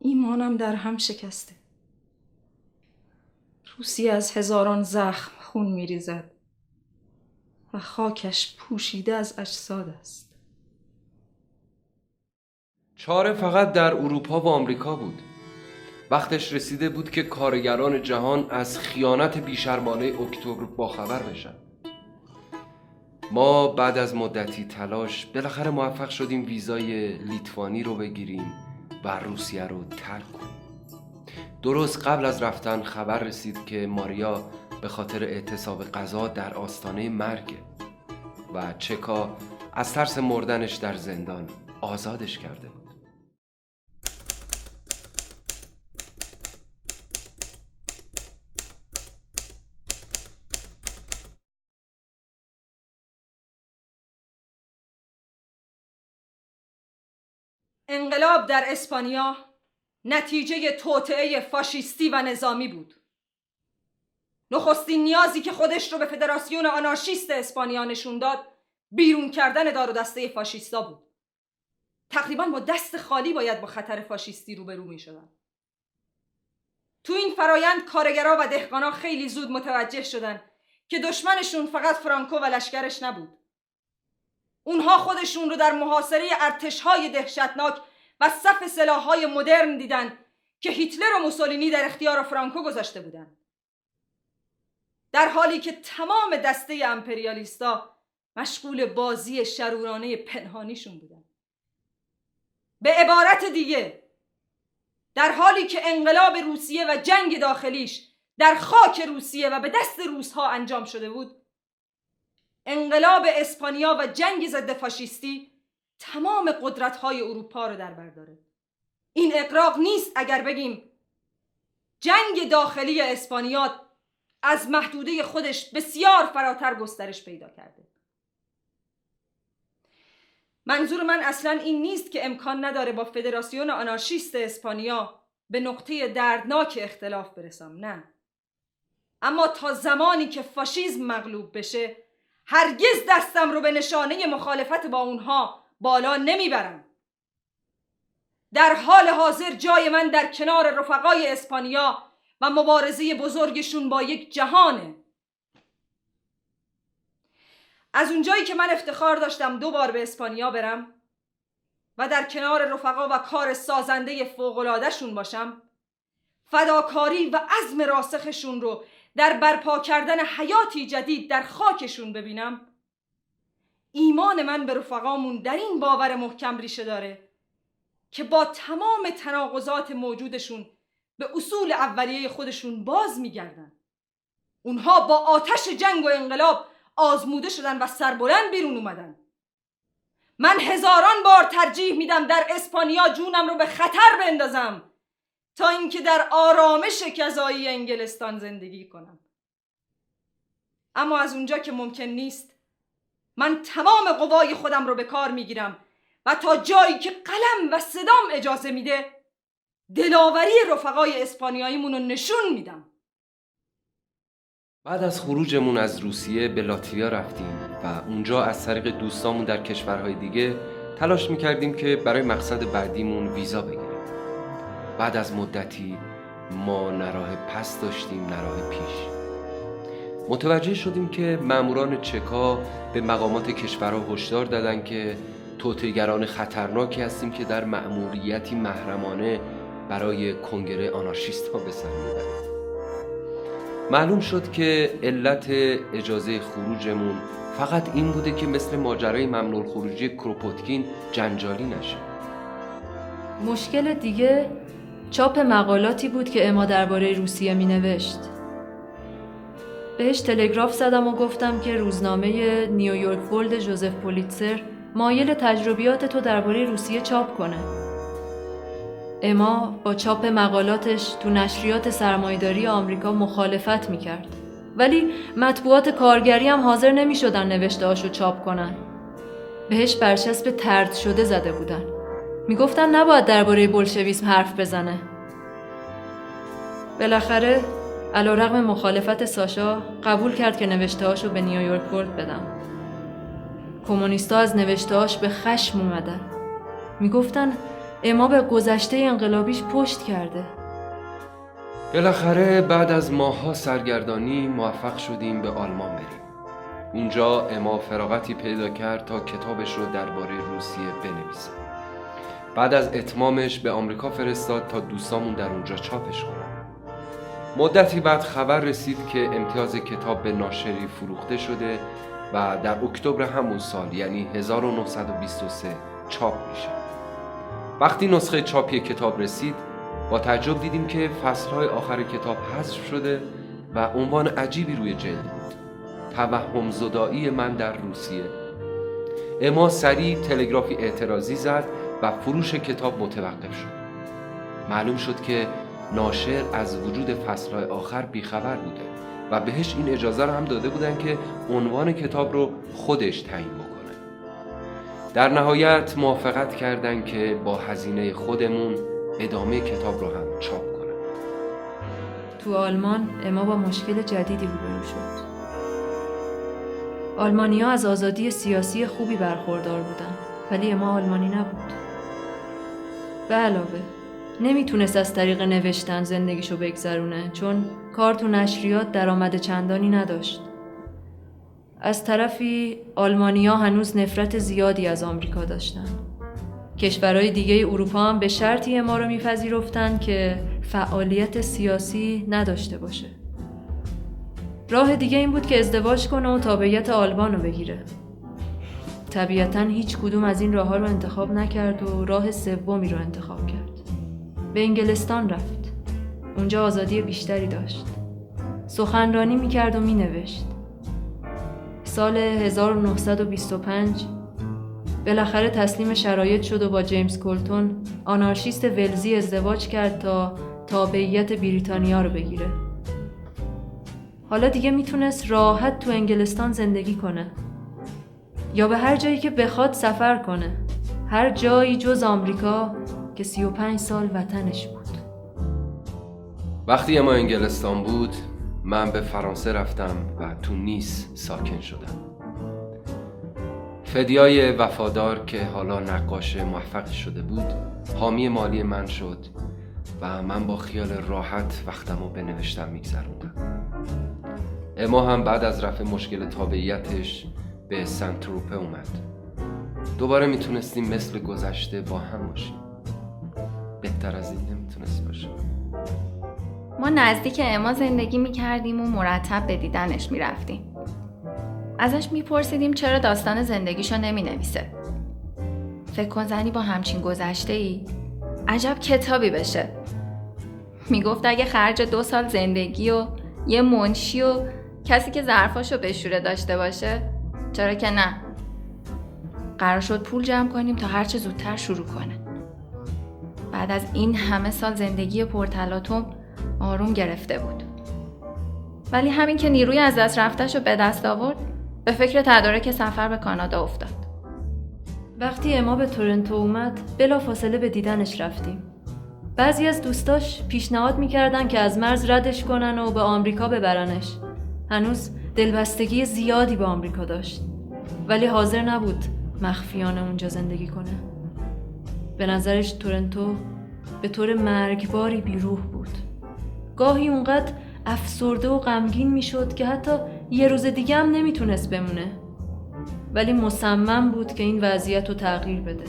ایمانم در هم شکسته روسیه از هزاران زخم خون میریزد و خاکش پوشیده از اجساد است
چاره فقط در اروپا و آمریکا بود وقتش رسیده بود که کارگران جهان از خیانت بیشرمانه اکتبر باخبر بشن. ما بعد از مدتی تلاش بالاخره موفق شدیم ویزای لیتوانی رو بگیریم و روسیه رو ترک کنیم. درست قبل از رفتن خبر رسید که ماریا به خاطر اعتصاب غذا در آستانه مرگه و چکا از ترس مردنش در زندان آزادش کرده بود
انقلاب در اسپانیا نتیجه توطعه فاشیستی و نظامی بود. نخستین نیازی که خودش رو به فدراسیون آنارشیست اسپانیا نشون داد بیرون کردن دار و دسته فاشیستا بود. تقریبا با دست خالی باید با خطر فاشیستی روبرو می شدن. تو این فرایند کارگرا و دهقانا خیلی زود متوجه شدن که دشمنشون فقط فرانکو و لشکرش نبود. اونها خودشون رو در محاصره ارتشهای دهشتناک و صف سلاحهای مدرن دیدن که هیتلر و موسولینی در اختیار فرانکو گذاشته بودند. در حالی که تمام دسته امپریالیستا مشغول بازی شرورانه پنهانیشون بودن به عبارت دیگه در حالی که انقلاب روسیه و جنگ داخلیش در خاک روسیه و به دست روسها انجام شده بود انقلاب اسپانیا و جنگ ضد فاشیستی تمام قدرت‌های اروپا رو در بر داره. این اقراق نیست اگر بگیم جنگ داخلی اسپانیا از محدوده خودش بسیار فراتر گسترش پیدا کرده. منظور من اصلا این نیست که امکان نداره با فدراسیون آنارشیست اسپانیا به نقطه دردناک اختلاف برسم نه. اما تا زمانی که فاشیزم مغلوب بشه هرگز دستم رو به نشانه مخالفت با اونها بالا نمی‌برم. در حال حاضر جای من در کنار رفقای اسپانیا و مبارزه بزرگشون با یک جهانه. از اونجایی که من افتخار داشتم دو بار به اسپانیا برم و در کنار رفقا و کار سازنده فوقلادهشون باشم فداکاری و عزم راسخشون رو در برپا کردن حیاتی جدید در خاکشون ببینم. ایمان من به رفقامون در این باور محکم ریشه داره که با تمام تناقضات موجودشون به اصول اولیه خودشون باز میگردن. اونها با آتش جنگ و انقلاب آزموده شدن و سربلند بیرون اومدن. من هزاران بار ترجیح میدم در اسپانیا جونم رو به خطر بندازم. تا اینکه در آرامش کذایی انگلستان زندگی کنم. اما از اونجا که ممکن نیست من تمام قوای خودم رو به کار می‌گیرم و تا جایی که قلم و صدام اجازه میده دلاوری رفقای اسپانیاییمون رو نشون میدم.
بعد از خروجمون از روسیه به لاتویا رفتیم و اونجا از طریق دوستامون در کشورهای دیگه تلاش می‌کردیم که برای مقصد بعدیمون ویزا بگیریم. بعد از مدتی ما نراه پس داشتیم نراه پیش. متوجه شدیم که ماموران چکا به مقامات کشورها هشدار دادن که توتیگران خطرناکی هستیم که در مأموریتی محرمانه برای کنگره آنارشیست ها به سر معلوم شد که علت اجازه خروجمون فقط این بوده که مثل ماجرای ممنوع خروجی کروپوتکین جنجالی نشه.
مشکل دیگه چاپ مقالاتی بود که اما درباره روسیه می نوشت. بهش تلگراف زدم و گفتم که روزنامه نیویورک ولد جوزف پولیتسر مایل تجربیات تو درباره روسیه چاپ کنه. اما با چاپ مقالاتش تو نشریات سرمایداری آمریکا مخالفت می‌کرد. ولی مطبوعات کارگری هم حاضر نمی شدن نوشته چاپ کنن. بهش برچسب ترد شده زده بودن. می‌گفتن نباید درباره بلشویسم حرف بزنه. بالاخره علیرغم مخالفت ساشا قبول کرد که نوشتهاشو به نیویورک ورد بدم. کمونیستا از نوشتهاش به خشم اومدن. می‌گفتن اما به گذشته انقلابیش پشت کرده
بالاخره بعد از ماهها سرگردانی موفق شدیم به آلمان بریم اونجا اما فراغتی پیدا کرد تا کتابش رو درباره روسیه بنویسه بعد از اتمامش به آمریکا فرستاد تا دوستامون در اونجا چاپش کنن. مدتی بعد خبر رسید که امتیاز کتاب به ناشری فروخته شده و در اکتبر همون سال یعنی 1923 چاپ میشه. وقتی نسخه چاپی کتاب رسید با تعجب دیدیم که فصلهای آخر کتاب حذف شده و عنوان عجیبی روی جلد بود. توهم زدایی من در روسیه. اما سریع تلگرافی اعتراضی زد و فروش کتاب متوقف شد. معلوم شد که ناشر از وجود فصلهای آخر بیخبر بوده و بهش این اجازه رو هم داده بودن که عنوان کتاب رو خودش تعیین بکنه. در نهایت موافقت کردن که با هزینه خودمون ادامه کتاب رو هم چاپ کنن
تو آلمان اما با مشکل جدیدی روبرو شد. آلمانیا از آزادی سیاسی خوبی برخوردار بودن ولی اما آلمانی نبود. به علاوه نمی‌تونست از طریق نوشتن زندگیشو بگذرونه چون کار تو نشریات درآمد چندانی نداشت. از طرفی آلمانیا هنوز نفرت زیادی از آمریکا داشتن. کشورهای دیگه اروپا هم به شرطی ما رو میپذیرفتن که فعالیت سیاسی نداشته باشه. راه دیگه این بود که ازدواج کنه و تابعیت آلمان رو بگیره. طبیعتا هیچ کدوم از این راه ها رو انتخاب نکرد و راه سومی رو انتخاب کرد. به انگلستان رفت. اونجا آزادی بیشتری داشت. سخنرانی می‌کرد و مینوشت. سال 1925 بالاخره تسلیم شرایط شد و با جیمز کولتون آنارشیست ولزی ازدواج کرد تا تابعیت بریتانیا رو بگیره. حالا دیگه می‌تونست راحت تو انگلستان زندگی کنه. یا به هر جایی که بخواد سفر کنه. هر جایی جز آمریکا که 35 سال وطنش بود.
وقتی اما انگلستان بود من به فرانسه رفتم و تو نیس ساکن شدم. فدیای وفادار که حالا نقاش موفق شده بود حامی مالی من شد و من با خیال راحت وقتم رو به میگذروندم. اما هم بعد از رفع مشکل تابعیتش به سنتروپه اومد دوباره می‌تونستیم مثل گذشته با هم باشیم بهتر از این نمی‌تونست باشه
ما نزدیک اما زندگی می‌کردیم و مرتب به دیدنش می‌رفتیم ازش میپرسیدیم چرا داستان زندگیشو نمی نویسه. فکر کن زنی با همچین گذشته ای عجب کتابی بشه. می‌گفت اگه خرج دو سال زندگی و یه منشی و کسی که ظرفاشو بشوره داشته باشه چرا که نه. قرار شد پول جمع کنیم تا هرچه زودتر شروع کنه. بعد از این همه سال زندگی پرتلاتوم آروم گرفته بود. ولی همین که نیروی از دست رفتش رو به دست آورد به فکر تدارک سفر به کانادا افتاد.
وقتی اما به تورنتو اومد بلا فاصله به دیدنش رفتیم. بعضی از دوستاش پیشنهاد می‌کردن که از مرز ردش کنن و به آمریکا ببرنش. هنوز دلبستگی زیادی به آمریکا داشت. ولی حاضر نبود مخفیانه اونجا زندگی کنه. به نظرش تورنتو به طور مرگباری بیروح بود. گاهی اونقدر افسرده و غمگین می‌شد که حتی یه روز دیگه هم نمی‌تونست بمونه. ولی مصمم بود که این وضعیت رو تغییر بده.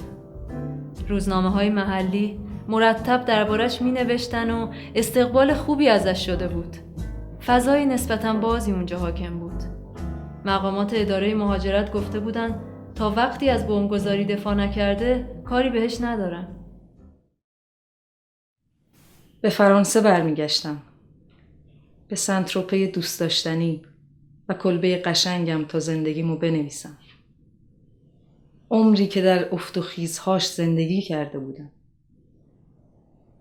روزنامه های محلی مرتب دربارش می نوشتن و استقبال خوبی ازش شده بود. فضای نسبتا بازی اونجا حاکم بود. مقامات اداره مهاجرت گفته بودن تا وقتی از بمبگذاری دفاع نکرده کاری بهش ندارن.
به فرانسه برمیگشتم. به سنتروپه دوست داشتنی و کلبه قشنگم تا زندگیمو بنویسم. عمری که در افت و خیزهاش زندگی کرده بودم.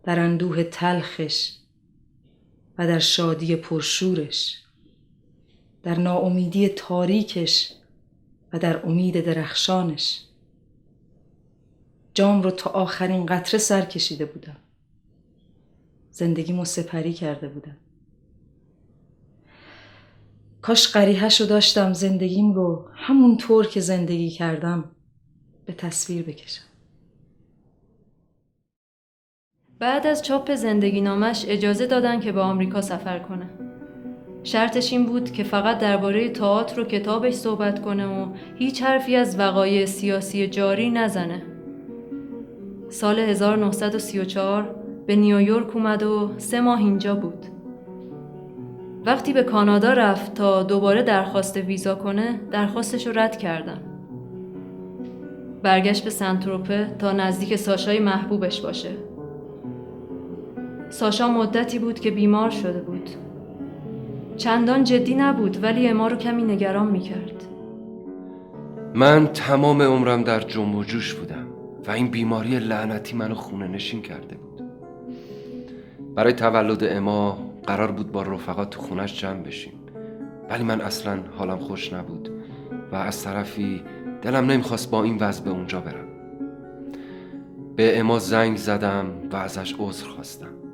در اندوه تلخش و در شادی پرشورش در ناامیدی تاریکش و در امید درخشانش. جام رو تا آخرین قطره سر کشیده بودم. زندگیمو سپری کرده بودم. کاش قریهش رو داشتم زندگیم رو همون طور که زندگی کردم به تصویر بکشم.
بعد از چاپ زندگی نامش اجازه دادن که به آمریکا سفر کنه. شرطش این بود که فقط درباره تئاتر و کتابش صحبت کنه و هیچ حرفی از وقایع سیاسی جاری نزنه. سال 1934 به نیویورک اومد و سه ماه اینجا بود. وقتی به کانادا رفت تا دوباره درخواست ویزا کنه درخواستش رو رد کردن. برگشت به سنتروپه تا نزدیک ساشای محبوبش باشه. ساشا مدتی بود که بیمار شده بود. چندان جدی نبود ولی اما رو کمی نگران می‌کرد.
من تمام عمرم در جنب و جوش بودم و این بیماری لعنتی منو خونه نشین کرده بود برای تولد اما قرار بود با رفقا تو خونش جمع بشیم ولی من اصلا حالم خوش نبود و از طرفی دلم نمی‌خواست با این وضع به اونجا برم به اما زنگ زدم و ازش عذر خواستم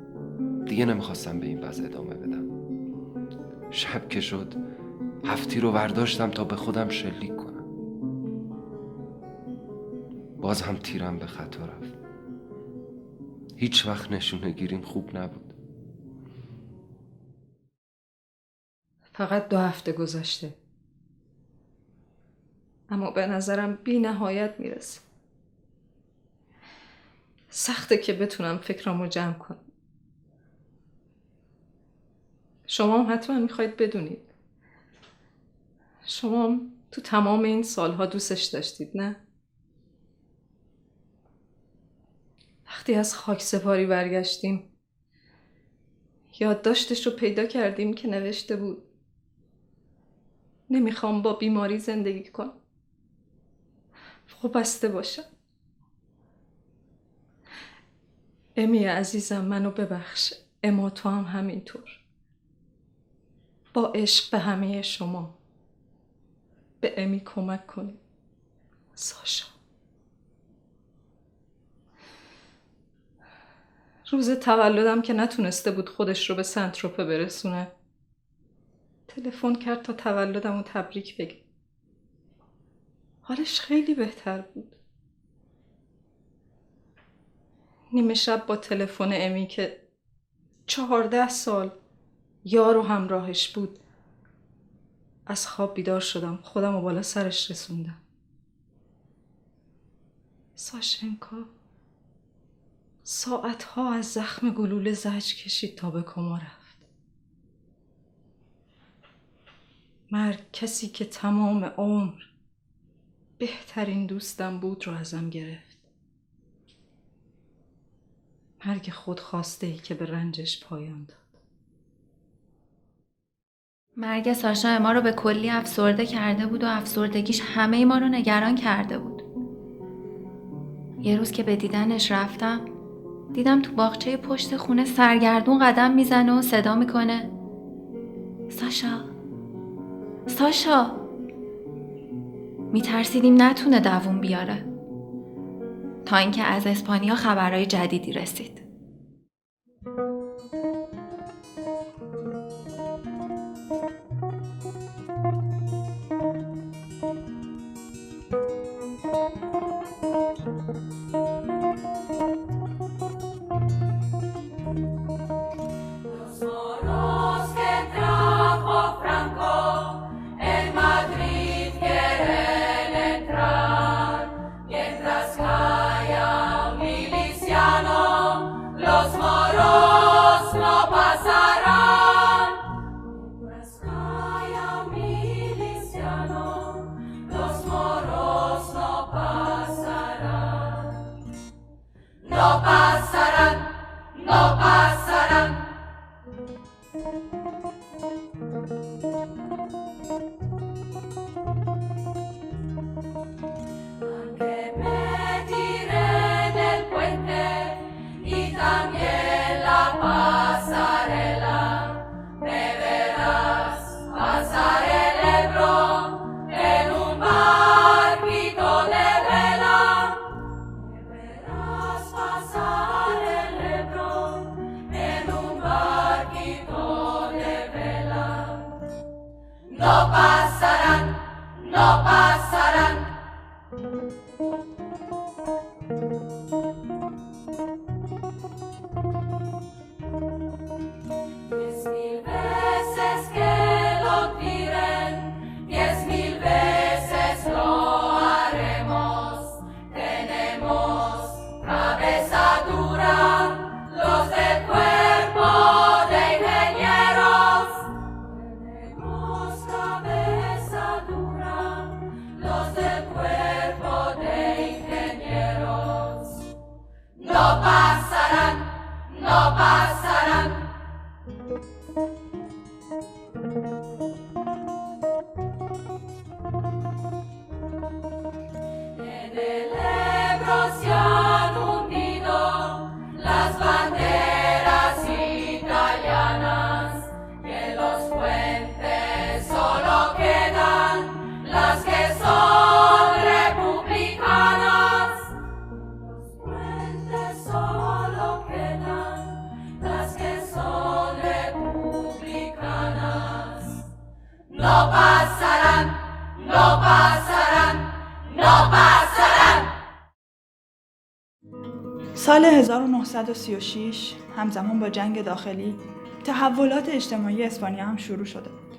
دیگه نمی‌خواستم به این وضع ادامه بدم. شب که شد هفتی رو برداشتم تا به خودم شلیک کنم. باز هم تیرم به خطا رفت. هیچ وقت نشونه گیریم خوب نبود.
فقط دو هفته گذشته. اما به نظرم بی نهایت می‌رسه. سخته که بتونم فکرامو جمع کنم. شما هم حتما می‌خواید بدونید. شما تو تمام این سالها دوستش داشتید نه؟ وقتی از خاک سپاری برگشتیم یادداشتش رو پیدا کردیم که نوشته بود نمی‌خوام با بیماری زندگی کنم. بسته باشم. امی عزیزم منو ببخش. اما تو هم همینطور. با عشق به همه شما. به امی کمک کنید. ساشا. روز تولدم که نتونسته بود خودش رو به سنتروپه برسونه. تلفن کرد تا تولدم رو تبریک بگه حالش خیلی بهتر بود. نیمه شب با تلفن امی که چهارده سال یار و همراهش بود. از خواب بیدار شدم. خودم رو بالا سرش رسوندم. ساشنکا ساعتها از زخم گلوله زج کشید تا به کما رفت. مرگ کسی که تمام عمر بهترین دوستم بود رو ازم گرفت. مرگ خودخواسته ای که به رنجش پایان داد.
مرگ ساشا ما رو به کلی افسرده کرده بود و افسردگیش همه ما رو نگران کرده بود. یه روز که به دیدنش رفتم دیدم تو باغچه پشت خونه سرگردون قدم می‌زنه و صدا می‌کنه. ساشا ساشا! میترسیدیم نتونه دووم بیاره. تا اینکه از اسپانیا خبرهای جدیدی رسید.
No pasarán.
سال 1936 همزمان با جنگ داخلی تحولات اجتماعی اسپانیا هم شروع شده بود.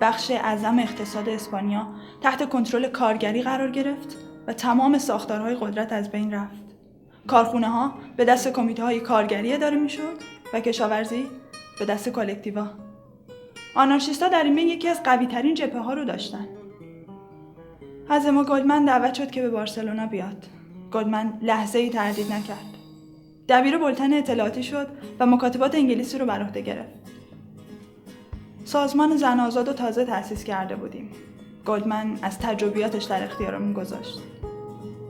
بخش اعظم اقتصاد اسپانیا تحت کنترل کارگری قرار گرفت و تمام ساختارهای قدرت از بین رفت. کارخونه ها به دست کمیته های کارگری اداره می‌شد و کشاورزی به دست کالکتیوا. آنارشیستا در این بین یکی از قوی ترین جبهه ها رو داشتن. از اما گلدمن دعوت شد که به بارسلونا بیاد. گلدمن لحظه ای تردید نکرد. دبیر بلتن اطلاعاتی شد و مکاتبات انگلیسی رو بر عهده گرفت. سازمان زن آزاد و تازه تأسیس کرده بودیم. گلدمن از تجربیاتش در اختیارمون گذاشت.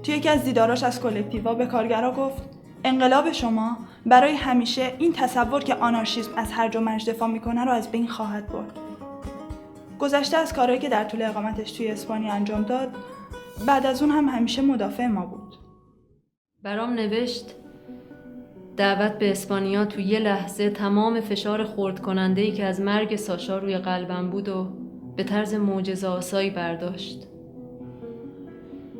توی یکی از دیداراش از کلکتیوا به کارگرا گفت انقلاب شما برای همیشه این تصور که آنارشیسم از هر و مرج دفاع می‌کنه رو از بین خواهد برد. گذشته از کارهایی که در طول اقامتش توی اسپانیا انجام داد بعد از اون هم همیشه مدافع ما بود.
برام نوشت دعوت به اسپانیا تو یه لحظه تمام فشار خورد کننده ای که از مرگ ساشا روی قلبم بود و به طرز معجزه آسایی برداشت.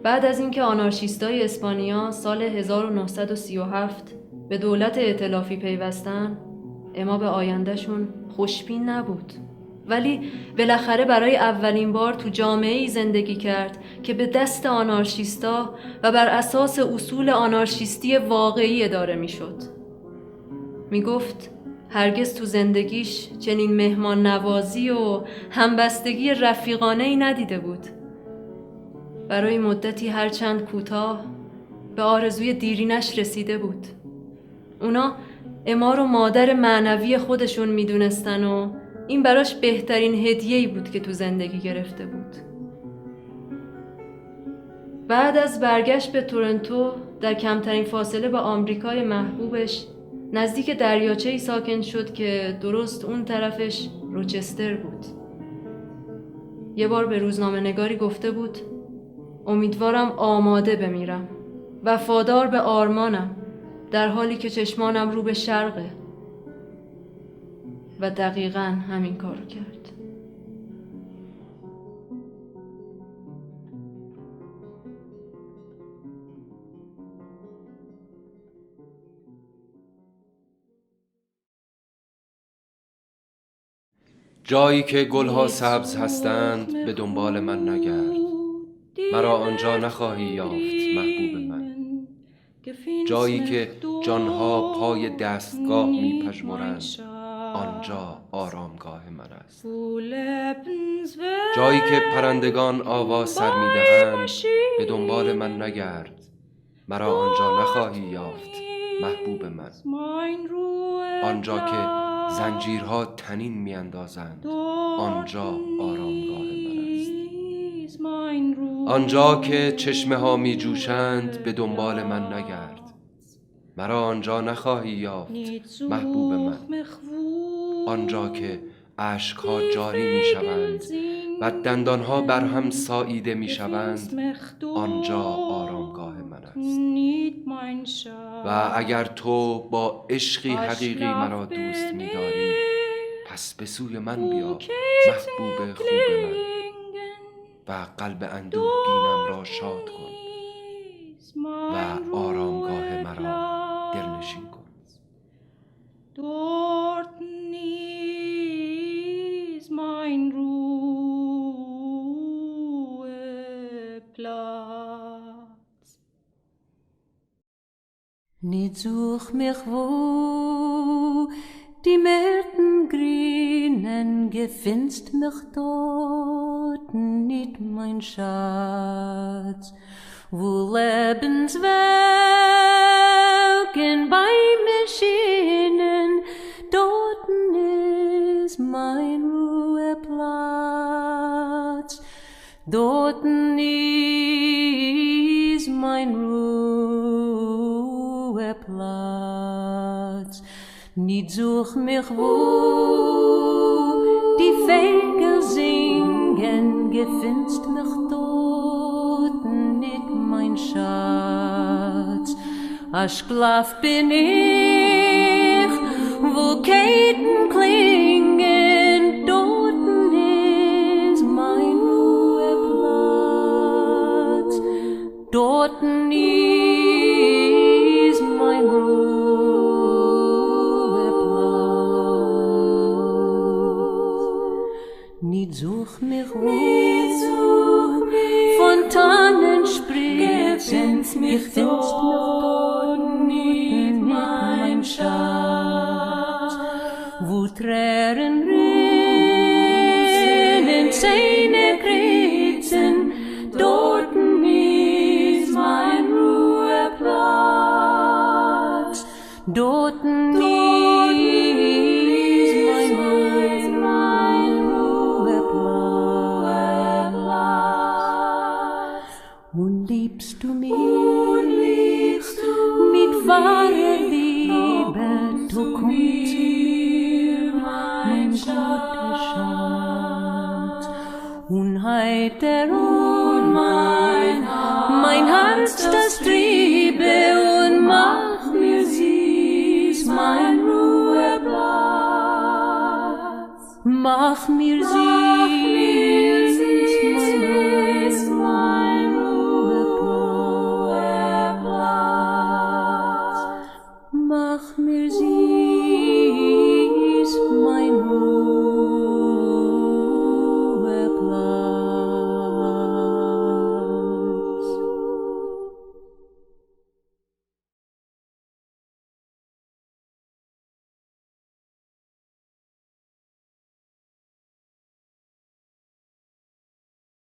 بعد از اینکه آنارشیستای اسپانیا سال 1937 به دولت ائتلافی پیوستن اما به آیندهشون خوشبین نبود ولی بالاخره برای اولین بار تو جامعه ای زندگی کرد که به دست آنارشیستا و بر اساس اصول آنارشیستی واقعی اداره می‌شد. می گفت هرگز تو زندگیش چنین مهمان نوازی و همبستگی رفیقانه ای ندیده بود. برای مدتی هرچند کوتاه به آرزوی دیرینش رسیده بود. اونا اما رو مادر معنوی خودشون می‌دونستن و این براش بهترین هدیه‌ای بود که تو زندگی گرفته بود. بعد از برگشت به تورنتو در کمترین فاصله با آمریکای محبوبش نزدیک دریاچه ای ساکن شد که درست اون طرفش روچستر بود. یه بار به روزنامه نگاری گفته بود امیدوارم آماده بمیرم وفادار به آرمانم در حالی که چشمانم رو به شرقه و دقیقا همین کار کرد.
جایی که گلها سبز هستند به دنبال من نگرد. مرا آنجا نخواهی یافت محبوب من. جایی که جانها پای دستگاه می پژمرند آنجا آرامگاه من است. جایی که پرندگان آواز سر می دهند به دنبال من نگرد. مرا آنجا نخواهی یافت محبوب من. آنجا که زنجیرها تنین می اندازند آنجا آرامگاه من است. آنجا که چشمه ها می جوشند به دنبال من نگرد. مرا آنجا نخواهی یافت محبوب من. آنجا که ها جاری می شوند و دندانها بر هم ساییده می شوند آنجا آرامگاه من است. و اگر تو با عشقی حقیقی مرا دوست می داری پس به سوی من بیا. محبوب خوب من. و قلب اندوهگینم را شاد کن. و آرامگاه مرا
Dort ist mein Ruheplatz.
Nicht such mich wo die Märten grünen, gefinst mich dort nicht mein Schatz, wo Lebenswelken bei mir schienen, dort ist mein Ruheplatz, dort ist mein Ruheplatz. Nicht such mich wo die Vögel singen, gefinst mich rain shot Ashklaf bin ich wo Katen klingen
dorten ist mein Ruheplatz dorten Since no